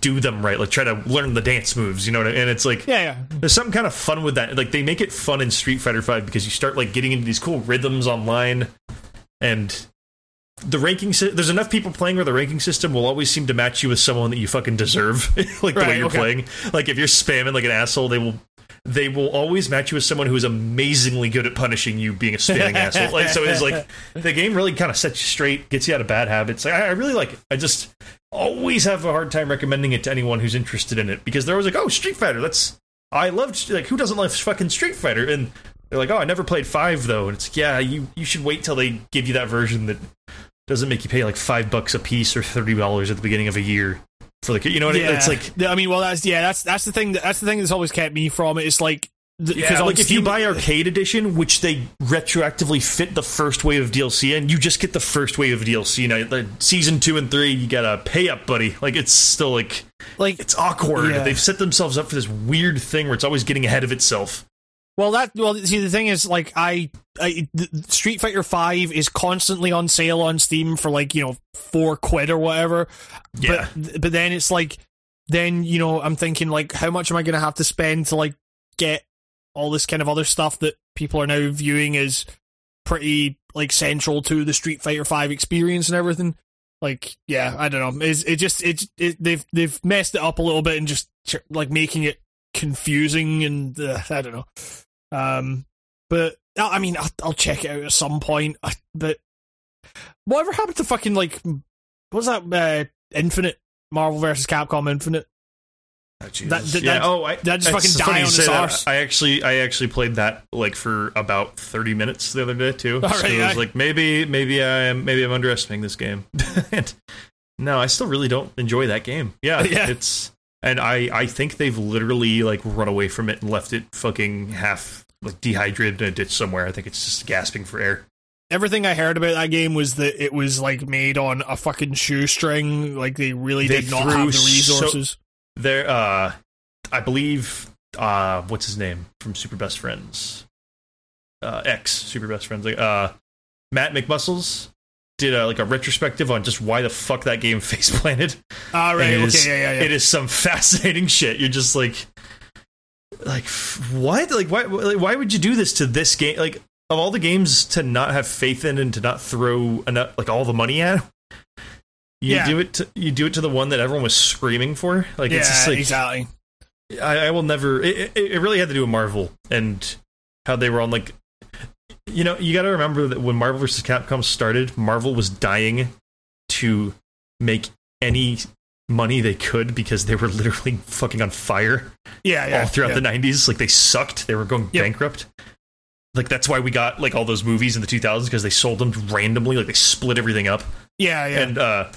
do them right. Like try to learn the dance moves, you know. What I, and it's like yeah, yeah. there's something kind of fun with that. Like they make it fun in Street Fighter Five because you start like getting into these cool rhythms online, and the ranking. sy- There's enough people playing where the ranking system will always seem to match you with someone that you fucking deserve. like the Right, way you're okay. playing. Like if you're spamming like an asshole, they will. They will always match you with someone who is amazingly good at punishing you being a spamming asshole. Like so, it's like the game really kind of sets you straight, gets you out of bad habits. Like, I, I really like. It. I just always have a hard time recommending it to anyone who's interested in it because they're always like, "Oh, Street Fighter, that's I loved like who doesn't love fucking Street Fighter?" And they're like, "Oh, I never played five though." And it's like, yeah, you you should wait till they give you that version that doesn't make you pay like five bucks a piece or thirty dollars at the beginning of a year for the you know what I mean? It's like I mean, well, that's yeah, that's that's the thing. That, that's the thing that's always kept me from it. It's like because yeah, like if you buy Arcade Edition, which they retroactively fit the first wave of DLC in, you just get the first wave of DLC. Now, the season two and three, you gotta pay up, buddy. Like it's still like like it's awkward. Yeah. They've set themselves up for this weird thing where it's always getting ahead of itself. Well, that well, see, the thing is, like, I, I Street Fighter Five is constantly on sale on Steam for like you know four quid or whatever. Yeah. But but then it's like, then you know, I'm thinking like, how much am I going to have to spend to like get all this kind of other stuff that people are now viewing as pretty like central to the Street Fighter Five experience and everything. Like, yeah, I don't know. It's, it just it, it they've they've messed it up a little bit and just like making it confusing and uh, I don't know. Um, but I I mean, I'll, I'll check it out at some point. I- But whatever happened to fucking like, what was that? Uh, Infinite Marvel versus Capcom Infinite. Oh, That- that- yeah. that- oh, I, that just fucking funny die on say its that. arse. I actually, I actually played that like for about thirty minutes the other day too. All so right, I was I- like, maybe, maybe I'm, maybe I'm underestimating this game. and no, I still really don't enjoy that game. Yeah, Yeah. it's and I, I think they've literally like run away from it and left it fucking half like dehydrated in a ditch somewhere. I think it's just gasping for air. Everything I heard about that game was that it was like made on a fucking shoestring. Like they really They did not have the so- resources. There, uh, I believe, uh, what's his name from Super Best Friends? Uh, X Super Best Friends. Like, uh, Matt McMuscles did a, like a retrospective on just why the fuck that game face planted. All ah, right, it okay, is, yeah, yeah, yeah. It is some fascinating shit. You're just like, like what? Like why? Like, why would you do this to this game? Like of all the games to not have faith in and to not throw enough, like all the money at. You Yeah. do it. To, you do it to the one that everyone was screaming for. Like yeah, it's just like exactly. I, I will never. It, it, it really had to do with Marvel and how they were on like. You know, you got to remember that when Marvel vs. Capcom started, Marvel was dying to make any money they could because they were literally fucking on fire Yeah, yeah. all throughout yeah. the 90s. Like they sucked. They were going Yep. bankrupt. Like that's why we got like all those movies in the 2000s because they sold them randomly. Like they split everything up Yeah, yeah. and uh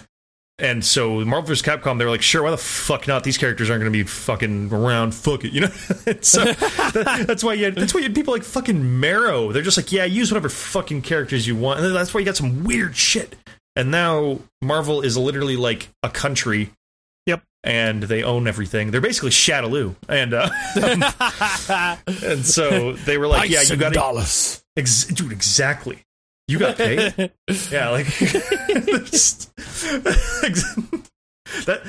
and so Marvel vs. Capcom, they were like, sure, why the fuck not? These characters aren't going to be fucking around. Fuck it, you know. So that- that's why you had, that's why you had people like fucking Marrow. They're just like, yeah, use whatever fucking characters you want. And that's why you got some weird shit. And now Marvel is literally like a country. Yep. And they own everything. They're basically Shadaloo. And uh, and so they were like, yeah, you got to dollars. Ex- dude, exactly. You got paid. yeah, like that.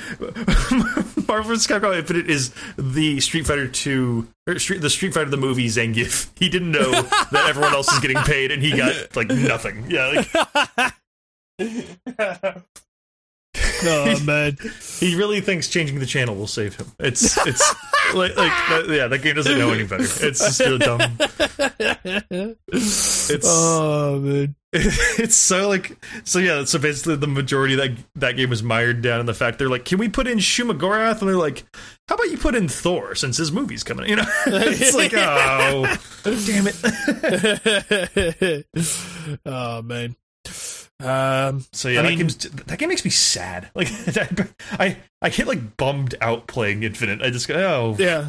Marvel vs. Capcom Infinite is the Street Fighter Two, or Street, the Street Fighter the movie Zangief. He didn't know that everyone else is getting paid, and he got like nothing. Yeah, like, oh man. he really thinks changing the channel will save him. It's it's like, like that, yeah, that game doesn't know any better. It's just so dumb. It's oh man. it's so like so yeah. So basically, the majority of that that game was mired down in the fact they're like, can we put in Shumagorath? And they're like, how about you put in Thor since his movie's coming? You know, it's like oh damn it. oh man. Um, So yeah, I that, mean- game's, that game makes me sad. Like I I get like bummed out playing Infinite. I just go oh yeah.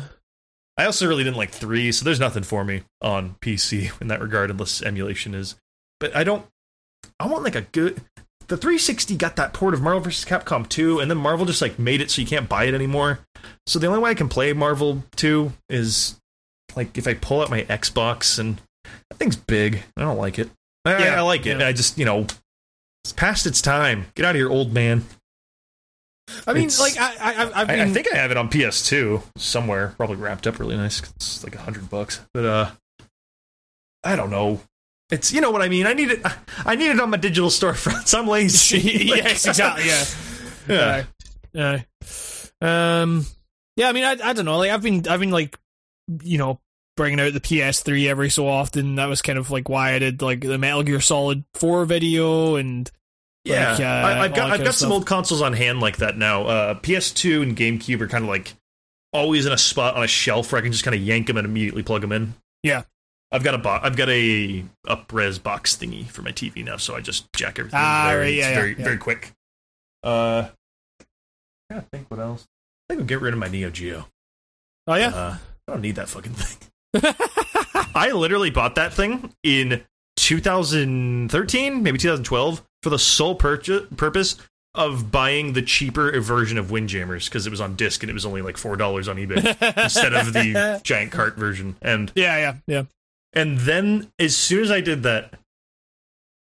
I also really didn't like three, so there's nothing for me on PC in that regard, unless emulation is. But I don't. I want like a good. The 360 got that port of Marvel vs. Capcom 2, and then Marvel just like made it so you can't buy it anymore. So the only way I can play Marvel 2 is like if I pull out my Xbox, and that thing's big. I don't like it. I, I- Yeah, I like it. yeah. I just you know, it's past its time. Get out of here, old man. I mean, It's- like I, I, I've I, been, I think I have it on PS2 somewhere, probably wrapped up really nice. It's like a hundred bucks, but uh, I don't know. It's you know what I mean. I need it. I need it on my digital storefronts. I'm lazy. Like, yes, exactly. Yeah. yeah. Yeah. Um. Yeah. I mean, I, I don't know. Like, I've been, I've been like, you know, bringing out the PS3 every so often. That was kind of like why I did like the Metal Gear Solid Four video and Yeah, Like, uh, I, I've got I've got some old consoles on hand like that now. Uh, PS2 and GameCube are kind of like always in a spot on a shelf where I can just kind of yank them and immediately plug them in. Yeah. I've got a bo- I've got a upres box thingy for my TV now, so I just jack everything Ah, right, yeah, yeah, very yeah. very quick. Uh, I think what else. I think I'll get rid of my Neo Geo. oh yeah. Uh, I don't need that fucking thing. I literally bought that thing in 2013, maybe 2012, for the sole purchase, purpose of buying the cheaper version of Windjammers because it was on disc and it was only like four dollars on eBay instead of the giant cart version. And yeah, yeah, yeah. and then as soon as I did that,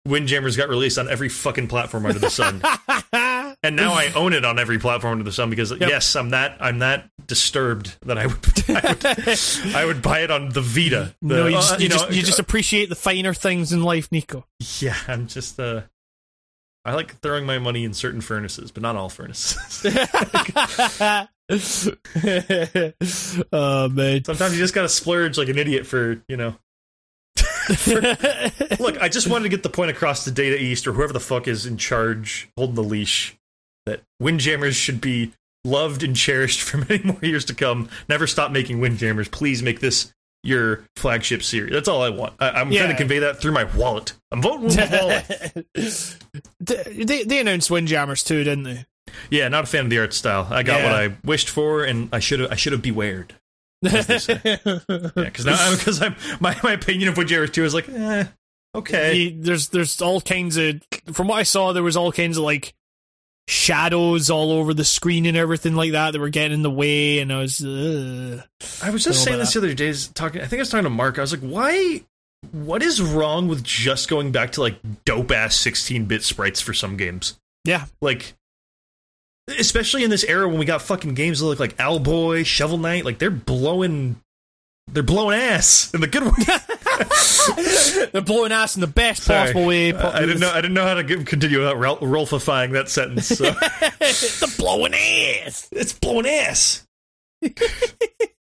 Windjammers got released on every fucking platform under the sun. and now I own it on every platform under the sun because yes, I'm that I'm that disturbed that I would I would, I would buy it on the Vita. The- no, you uh, just, you, know, just, you just appreciate the finer things in life, Nico. yeah. I'm just uh, I like throwing my money in certain furnaces, but not all furnaces. oh man. Sometimes you just gotta splurge like an idiot for you know. Look, I just wanted to get the point across to Data East or whoever the fuck is in charge holding the leash that Windjammers should be loved and cherished for many more years to come. Never stop making Windjammers. Please make this your flagship series. That's all I want. I, I'm Yeah. trying to convey that through my wallet. I'm voting with my wallet. they, they announced Windjammers too, didn't they? Yeah, not a fan of the art style. I got what I wished for, and I should have. I should have bewared. Yeah, because now because I'm my my opinion of Windjammers two is like, eh, okay. He- there's there's all kinds of from what I saw there was all kinds of like shadows all over the screen and everything like that that were getting in the way and I was uh, I was just Don't saying this the other day. Talking, I think I was talking to Mark. I was like, why? What is wrong with just going back to like dope ass 16 bit sprites for some games? yeah Like, especially in this era when we got fucking games that look like Owlboy, Shovel Knight. Like they're blowing, they're blowing ass in the good way. they're blowing ass in the best Sorry. possible way I I didn't know. I didn't know how to give, continue without Rol- Rolfifying that sentence. So. the blowing ass it's blowing ass. Stupid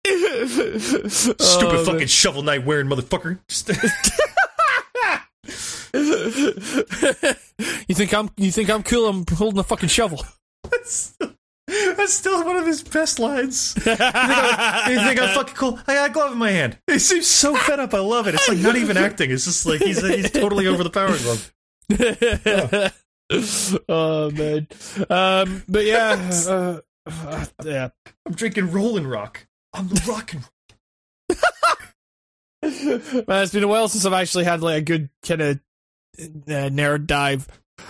oh, Stupid fucking Shovel Knight wearing motherfucker. You think I'm you think I'm cool I'm holding a fucking shovel That's still one of his best lines. You think, I, you think I'm fucking cool? I got a glove in my hand. He seems so fed up. I love it. It's like not even acting. It's just like he's he's totally over the power glove. oh man um but yeah uh, uh, yeah I'm drinking Rolling Rock. I'm the rockin'. Man, it's been a while since I've actually had like a good kind of uh, nerd dive.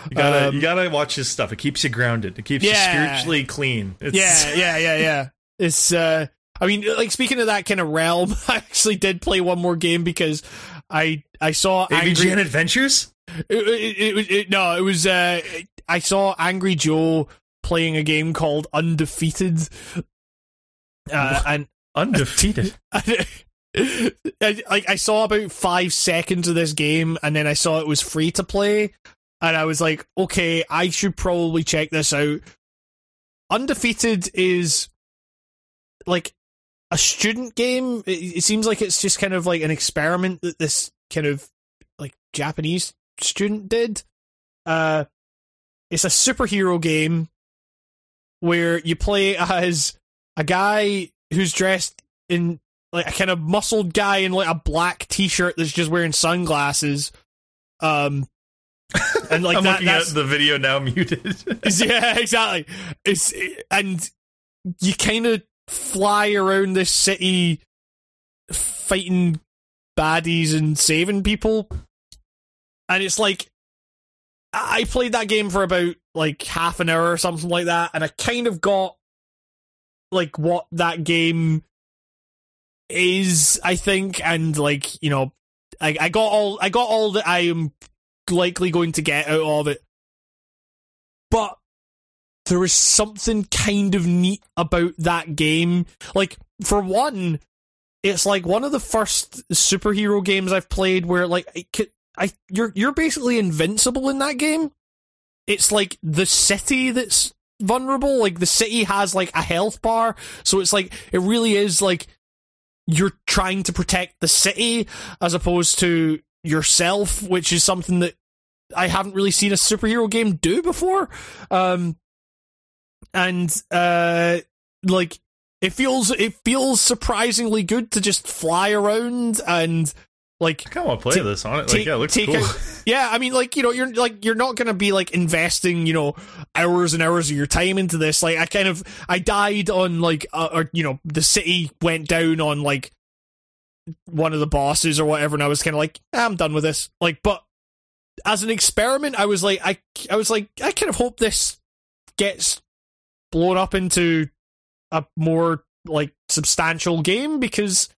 You gotta Um, you gotta watch his stuff. It keeps you grounded. It keeps Yeah. you spiritually clean. It's, Yeah, yeah, yeah, yeah. It's uh, I mean, like speaking of that kind of realm, I actually did play one more game because I I saw AVGN Angry. Adventures. It, it, it, it, no, it was uh, I saw Angry Joe playing a game called Undefeated, uh, and Undefeated. I, like I saw about five seconds of this game, and then I saw it was free to play, and I was like, okay, I should probably check this out. Undefeated is like a student game. It, it seems like it's just kind of like an experiment that this kind of like Japanese student did. Uh, it's a superhero game where you play as a guy who's dressed in like a kind of muscled guy in like a black t-shirt that's just wearing sunglasses. Um, and like I'm that, looking that's, at the video now muted. yeah, exactly. It's and you kind of fly around this city fighting baddies and saving people, and it's like I I played that game for about like half an hour or something like that, and I kind of got like what that game is, I think, and like you know, I, I got all I got all that I am likely going to get out of it, but there was something kind of neat about that game. Like for one, it's like one of the first superhero games I've played where like I, I you're you're basically invincible in that game. It's like the city that's vulnerable. Like the city has like a health bar, so it's like it really is like you're trying to protect the city as opposed to yourself, which is something that I haven't really seen a superhero game do before. Um, and uh, like it feels it feels surprisingly good to just fly around and like I kind of want to play this on it. Like, take- yeah, it looks cool. out- yeah, I mean, like you know, you're like you're not gonna be like investing, you know, hours and hours of your time into this. Like, I kind of I died on like, uh, or you know, the city went down on like one of the bosses or whatever, and I was kind of like, "Ah, I'm done with this. Like, but as an experiment, I was like, I I was like, I kind of hope this gets blown up into a more like substantial game because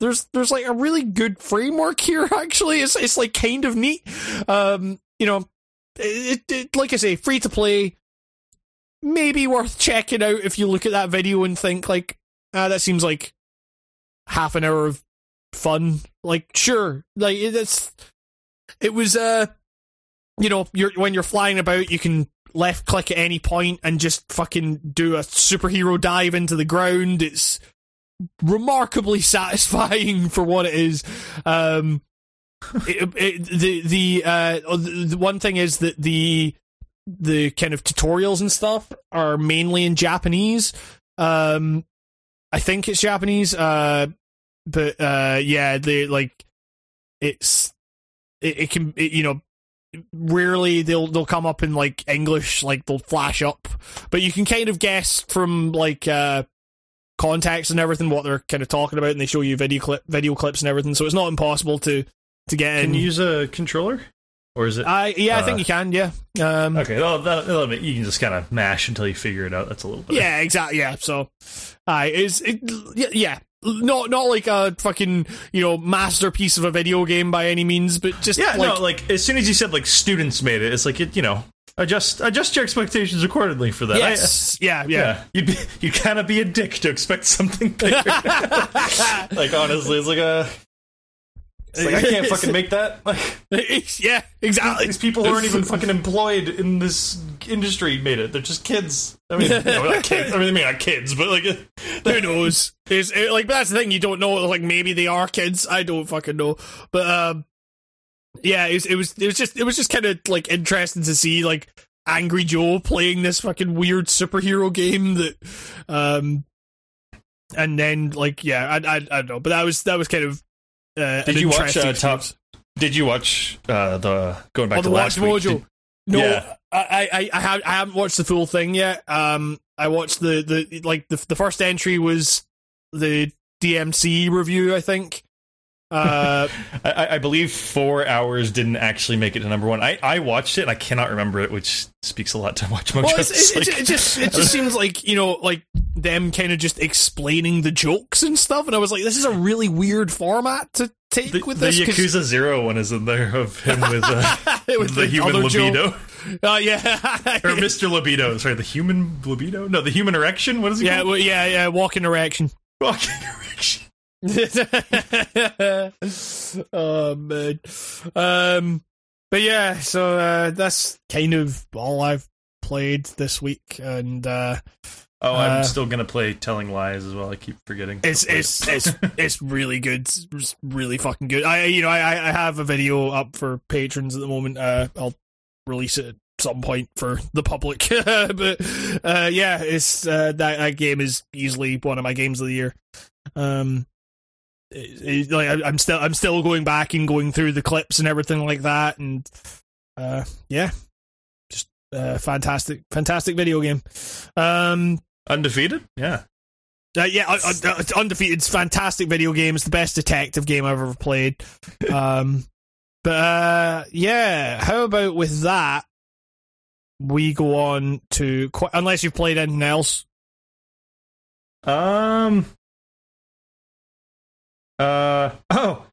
there's there's like a really good framework here actually it's it's like kind of neat um you know it, it like i say free to play maybe worth checking out if you look at that video and think like ah that seems like half an hour of fun like sure like it's it was uh you know you're when you're flying about you can left click at any point and just fucking do a superhero dive into the ground it's remarkably satisfying for what it is. Um, it, it, the the uh the, the one thing is that the the kind of tutorials and stuff are mainly in Japanese. Um, I think it's Japanese. Uh, but uh, yeah, they like it's it, it can it, you know rarely they'll they'll come up in like English, like they'll flash up, but you can kind of guess from like uh context and everything what they're kind of talking about, and they show you video clip video clips and everything. So it's not impossible to to get in. Can you use a controller, or is it? I yeah, I uh, think you can. Yeah. Um, okay, well, that, that'll be- you can just kind of mash until you figure it out. That's a little bit. Yeah, exactly. Yeah. So, I is it, yeah. Not not like a fucking you know masterpiece of a video game by any means, but just Yeah, like, no, like as soon as you said like students made it, it's like it, you know, adjust adjust your expectations accordingly for that. I- yeah, yeah. yeah, you'd be you kind of be a dick to expect something bigger. like honestly, it's like a. It's like I can't fucking make that. Like yeah, exactly. these people who aren't even fucking employed in this industry made it. They're just kids. I mean, no, not kids. I mean, they may not kids, but like, Who knows? Is it, like that's the thing you don't know. Like maybe they are kids. I don't fucking know. But um, yeah, it was it was it was just it was just kind of like interesting to see like Angry Joe playing this fucking weird superhero game that um, and then like yeah, I I, I don't know, but that was that was kind of. Uh, Did you watch, uh, Top- did you watch uh, the going back Oh, to the last Watch week? Did- No, Yeah. I, I, I, have, I haven't watched the full thing yet. Um, I watched the, the like the the first entry was the DMC review, I think. Uh, I- I, believe four hours didn't actually make it to number one. I, I watched it and I cannot remember it, which speaks a lot to Watch Mojo. well, it's, it's, It's it, like- it just it just seems like you know like them kind of just explaining the jokes and stuff, and I was like, this is a really weird format to take the, with this. the this. 'cause- Yakuza Zero one is in there of him with, uh, with the, human other Joe. libido. Uh, yeah, or Mr. Libido. Sorry, the human libido? No, the human erection? What is it yeah, called? well, yeah, yeah. Walking erection. Walking erection. oh man. Um but yeah, so uh that's kind of all I've played this week and uh Oh, I'm Uh, still gonna play Telling Lies as well. I keep forgetting. It's it's it. it's it's really good. It's really fucking good. I you know I I have a video up for patrons at the moment. Uh, I'll release it at some point for the public. but uh, yeah, it's uh, that that game is easily one of my games of the year. Um, it- it- like I, I'm still I'm still going back and going through the clips and everything like that, and uh, yeah, just uh, fantastic, fantastic video game. Um, undefeated. Yeah. uh, yeah, uh, it's undefeated. It's fantastic video game. It's the best detective game I've ever played. Um, but uh, yeah, how about with that? We go on to qu- unless you've played anything else. Um. Uh oh,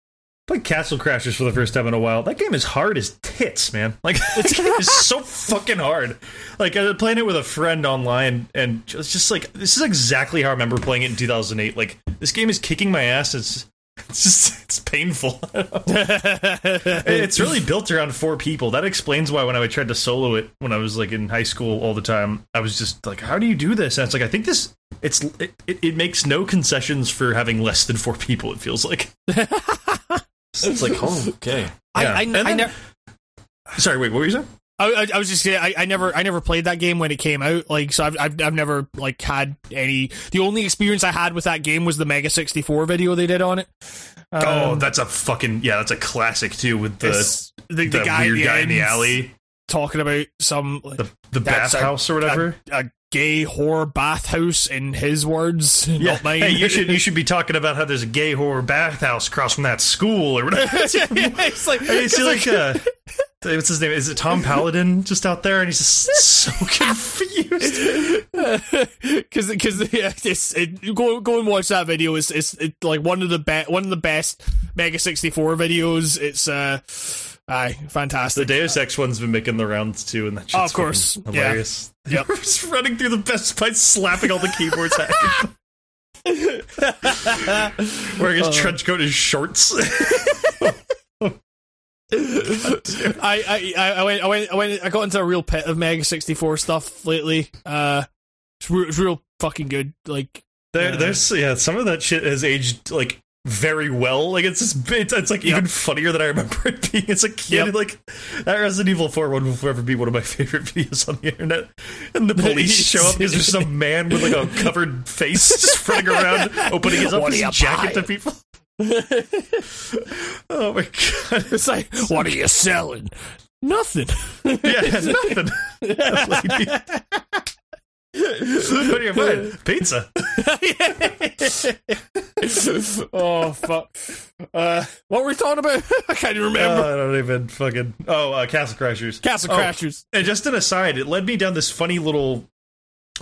played Castle Crashers for the first time in a while. That game is hard as tits, man. Like that game is so fucking hard. Like I was playing it with a friend online, and it's just like this is exactly how I remember playing it in 2008. Like this game is kicking my ass. It's it's just it's painful. it's really built around four people. That explains why when I tried to solo it when I was like in high school all the time, I was just like, "How do you do this?" And it's like, I think this it's it, it, it makes no concessions for having less than four people. It feels like it's like, oh, okay. I, Yeah. I, And I, then- ne- Sorry, wait, what were you saying? I, I- I was just saying, I, I never, I never played that game when it came out. Like, so I've, I've, I've never like had any. The only experience I had with that game was the Mega sixty four video they did on it. oh, Um, that's a fucking yeah, that's a classic too with the the, the, the, guy weird the guy in the alley, talking about some the the That's bathhouse or whatever. a gay whore bathhouse in his words, yeah, not mine. hey, you should you should be talking about how there's a gay whore bathhouse across from that school or whatever. it's like, it's it's like, like- uh, what's his name? Is it Tom Paladin just out there? And he's just so confused. because because yeah, it's it, go go and watch that video. It's it's it, like one of the best one of the best Mega sixty four videos. It's uh, aye, fantastic. The. Deus Ex one's been making the rounds too, and that shit's Oh, of course, fucking yeah. hilarious. Yep. just running through the Best Buy, slapping all the keyboards at him. Wearing his trench coat and shorts. I, I I went I went I went I got into a real pit of Mega sixty four stuff lately. Uh, it's real, it's real fucking good. Like There, Yeah. there's yeah, some of that shit has aged like very well. Like it's just it's, it's like Yep. even funnier than I remember it being as a kid. Yep. Like that Resident Evil Four one will forever be one of my favorite videos on the internet. And the police show up because there's some man with like a covered face just running around opening his, up his jacket to people. oh my god! it's like, what are you selling? Nothing. Yeah, nothing. What are you buying? Pizza. oh fuck! Uh, what were we talking about? I can't even remember. Oh, I don't even fucking. Oh, uh, Castle Crashers. Castle oh, Crashers. And just an aside, it led me down this funny little,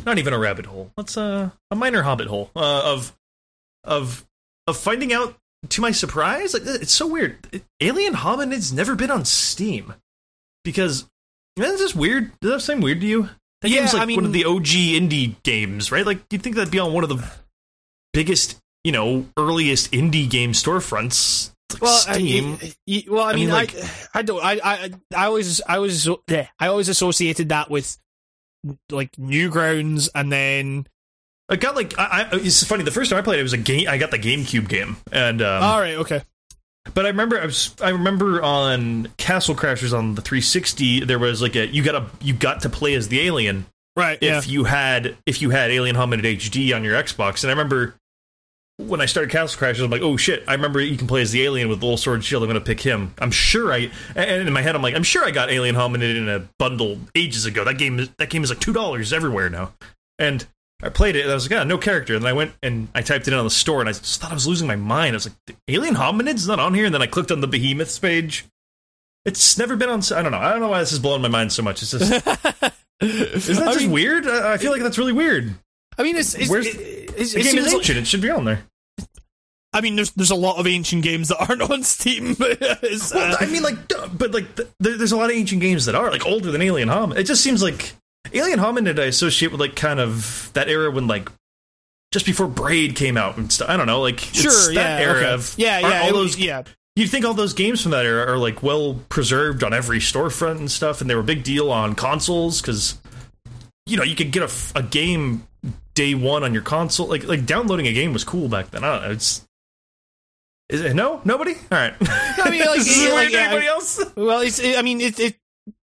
not even a rabbit hole. Let's uh, a minor hobbit hole uh, of, of, of finding out. To my surprise, like it's so weird. Alien Hominid's never been on Steam because that's just weird. Does that seem weird to you? That Yeah, game's like I mean- one of the OG indie games, right? Like you'd think that'd be on one of the biggest, you know, earliest indie game storefronts. Like Well, Steam. I, well, I mean, mean, I, like- I, don't, I, I, I always, I was, I always associated that with like Newgrounds, and then I got like I, I, it's funny. The first time I played it was a game. I got the GameCube game, and um, all right, okay, but I remember I was I remember on Castle Crashers on the 360 there was like a you got a you got to play as the alien right, yeah, if you had if you had Alien Hominid HD on your Xbox, and I remember when I started Castle Crashers, I'm like, oh shit! I remember you can play as the alien with the little sword and shield. I'm gonna pick him. I'm sure I and in my head I'm like, I'm sure I got Alien Hominid in a bundle ages ago. That game is that game is like two dollars everywhere now, and I played it and I was like, yeah, no character. And then I went and I typed it in on the store and I just thought I was losing my mind. I was like, the Alien Hominid's not on here. And then I clicked on the Behemoths page. It's never been on. I don't know. I don't know why this is blowing my mind so much. It's just isn't that I just mean, weird? I I feel like that's really weird. I mean, it's, it's, Where's- it, it's, The it game is like- ancient. It should be on there. I mean, there's there's a lot of ancient games that aren't on Steam. It's, Well, uh, I mean, like, but like, th- there's a lot of ancient games that are like older than Alien Hominid. It just seems like Alien Hominid I associate with like kind of that era when like just before Braid came out and stuff. I don't know, like it's sure, that yeah, era okay. of yeah, yeah, All those was- yeah. you'd think all those games from that era are like well preserved on every storefront and stuff, and they were a big deal on consoles because you know you could get a game day one on your console. Like like downloading a game was cool back then. I don't know. It's is it no nobody? All right. I mean, like, This yeah, weird like, yeah, anybody else? Well, it's. I mean, it. it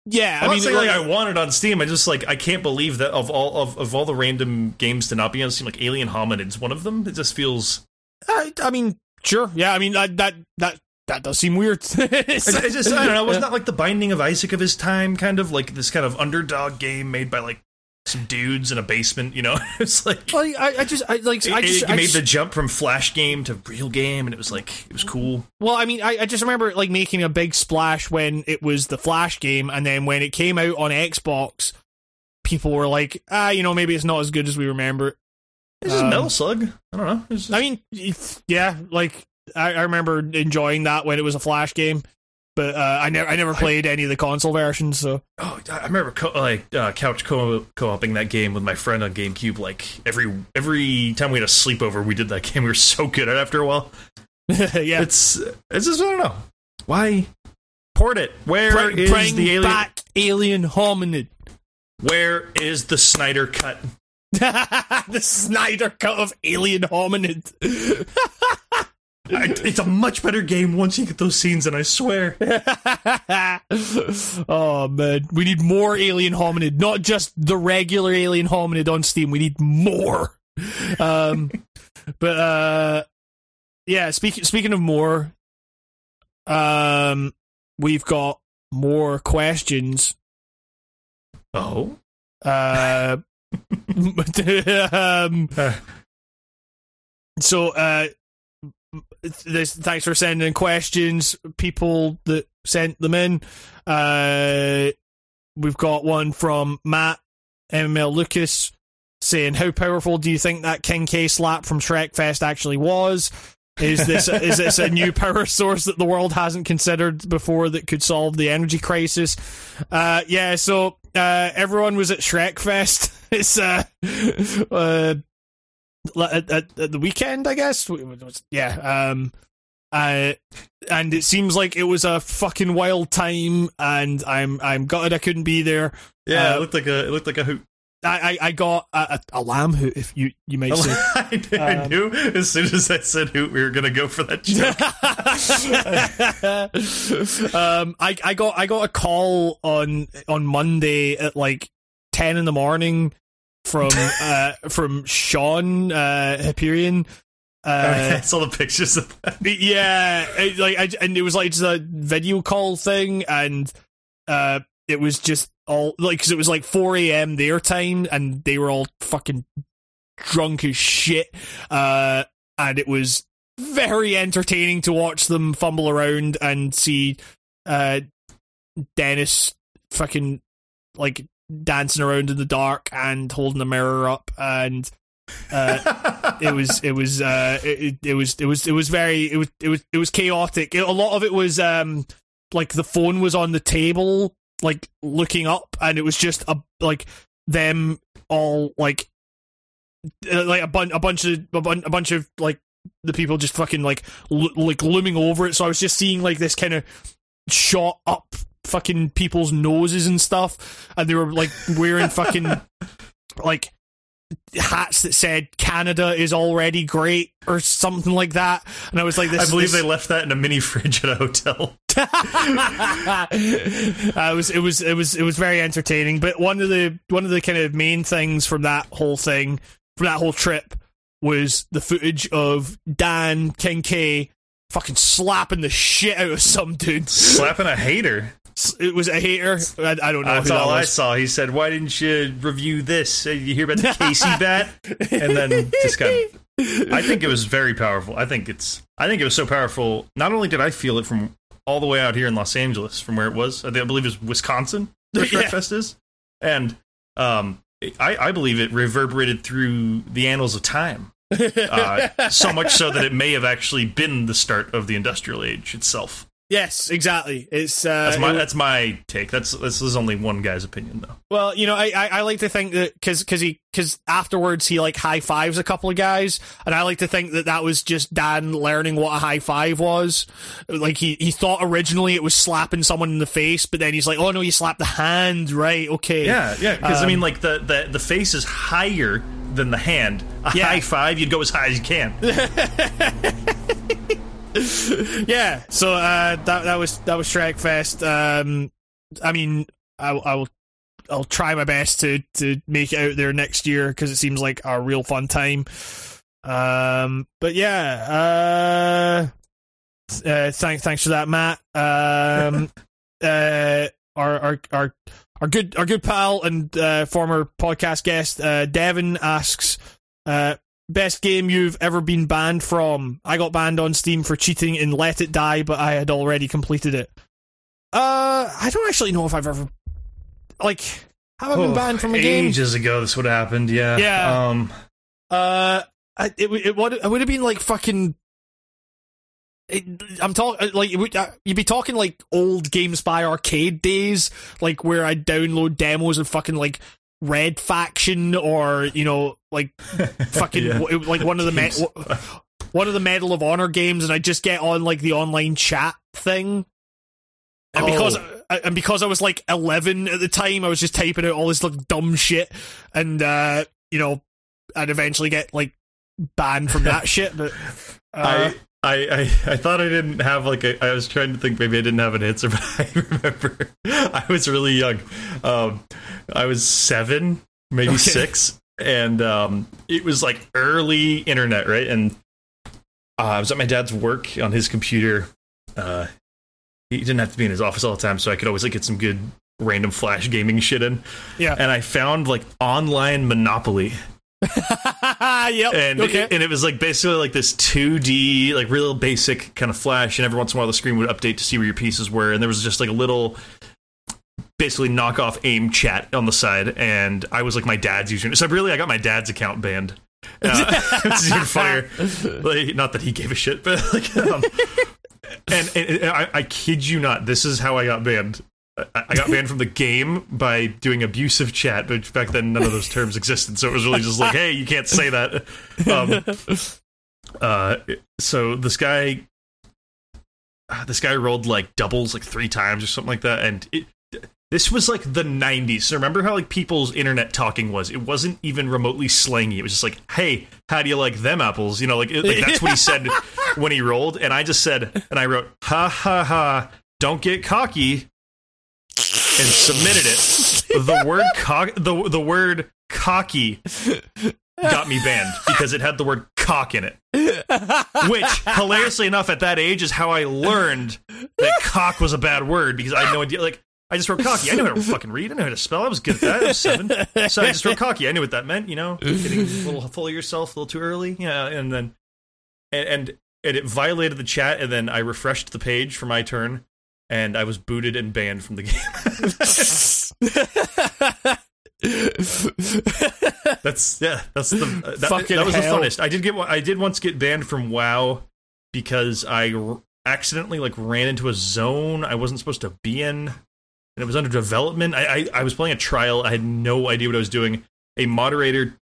yeah, I'm I mean, not saying like, I want it on Steam. I just like I can't believe that of all of, of all the random games to not be on Steam, like Alien Hominid's one of them. It just feels I, I mean, sure. Yeah, I mean that that that that does seem weird. It's, it's just I don't know. Was not that like the Binding of Isaac of his time, kind of like this kind of underdog game made by like some dudes in a basement. You know, it's like Well, I, I just I like it, I just, it I made just- the jump from Flash game to real game, and it was like it was cool. well, I mean, I, I just remember like making a big splash when it was the Flash game, and then when it came out on Xbox, people were like, ah, you know, maybe it's not as good as we remember. It's just Um, Metal Slug. I don't know. Just- I mean, yeah, like I, I remember enjoying that when it was a Flash game, but uh, I never I never played any of the console versions. So Oh, I remember co- like uh, couch co- co-oping that game with my friend on GameCube. Like every every time we had a sleepover, we did that game. We were so good at it after a while. yeah, It's it's just I don't know why port it. Where bring, is bring the alien? back Alien Hominid. Where is the Snyder cut? the Snyder cut of Alien Hominid. It's a much better game once you get those scenes, and I swear. oh man, we need more Alien Hominid, not just the regular Alien Hominid on Steam. We need more. Um, but uh, yeah. Speaking speaking of more, um, we've got more questions. Oh, Uh, um, so uh, this, thanks for sending questions, people that sent them in. Uh, we've got one from Matt MML Lucas saying, "How powerful do you think that King K slap from Shrek Fest actually was?" Is this is this a new power source that the world hasn't considered before that could solve the energy crisis? Uh, yeah, so uh, everyone was at Shrek Fest. It's uh, uh, at, at, at the weekend, I guess. Yeah. Um. Uh, and it seems like it was a fucking wild time, and I'm I'm gutted I couldn't be there. yeah, Uh, it looked like a it looked like a hoot. I I, I got a, a, a lamb hoot, if you you might say. I, knew, I Um, knew as soon as I said hoot, we were gonna go for that joke. um, I, I got I got a call on on Monday at like ten in the morning from uh from Sean uh Hyperion. I Uh, saw the pictures of that. yeah, it, like I, and it was like just a video call thing, and uh, it was just all like because it was like four a.m. their time, and they were all fucking drunk as shit. Uh, and it was very entertaining to watch them fumble around and see uh Dennis fucking like dancing around in the dark and holding a mirror up and uh it was it was uh it, it was it was it was very it was it was it was chaotic. A lot of it was um like the phone was on the table like looking up and it was just a like them all like uh, like a bunch a bunch of a, bun- a bunch of like the people just fucking like lo- like looming over it. So i was just seeing like this kind of shot up fucking people's noses and stuff and they were like wearing fucking like hats that said Canada is already great or something like that and I was like this I believe this, they left that in a mini fridge at a hotel. uh, it was it was it was it was very entertaining but one of the one of the kind of main things from that whole thing from that whole trip was the footage of Dan King K fucking slapping the shit out of some dude Slapping a hater. It was a hater I, I don't know That's who that all I saw. He said, "Why didn't you review this? Uh, You hear about the Casey bat?" And then just kind of. I think it was very powerful. I think it's. I think it was so powerful. Not only did I feel it from all the way out here in Los Angeles, from where it was, I, think, I believe it was Wisconsin, where Yeah. Fest is, and um, I, I believe it reverberated through the annals of time. Uh, so much so that it may have actually been the start of the industrial age itself. Yes exactly it's uh That's my that's my take. That's this is only one guy's opinion though. Well, you know, I, I, I like to think that because because he because afterwards he like high fives a couple of guys, and I like to think that that was just Dan learning what a high five was. Like he he thought originally it was slapping someone in the face, but then he's like, oh no, you slapped the hand, right? Okay, Yeah, yeah. Because I Um, mean, like the, the the face is higher than the hand. A Yeah. high five, you'd go as high as you can. yeah. So uh, that that was that was Shrek Fest. Um, I mean, I, I will I'll try my best to to make it out there next year because it seems like a real fun time. Um, but yeah. Uh, uh, thanks thanks for that, Matt. Um, uh, our our our our good our good pal and uh, former podcast guest uh, Devin asks. Uh, Best game you've ever been banned from? I got banned on Steam for cheating in Let It Die, but I had already completed it. Uh, I don't actually know if I've ever like have I been Oh, banned from a game? Ages ago, this would have happened. Yeah. Yeah. Um, Uh, I, it would- it would it would have been like fucking. It, I'm talking like would, uh, you'd be talking like old GameSpy arcade days, like where I download demos and fucking like Red Faction or you know like fucking Yeah. like one of the me- one of the Medal of Honor games, and I just get on like the online chat thing. And because Oh. I- and because I was like 11 at the time, I was just typing out all this like dumb shit, and uh, you know, I'd eventually get like banned from that shit. But uh, I, I, I, I thought I didn't have like a. I was trying to think maybe I didn't have an answer, but I remember I was really young. Um, I was seven, maybe Okay. six, and um, it was like early internet, right? And uh, I was at my dad's work on his computer. Uh, he didn't have to be in his office all the time, so I could always like get some good random flash gaming shit in. yeah, And I found like online Monopoly yep, and okay, and it was like basically like this 2D like real basic kind of flash and every once in a while the screen would update to see where your pieces were and there was just like a little basically knockoff aim chat on the side and I was like my dad's using it so really I got my dad's account banned. Uh, even funnier. Like, not that he gave a shit but like um, and, and, and I, I kid you not this is how I got banned I I got banned from the game by doing abusive chat, but back then none of those terms existed, so it was really just like, "Hey, you can't say that." Um, uh, so this guy, uh, this guy rolled like doubles like three times or something like that, and it, this was like the '90s. So remember how like people's internet talking was? It wasn't even remotely slangy. It was just like, "Hey, how do you like them apples?" You know, like, it, like that's what he said when he rolled, and I just said, and I wrote, "Ha ha ha." Don't get cocky, and submitted it. The word cock, the the word cocky got me banned because it had the word cock in it. Which, hilariously enough, at that age is how I learned that cock was a bad word because I had no idea. Like, I just wrote cocky. I knew how to fucking read. I knew how to spell. I was good at that. I was seven, so I just wrote cocky. I knew what that meant. You know, getting a little full of yourself, a little too early. Yeah, and then and and, and it violated the chat, and then I refreshed the page for my turn, and I was booted and banned from the game. That's yeah. That's the uh, that, Fucking that was hell. the funnest. I did get I did once get banned from WoW because I r- accidentally like ran into a zone I wasn't supposed to be in, and it was under development. I, I I was playing a trial. I had no idea what I was doing. A moderator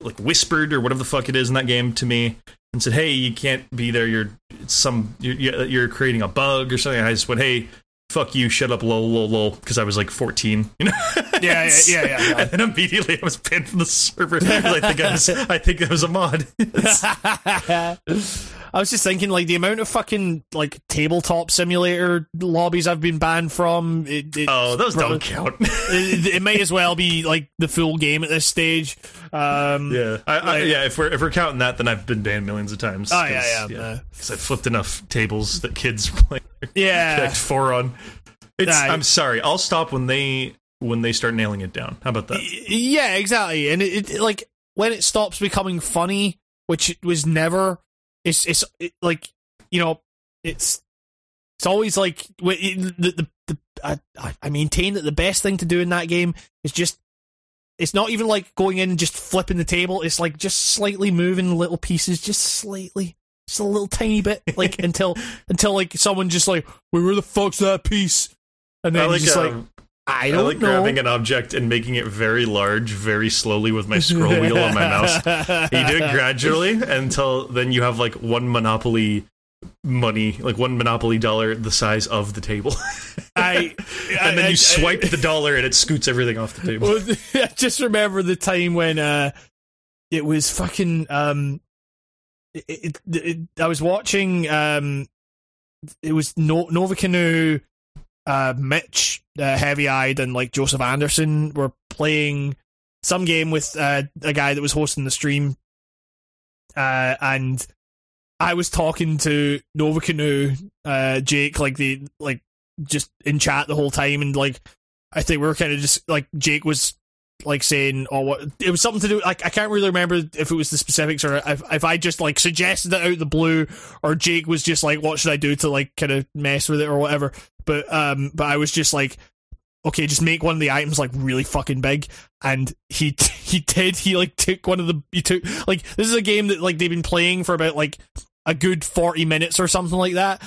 like whispered or whatever the fuck it is in that game to me and said, "Hey, you can't be there. You're some you're, you're creating a bug or something." I just went, "Hey." Fuck you! Shut up, lol, lol, lol. Because I was like fourteen, you know. Yeah, yeah, yeah, yeah, yeah. And then immediately I was banned from the server. 'cause I think I was, I think I was a mod. I was just thinking, like the amount of fucking like tabletop simulator lobbies I've been banned from. It, it, oh, those don't count. it, it might as well be like the full game at this stage. Um, yeah, I, I, Like- yeah. If we're if we're counting that, then I've been banned millions of times. Oh, yeah, yeah, Because I flipped enough tables that kids play yeah. Connect Four on. It's. Nah, I'm sorry. I'll stop when they when they start nailing it down. How about that? Yeah, exactly. And it, it like when it stops becoming funny, which it was never. It's it's it, like you know, it's it's always like the the, the I, I- maintain that the best thing to do in that game is just. It's not even like going in and just flipping the table. It's like just slightly moving little pieces, just slightly, just a little tiny bit, like until until like someone just like, well, where the fuck's that piece? And then like, just like, um, I I don't I like know. grabbing an object and making it very large, very slowly with my scroll wheel on my mouse. You do it gradually until then you have like one monopoly money, like one monopoly dollar the size of the table. I, and then I- you I- swipe the dollar and it scoots everything off the table. Well, I just remember the time when uh, it was fucking um it, it, it, I was watching um it was no, Nova Canoe uh Mitch uh, Heavy Eyed and like Joseph Anderson were playing some game with uh, a guy that was hosting the stream uh and I was talking to Nova Canoe uh Jake like the like just in chat the whole time and like I think we were kind of just like Jake was like saying, "Oh, what?" It was something to do. Like I can't really remember if it was the specifics or if, if I just like suggested it out the blue, or Jake was just like, "What should I do to like kind of mess with it or whatever." But um, but I was just like, "Okay, just make one of the items like really fucking big." And he he did. He like took one of the he took like this is a game that like they've been playing for about like a good forty minutes or something like that,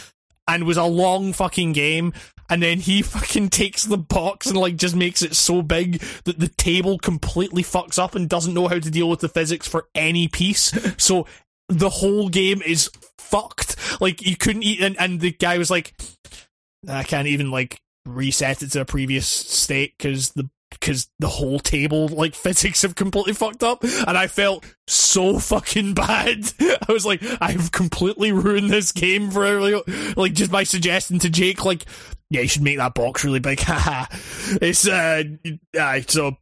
and was a long fucking game and then he fucking takes the box and like just makes it so big that the table completely fucks up and doesn't know how to deal with the physics for any piece. So the whole game is fucked. Like you couldn't eat, and, and the guy was like, I can't even like reset it to a previous state because the because the whole table like physics have completely fucked up and I felt so fucking bad. I was like, I've completely ruined this game for. Like just by suggesting to Jake, like, yeah, you should make that box really big. Haha. it's uh, uh so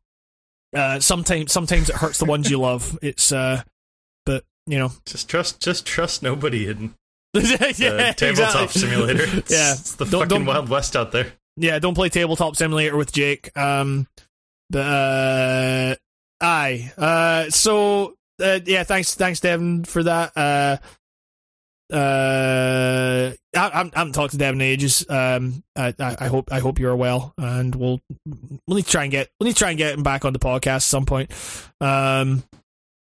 uh sometimes sometimes it hurts the ones you love. It's uh but you know Just trust, just trust nobody in yeah, the tabletop exactly. simulator. It's, Yeah. it's the Don't- fucking don't- wild west out there. yeah, don't play tabletop simulator with Jake. Um, but uh, aye. Uh, so uh, yeah, thanks, thanks, Devin, for that. Uh, uh, I, I haven't talked to Devin in ages. Um, I, I, I hope I hope you're well, and we'll we'll need to try and get we'll need to try and get him back on the podcast at some point. Um,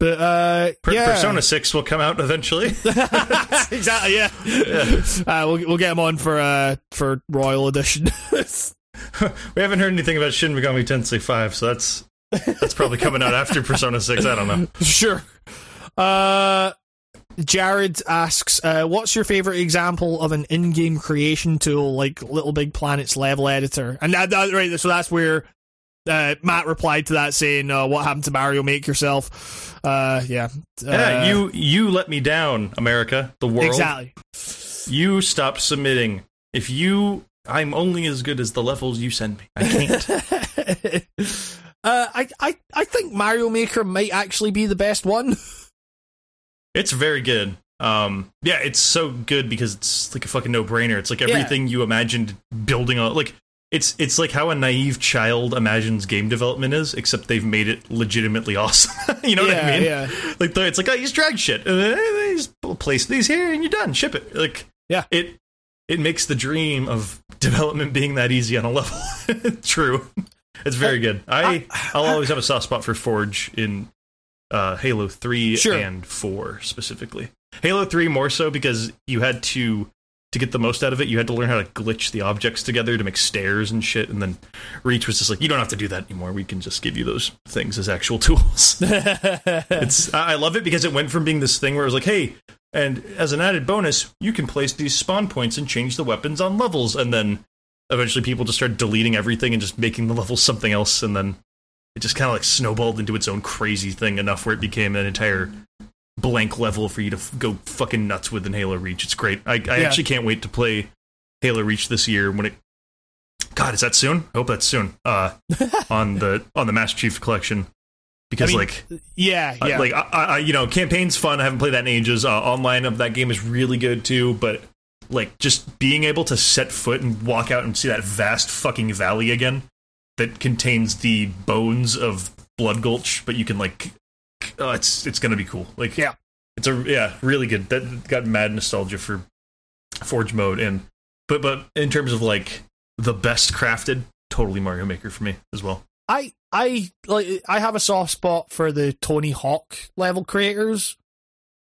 but uh, Per- yeah. Persona Six will come out eventually. exactly. Yeah. Uh, we'll we'll get him on for uh for Royal Edition. we haven't heard anything about Shin Megami Tensei Five, so that's that's probably coming out after Persona Six. I don't know. sure. Uh, Jared asks, uh, "What's your favorite example of an in-game creation tool like Little Big Planet's level editor?" And that, that right, so that's where uh, Matt replied to that saying, uh, "What happened to Mario Make Yourself?" Uh, yeah, Yeah, Uh, you you let me down, America, the world. exactly. You stopped submitting. If you, I'm only as good as the levels you send me. I can't. uh, I, I, I think Mario Maker might actually be the best one. it's very good. Um, yeah, it's so good because it's like a fucking no brainer. It's like Yeah. everything you imagined building on. Like it's it's like how a naive child imagines game development is, except they've made it legitimately awesome. you know what I mean? yeah. Like it's like oh, you just drag shit, and they just place these here, and you're done. Ship it. Like Yeah. it it makes the dream of development being that easy on a level true. It's very good. I I'll always have a soft spot for Forge in uh, Halo Three Sure. and Four specifically. Halo Three more so because you had to to get the most out of it. You had to learn how to glitch the objects together to make stairs and shit. And then Reach was just like, you don't have to do that anymore. We can just give you those things as actual tools. it's I love it because it went from being this thing where it was like, hey, and as an added bonus, you can place these spawn points and change the weapons on levels, and then eventually people just started deleting everything and just making the levels something else, and then it just kind of like snowballed into its own crazy thing enough where it became an entire blank level for you to f- go fucking nuts with in Halo Reach. It's great. I, I Yeah. actually can't wait to play Halo Reach this year when it. God, is that soon? I hope that's soon. Uh, on the on the Master Chief Collection, because mean, like yeah, uh, yeah. like I, I, you know, campaign's fun. I haven't played that in ages. Uh, online of that game is really good too. But like, just being able to set foot and walk out and see that vast fucking valley again that contains the bones of Blood Gulch, but you can like, uh, it's it's gonna be cool. Like, Yeah. it's a yeah, really good. That got mad nostalgia for Forge mode and but but in terms of like the best crafted, totally Mario Maker for me as well. I I like I have a soft spot for the Tony Hawk level creators.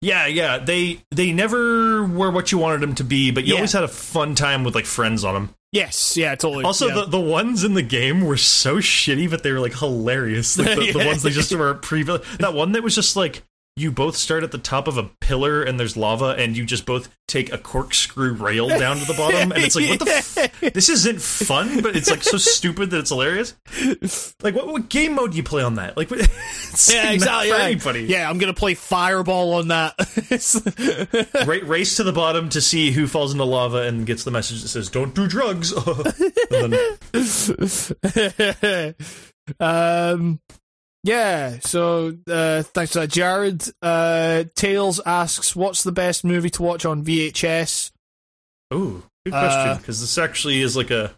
Yeah, yeah. They they never were what you wanted them to be, but you Yeah. always had a fun time with like friends on them. Yes, yeah, totally. Also, yeah. the the ones in the game were so shitty, but they were like hilarious. Like the, the ones they just were pre that one that was just like you both start at the top of a pillar and there's lava, and you just both take a corkscrew rail down to the bottom, and it's like, what the? F- this isn't fun, but it's like so stupid that it's hilarious. Like, what, what game mode do you play on that? Like, what, Yeah, exactly. Yeah. anybody. yeah, I'm gonna play Fireball on that. Ra- race to the bottom to see who falls into lava and gets the message that says "Don't do drugs." then, um, yeah. So uh, thanks for that, Jared. Uh, Tails asks, "What's the best movie to watch on VHS?" ooh, good Uh, question because this actually is like a.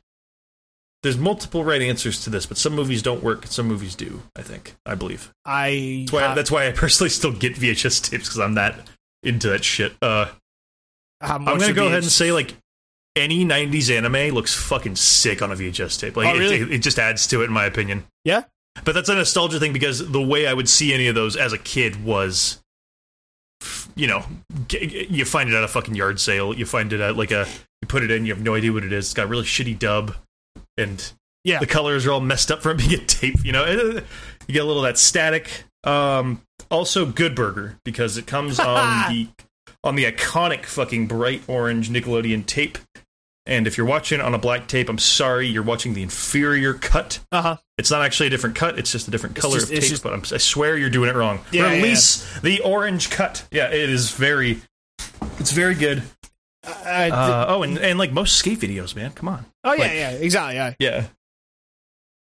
There's multiple right answers to this, but some movies don't work, some movies do. I think, I believe. I That's why, ha- that's why I personally still get VHS tapes because I'm that into that shit. Uh, I'm gonna go ahead and say like any '90s anime looks fucking sick on a VHS tape. Like Oh, really? it, it, it just adds to it, in my opinion. Yeah? But that's a nostalgia thing because the way I would see any of those as a kid was, you know, you find it at a fucking yard sale. You find it at like a you put it in, you have no idea what it is. It's got a really shitty dub, and Yeah. the colors are all messed up from being a tape. You know, you get a little of that static. Um, also, Good Burger because it comes on the on the iconic fucking bright orange Nickelodeon tape. And if you're watching on a black tape, I'm sorry, you're watching the inferior cut. Uh huh. It's not actually a different cut; it's just a different color just- of tape. just- but I'm, I swear you're doing it wrong. Yeah, yeah, Release the orange cut. Yeah, it is very, it's very good. Uh, oh, and, and like most skate videos, man. Come on. oh yeah, like- yeah, exactly. Yeah. Yeah.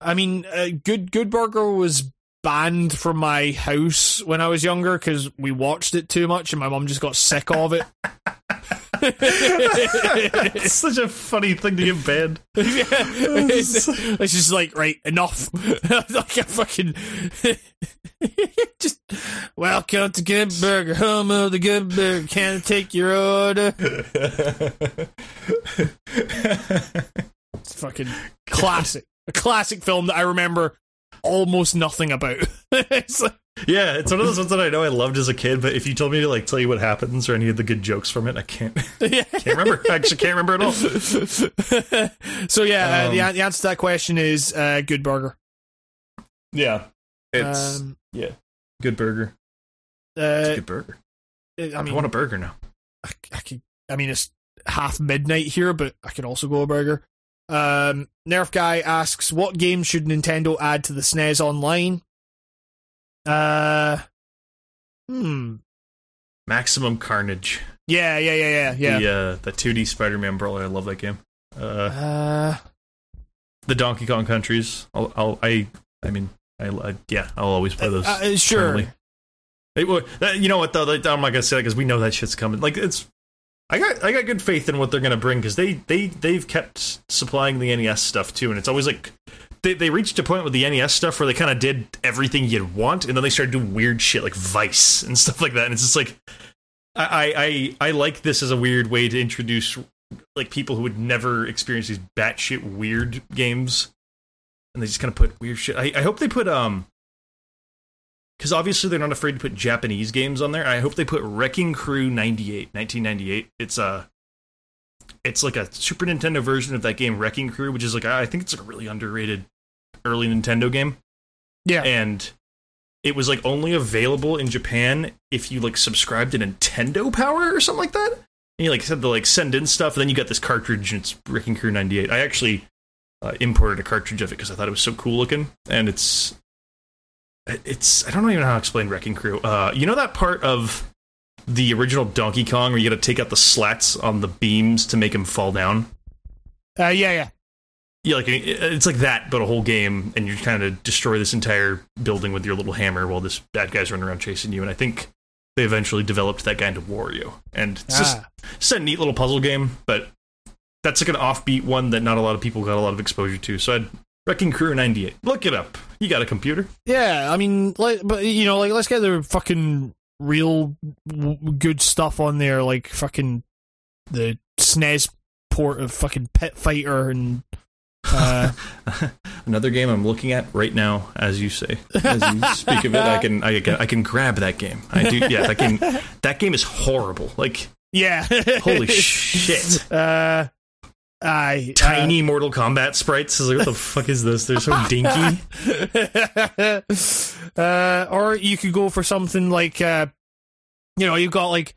I mean, uh, Good Good Burger was banned from my house when I was younger because we watched it too much, and my mom just got sick of it. it's such a funny thing to get banned. it's, it's just like right enough. like a fucking just welcome to Good Burger, home of the Good Burger. Can I take your order? It's fucking classic, a classic film that I remember almost nothing about. it's like, Yeah, it's one of those ones that I know I loved as a kid, but if you told me to like tell you what happens or any of the good jokes from it, I can't yeah. can't remember. I actually can't remember at all. so yeah, uh, the, Um, the answer to that question is uh, Good Burger. Yeah. It's Um, good burger. uh, Good burger. I I mean, want a burger now. I, I could. I mean, it's half midnight here, but I could also go a burger. Um, Nerf guy asks, "What game should Nintendo add to the SNES Online?" Uh, hmm. Maximum Carnage. Yeah, yeah, yeah, yeah, yeah. The uh, the 2D Spider-Man brawler. I love that game. Uh, Uh, the Donkey Kong countries. I'll, I'll I I mean I, I yeah I'll always play those. uh, uh, sure. eternally. Hey, well, that- you know what though? Like, I'm not gonna say that because we know that shit's coming. Like it's. I got I got good faith in what they're gonna bring because they they they've kept supplying the NES stuff too, and it's always like they they reached a point with the NES stuff where they kind of did everything you'd want, and then they started doing weird shit like Vice and stuff like that, and it's just like I I I, like this as a weird way to introduce like people who would never experience these batshit weird games, and they just kind of put weird shit. I, I hope they put um because obviously they're not afraid to put Japanese games on there. I hope they put Wrecking Crew 98, 1998. It's a it's like a Super Nintendo version of that game Wrecking Crew, which is like I think it's like a really underrated early Nintendo game. Yeah. And it was like only available in Japan if you like subscribed to Nintendo Power or something like that. And you like said to like send in stuff, and then you got this cartridge and it's Wrecking Crew 98. I actually uh, imported a cartridge of it because I thought it was so cool looking, and it's it's I don't even know how to explain Wrecking Crew. Uh, you know that part of the original Donkey Kong where you got to take out the slats on the beams to make him fall down. Uh, yeah, yeah. Yeah, like it's like that, but a whole game, and you're trying to destroy this entire building with your little hammer while this bad guy's running around chasing you. And I think they eventually developed that guy into Wario, and it's just Ah. it's a neat little puzzle game, but that's like an offbeat one that not a lot of people got a lot of exposure to. So I'd Wrecking Crew 98. Look it up. You got a computer. Yeah, I mean, like, but you know, like, let's get the fucking real w- good stuff on there, like fucking the SNES port of fucking Pit Fighter and uh, Another game I'm looking at right now, as you say, as you speak of it, I can, I can, I can grab that game. I do, yeah. That game, that game is horrible. Like, yeah, holy shit! Uh, I Tiny Mortal Kombat sprites. Like, what the fuck is this? They're so dinky. uh, or you could go for something like uh, you know, you've got like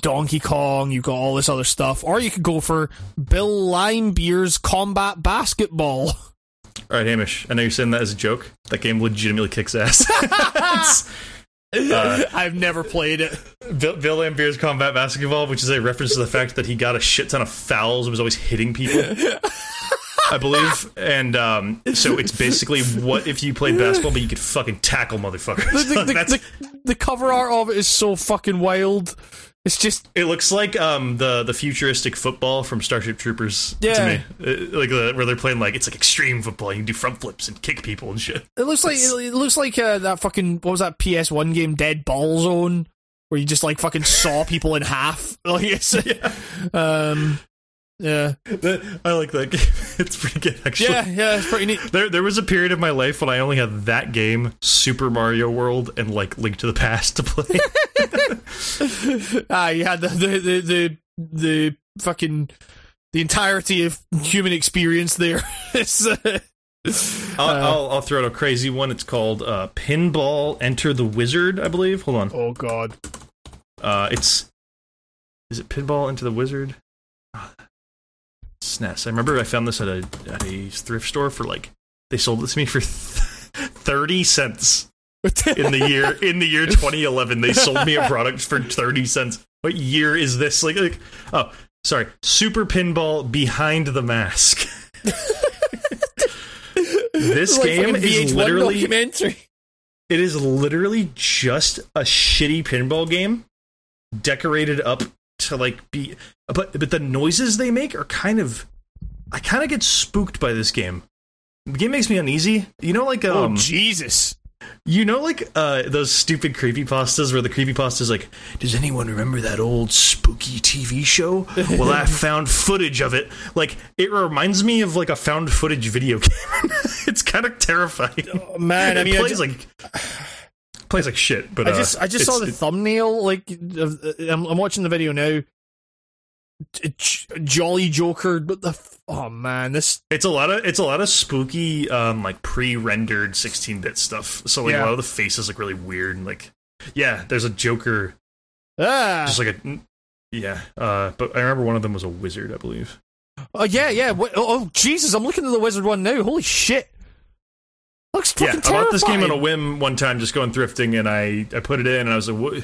Donkey Kong, you've got all this other stuff, or you could go for Bill Laimbeer's Combat Basketball. All right, Hamish. I know you're saying that as a joke. That game legitimately kicks ass. Uh, I've never played it. Bill, Bill Lambert's combat basketball, which is a reference to the fact that he got a shit ton of fouls and was always hitting people. I believe, and um, so it's basically what if you played basketball, but you could fucking tackle motherfuckers. The, the, the, the, the cover art of it is so fucking wild. It's just it looks like um, the the futuristic football from Starship Troopers Yeah. to me, Uh, like uh, where they're playing like it's like extreme football. You can do front flips and kick people and shit. it looks like it looks like uh, that fucking what was that PS1 game Dead Ball Zone where you just like fucking saw people in half. Like it's, um, yeah, That- I like that game. It's pretty good actually. yeah, yeah. It's pretty neat. There, there was a period of my life when I only had that game, Super Mario World, and like Link to the Past to play. Ah, you had the the the the, the fucking the entirety of human experience there. uh, I'll, I'll, I'll throw out a crazy one. It's called uh, Pinball Enter the Wizard, I believe. Hold on. oh god. Uh, it's is it Pinball Enter the Wizard? Ah, SNES. I remember I found this at a at a thrift store for like they sold it to me for th- thirty cents in the year in the year 2011. They sold me a product for thirty cents. What year is this? Like, like oh, sorry, Super Pinball Behind the Mask. this Like game is VH1 literally documentary. it is literally just a shitty pinball game decorated up to like be but but the noises they make are kind of I kind of get spooked by this game. The game makes me uneasy. You know like Oh um Jesus! You know like uh those stupid creepy pastas where the creepypasta's like does anyone remember that old spooky TV show? well, I found footage of it. Like it reminds me of like a found footage video game. it's kind of terrifying. Oh, man, I it mean, I plays just, like plays like shit. But I uh, just I just saw the thumbnail. Like, I'm, I'm watching the video now. Jolly Joker, but the f- oh man, this It's a lot of it's a lot of spooky, um, like pre-rendered 16-bit stuff. So like Yeah. a lot of the faces look really weird. And like, yeah, there's a Joker, ah just like a yeah. Uh, but I remember one of them was a wizard, I believe. oh yeah yeah what, oh, oh Jesus! I'm looking at the wizard one now. Holy shit! Looks Yeah, fucking I bought this game on a whim one time, just going thrifting, and I I put it in, and I was like, what?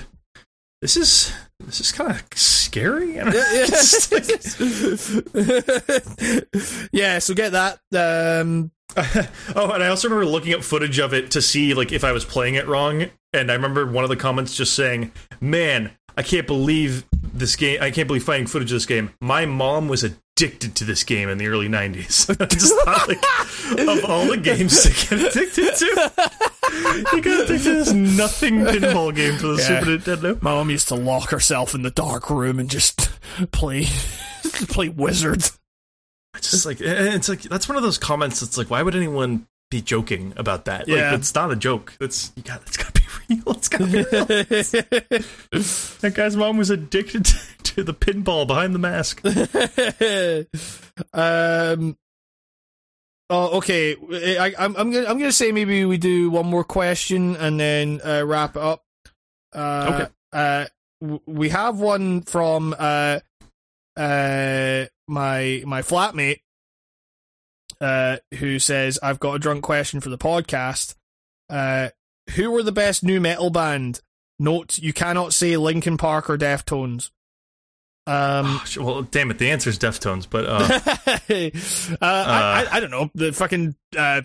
This is this is kind of scary. It's yeah, so get that. Um, oh, and I also remember looking up footage of it to see like if I was playing it wrong. And I remember one of the comments just saying, "Man, I can't believe this game. I can't believe finding footage of this game. My mom was addicted to this game in the early '90s. Just thought, like, of all the games to get addicted to, you got addicted to this nothing pinball game for the Yeah. Super Nintendo. my mom used to lock herself in the dark room and just play play wizards. It's just like it's like that's one of those comments. that's like, why would anyone be joking about that? Yeah. Like, it's not a joke. It's you got. It's got to be real. It's got to be real. That guy's mom was addicted to, to the pinball behind the mask. um. Oh, okay. I, I'm I'm gonna I'm gonna say maybe we do one more question and then uh, wrap it up. Uh, Okay. Uh, w- we have one from uh, uh, my my flatmate, uh, who says, "I've got a drunk question for the podcast. Uh, who were the best nu metal band? Note: You cannot say Linkin Park or Deftones." Um. well, damn it, the answer is Deftones, but uh, uh, I, I, I don't know. The fucking uh,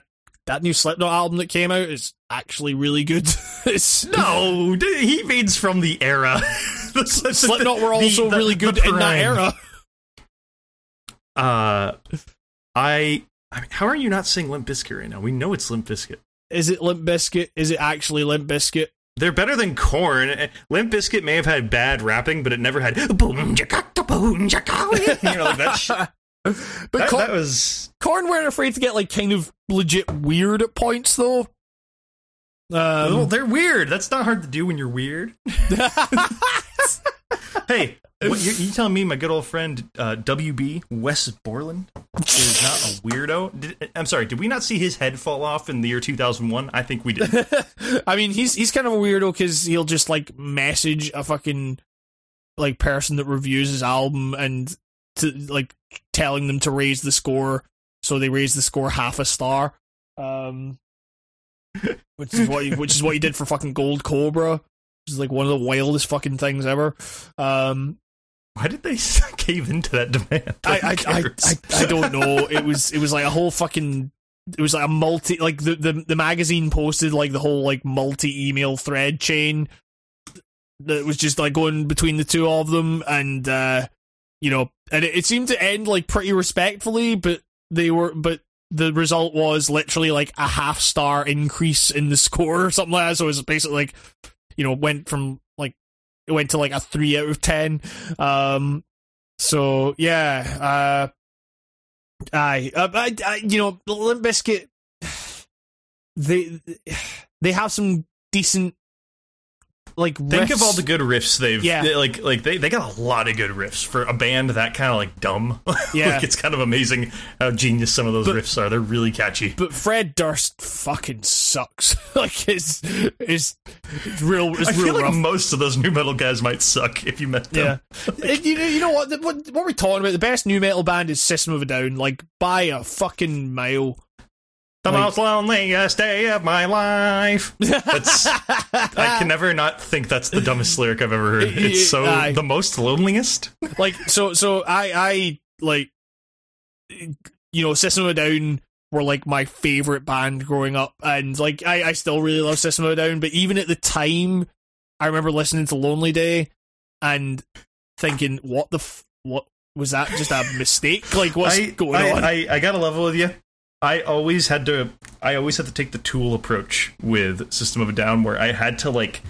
that new Slipknot album that came out is actually really good. it's, no, he means from the era. Slipknot were The- also the- really the good in that era. Uh, I, I mean, how are you not saying Limp Bizkit right now? We know it's Limp Bizkit. Is it Limp Bizkit? Is it actually Limp Bizkit? They're better than Korn. Limp Bizkit may have had bad rapping, but it never had boom boom. You know, like that, shit, But that, Cor- that was Korn weren't afraid to get like kind of legit weird at points though. Well, Um, they're weird. That's not hard to do when you're weird. hey, what, you, you telling me my good old friend uh, WB Wes Borland is not a weirdo? Did, I'm sorry, did we not see his head fall off in the year 2001? I think we did. I mean, he's he's kind of a weirdo because he'll just like message a fucking like person that reviews his album and to like telling them to raise the score, so they raise the score half a star. Um, which is what he, which is what he did for fucking Gold Cobra, which is like one of the wildest fucking things ever. Um, Why did they cave into that demand? I, I, I. I, I don't know. It was it was like a whole fucking. It was like a multi like the, the the magazine posted like the whole like multi email thread chain that was just like going between the two of them and uh you know and it, it seemed to end like pretty respectfully but they were but the result was literally like a half star increase in the score or something like that. So it was basically like you know went from like it went to like a 3 out of 10 um so yeah, uh, I, uh, I, I, you know, Limp Bizkit, they they have some decent like Think of all the good riffs they've Yeah. they- like like they, they got a lot of good riffs for a band that kind of like dumb. Yeah. like it's kind of amazing how genius some of those But- riffs are. They're really catchy. but Fred Durst fucking sucks. like it's it's it's real. It's I real feel like most of those nu metal guys might suck if you met them. Yeah, And you know, you know what, what? What we're talking about? The best nu metal band is System of a Down, like by a fucking mile. The Like- most loneliest day of my life. That's I can never not think that's the dumbest lyric I've ever heard. It's so Aye. the most loneliest. like so so I I like you know System of a Down were like my favorite band growing up and like I I still really love System of a Down but even at the time I remember listening to Lonely Day and thinking what the f- what was that just a mistake like what's I, going I, on I, I gotta level with you. I always had to I always had to take the tool approach with System of a Down where I had to like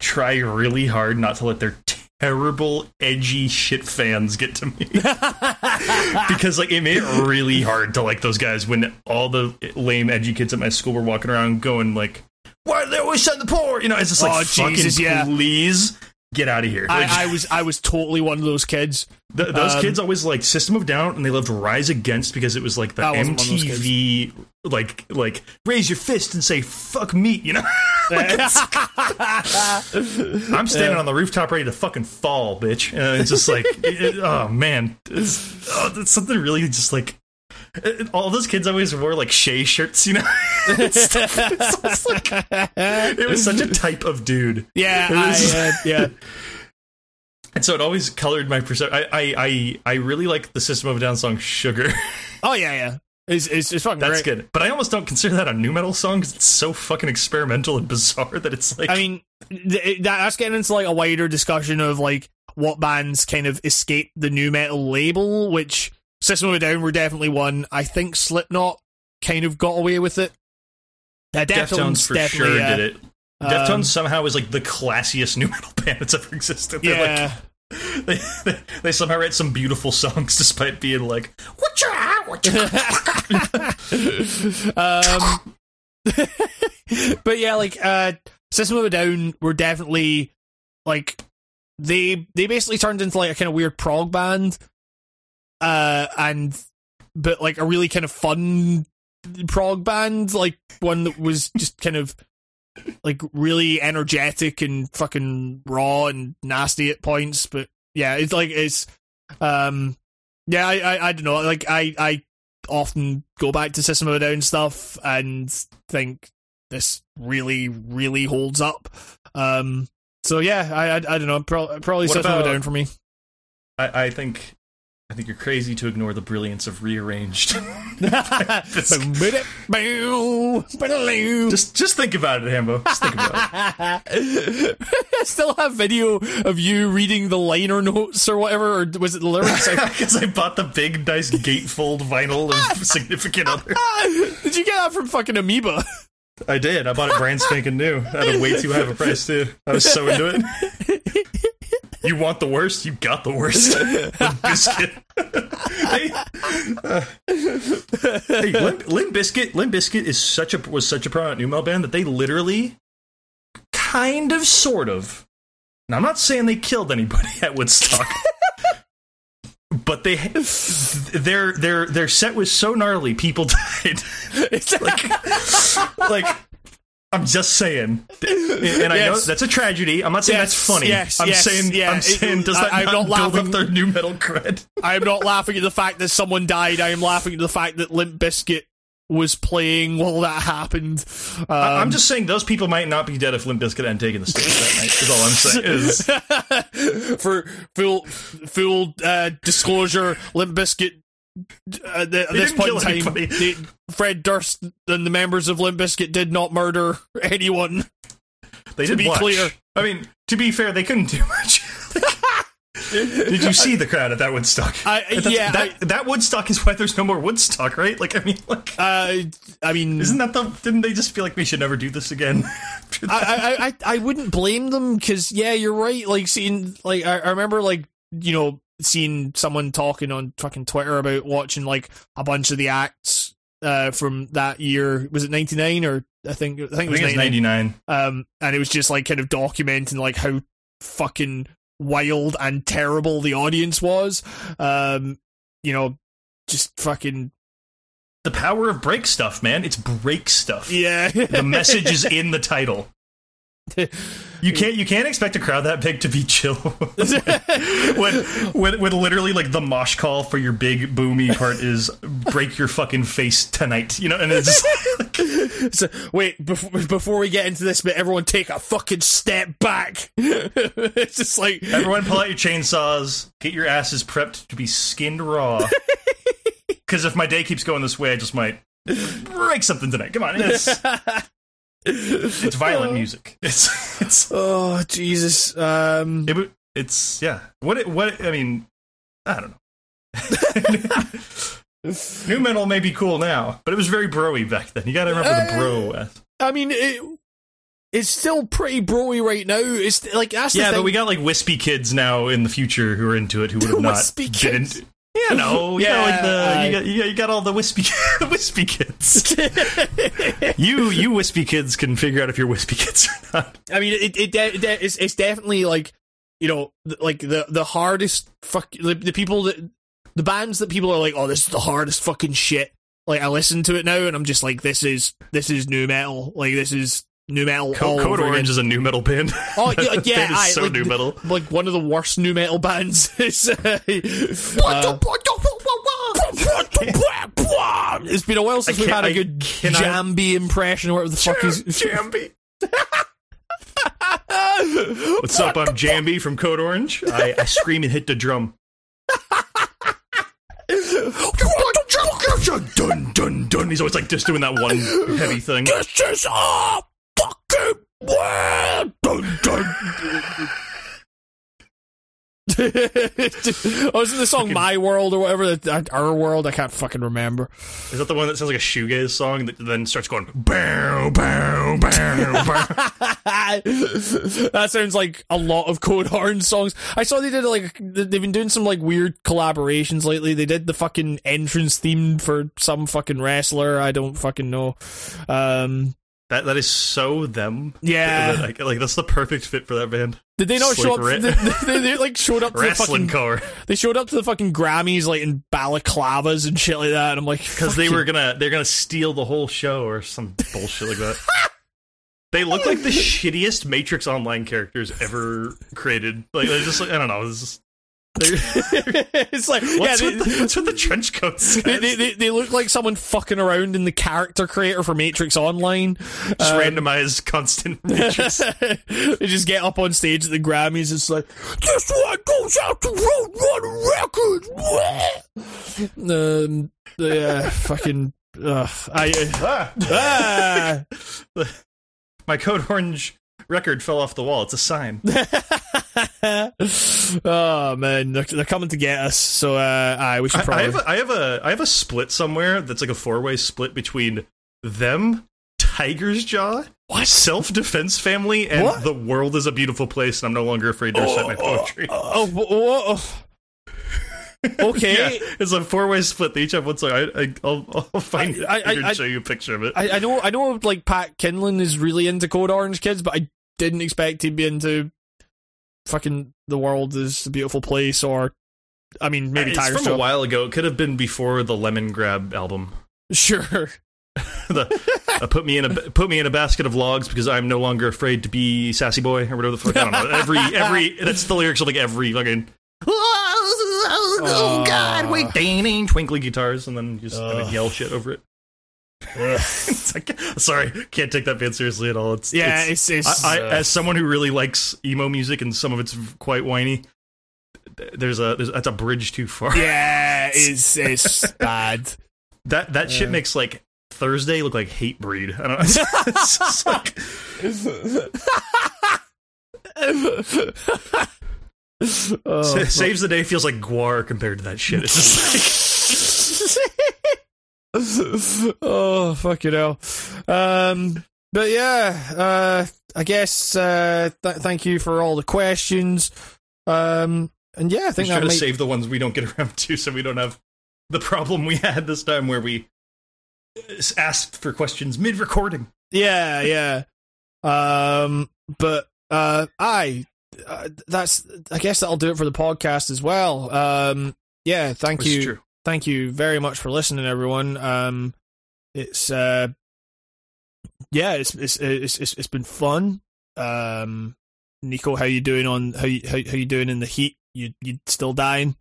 try really hard not to let their terrible edgy shit fans get to me. because like it made it really hard to like those guys when all the lame edgy kids at my school were walking around going like why do they always shut the poor? You know, it's just like Oh, fucking Jesus, yeah. please get out of here. Like, I, I was I was totally one of those kids Th- those Um, kids always like System of Down, and they loved Rise Against because it was like the I wasn't one of those MTV, like like raise your fist and say "fuck me, you know. I'm standing on the rooftop ready to fucking fall, bitch. And it's just like, it- oh man, it's, oh, it's something really just like. All those kids always wore like Che shirts, you know. It's- it's like- it was such a type of dude. yeah was- I, uh, yeah And so it always colored my perception. I, I, I, I really like the System of a Down song "Sugar." oh yeah yeah it's it's, it's fucking great That's great. good. But I almost don't consider that a nu metal song because it's so fucking experimental and bizarre that it's like. I mean, th- that's getting into like a wider discussion of like what bands kind of escape the nu metal label, which System of a Down were definitely one. I think Slipknot kind of got away with it. Uh, Deftones for definitely, sure yeah. did it. Um, Deftones somehow is like the classiest nu metal band that's ever existed. They're Yeah, like, they, they, they somehow write some beautiful songs despite being like, what you what you um, but yeah, like uh, System of a Down were definitely like they they basically turned into like a kind of weird prog band, uh, and but like a really kind of fun prog band, like one that was just kind of like really energetic and fucking raw and nasty at points. But yeah, it's like it's um yeah, I I, I don't know, like I I often go back to System of a Down stuff and think this really really holds up. Um, so yeah, I I, I don't know, pro- probably What System of a Down for me. I, I think. I think you're crazy to ignore the brilliance of rearranged. just, just think about it, Hambo. Just think about it. I still have video of you reading the liner notes or whatever, or was it the lyrics? Because I bought the big, nice gatefold vinyl of Significant Other. Did you get that from fucking Amoeba? I did. I bought it brand spanking new at a way too high of a price too. I was so into it. You want the worst? You got the worst. Bizkit. hey, uh, hey, Limp, Limp Bizkit. Limp Bizkit is such a was such a prominent nu metal band that they literally, kind of, sort of, Now, I'm not saying they killed anybody at Woodstock. But they, their their their set was so gnarly, people died. like, like I'm just saying, and I know that's a tragedy. I'm not saying Yes, that's funny. yes, I'm yes, saying, yeah. I'm saying, does I- that I'm not, not build up their nu metal cred? I'm not laughing at the fact that someone died. I am laughing at the fact that Limp Bizkit was playing while that happened. Um, I'm just saying those people might not be dead if Limp Bizkit hadn't taken the stage that night. Is all I'm saying. Is for full full uh, disclosure, Limp Bizkit. Uh, the, at this point in time, anybody. they, Fred Durst and the members of Limp Bizkit did not murder anyone. they To did be watch. clear. I mean, to be fair, they couldn't do much. Did you see the crowd at that Woodstock? I- yeah, that, that Woodstock is why there's no more Woodstock, right? Like, I mean, like, Uh, I mean, isn't that the? Didn't they just feel like we should never do this again? I, I, I, I wouldn't blame them because yeah, you're right. Like seeing, like I, I remember, like you know, seeing someone talking on fucking Twitter about watching like a bunch of the acts uh from that year. Was it '99 or I think I think I it was 99. 99. Um, and it was just like kind of documenting like how fucking wild and terrible the audience was. Um, you know, just fucking The power of break stuff, man. It's break stuff. yeah. The message is in the title. You can't you can't expect a crowd that big to be chill. When, when when literally like the mosh call for your big boomy part is break your fucking face tonight you know and it's So, wait, before, before we get into this bit, everyone take a fucking step back. it's just like, everyone pull out your chainsaws. Get your asses prepped to be skinned raw. Because if my day keeps going this way I just might break something tonight. Come on it's violent music it's it's oh Jesus. Um, it, it's yeah what it, what I mean I don't know Nu metal may be cool now, but it was very broy back then. You gotta remember the bro. ass. I mean, it, it's still pretty broy right now. It's like Yeah, but we got like wispy kids now in the future who are into it who would have not Wispy kids? You know, you Yeah, know, like the I- you, got, you, got, you got all the wispy wispy kids. you you wispy kids can figure out if you're wispy kids or not. I mean, it, it, de- it it's, it's definitely like you know, th- like the the hardest fuck the, the people that the bands that people are like, oh, this is the hardest fucking shit. Like I listen to it now, and I'm just like, this is this is nu metal. Like this is nu metal. Co- Code Orange is a nu metal band. Oh yeah, yeah, is aye, so like, nu metal. Like one of the worst nu metal bands. is, uh, uh, it's been a while since we've had a good cannot- Jambi impression or whatever the fuck is. Jambi. What's up? I'm Jambi from Code Orange. I, I scream and hit the drum. dun dun dun. He's always like just doing that one heavy thing. This is a fucking world. Dun, dun. oh, the song "My World" or whatever? that- Our World? I can't fucking remember. Is that the one that sounds like a shoegaze song that then starts going bow bow bow bow? that sounds like a lot of Code Orange songs. I saw they did like they've been doing some like weird collaborations lately. They did the fucking entrance theme for some fucking wrestler. I don't fucking know. Um, That that is so them. Yeah. like, like that's the perfect fit for that band. did they not show up? They, they, they, like showed up to the Wrestling fucking. core They showed up to the fucking Grammys like in balaclavas and shit like that. And I'm like, because they were gonna they're gonna steal the whole show or some bullshit like that. They look like the shittiest Matrix Online characters ever created. Like they're just like I don't know. It's just, it's like yeah, what's, they, with the, what's with the trench coats? they, they, they, look like someone fucking around in the character creator for Matrix Online. just Um, randomized constant Matrix. they just get up on stage at the Grammys. It's like this one goes out to Roadrunner Records. um, yeah, fucking. Uh, I Ah. ah. My Code Orange record fell off the wall. It's a sign. oh man, they're, they're coming to get us. So uh, aye, we should I, I have a, I have a I have a split somewhere that's like a four way split between them, Tiger's Jaw, What? Self Defense Family, and What? The World is a Beautiful Place, and I'm no longer afraid to recite my poetry. Oh, oh, oh. okay. Yeah, it's a four way split. They each have one song. I, I, I'll, I'll find it I- I- and show you a picture of it. I, I know, I know, like Pat Kinlan is really into Code Orange Kids, but I didn't expect he'd be into fucking the world is a beautiful place, or I mean, maybe it's Tiger's from a Job. while ago. It could have been before the Lemon Grab album. Sure. the, uh, put me in a put me in a basket of logs because I'm no longer afraid to be sassy boy or whatever the fuck. I don't know. Every every that's the lyrics of like every fucking. Oh oh God! Wait, ding, ding, twinkly guitars, and then just kind of yell shit over it. Like, sorry, can't take that band seriously at all. It's Yeah, it's, it's, it's I, I, uh, as someone who really likes emo music and some of it's quite whiny. There's a there's, that's a bridge too far. yeah, it's it's bad. That that shit makes like Thursday look like Hatebreed. I don't know. It's like, Oh, saves the day feels like Gwar compared to that shit. It's just like oh fuck you know. Um, but yeah, uh, I guess uh, th- thank you for all the questions. Um, and yeah, I think try that to might, save the ones we don't get around to, so we don't have the problem we had this time where we asked for questions mid recording. yeah, yeah. Um, but uh, I uh, that's I guess that'll do it for the podcast as well. Um, yeah, thank you. true. Thank you very much for listening, everyone. Um, it's uh, yeah, it's it's it's it's, it's been fun. Um, Nico, how you doing on how you how, how you doing in the heat? You you still dying?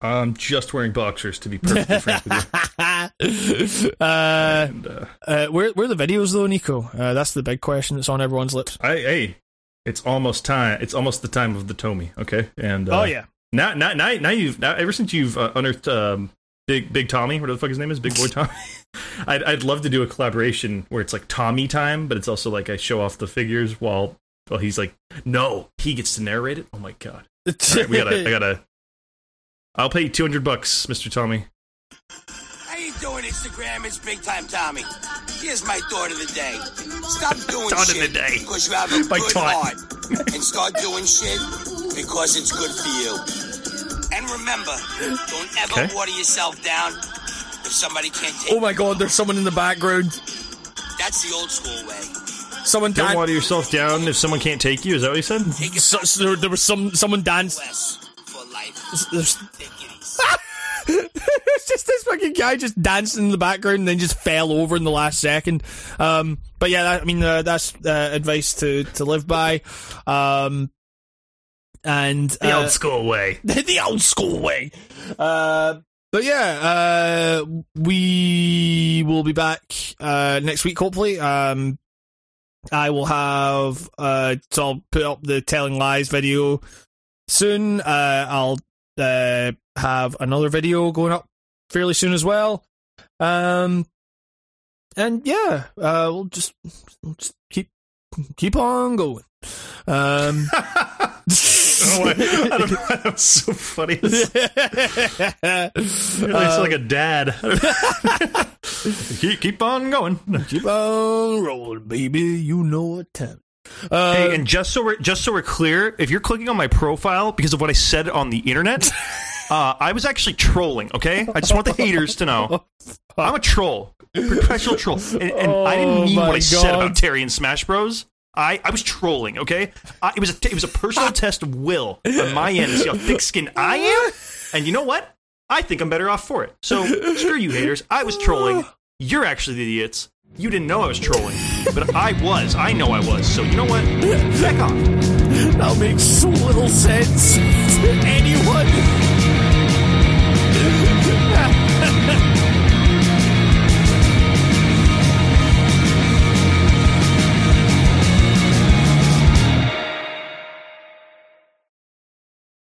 I'm just wearing boxers to be perfectly frank with you. uh, And, uh, uh, where where are the videos though, Nico? Uh, that's the big question that's on everyone's lips. I, hey, it's almost time. It's almost the time of the Tomy. Okay, and uh, oh yeah, now, now, now, now you've now, ever since you've uh, unearthed um, Big Big Tommy, whatever the fuck his name is, Big Boy Tommy. I'd I'd love to do a collaboration where it's like Tomy Time, but it's also like I show off the figures while while he's like, no, he gets to narrate it. Oh my god! We gotta, I gotta. I'll pay you two hundred bucks, Mister Tommy. How you doing, Instagram? It's Big Time Tommy. Here's my thought of the day. Stop doing Thought of the day. because you have a My good thought. heart. and start doing shit because it's good for you. And remember, don't ever Okay. water yourself down if somebody can't take oh my god, there's someone in the background. That's the old school way. Someone Don't dan- water yourself down if someone can't take you. Is that what you said? So, so there, there was some someone dance. less for life. There's, Take it easy. it's just this fucking guy just dancing in the background and then just fell over in the last second. Um, but yeah, that, I mean uh, that's uh, advice to to live by. Um, and The uh, old school way. the old school way. Uh, but yeah, uh, we will be back uh, next week, hopefully. Um, I will have, uh, so I'll put up the telling lies video soon. Uh, I'll uh, have another video going up fairly soon as well. Um, and yeah, uh, we'll just, we'll just keep keep on going. Um, I, I don't know. That was so funny. It's really like a dad. keep, keep on going. Keep on rolling, baby. You know what time. Uh, Hey, and just so we're just so we're clear, if you're clicking on my profile because of what I said on the internet, uh, I was actually trolling. Okay, I just want the haters to know I'm a troll, professional troll, and, and I didn't Oh mean what I said about Terry and Smash Bros. I, I was trolling. Okay, I, it was a it was a personal test of will on my end to see how thick-skinned I am, and you know what? I think I'm better off for it. So screw you, haters. I was trolling. You're actually the idiots. You didn't know I was trolling, but I was. I know I was. So you know what? Back off. that makes so little sense to anyone.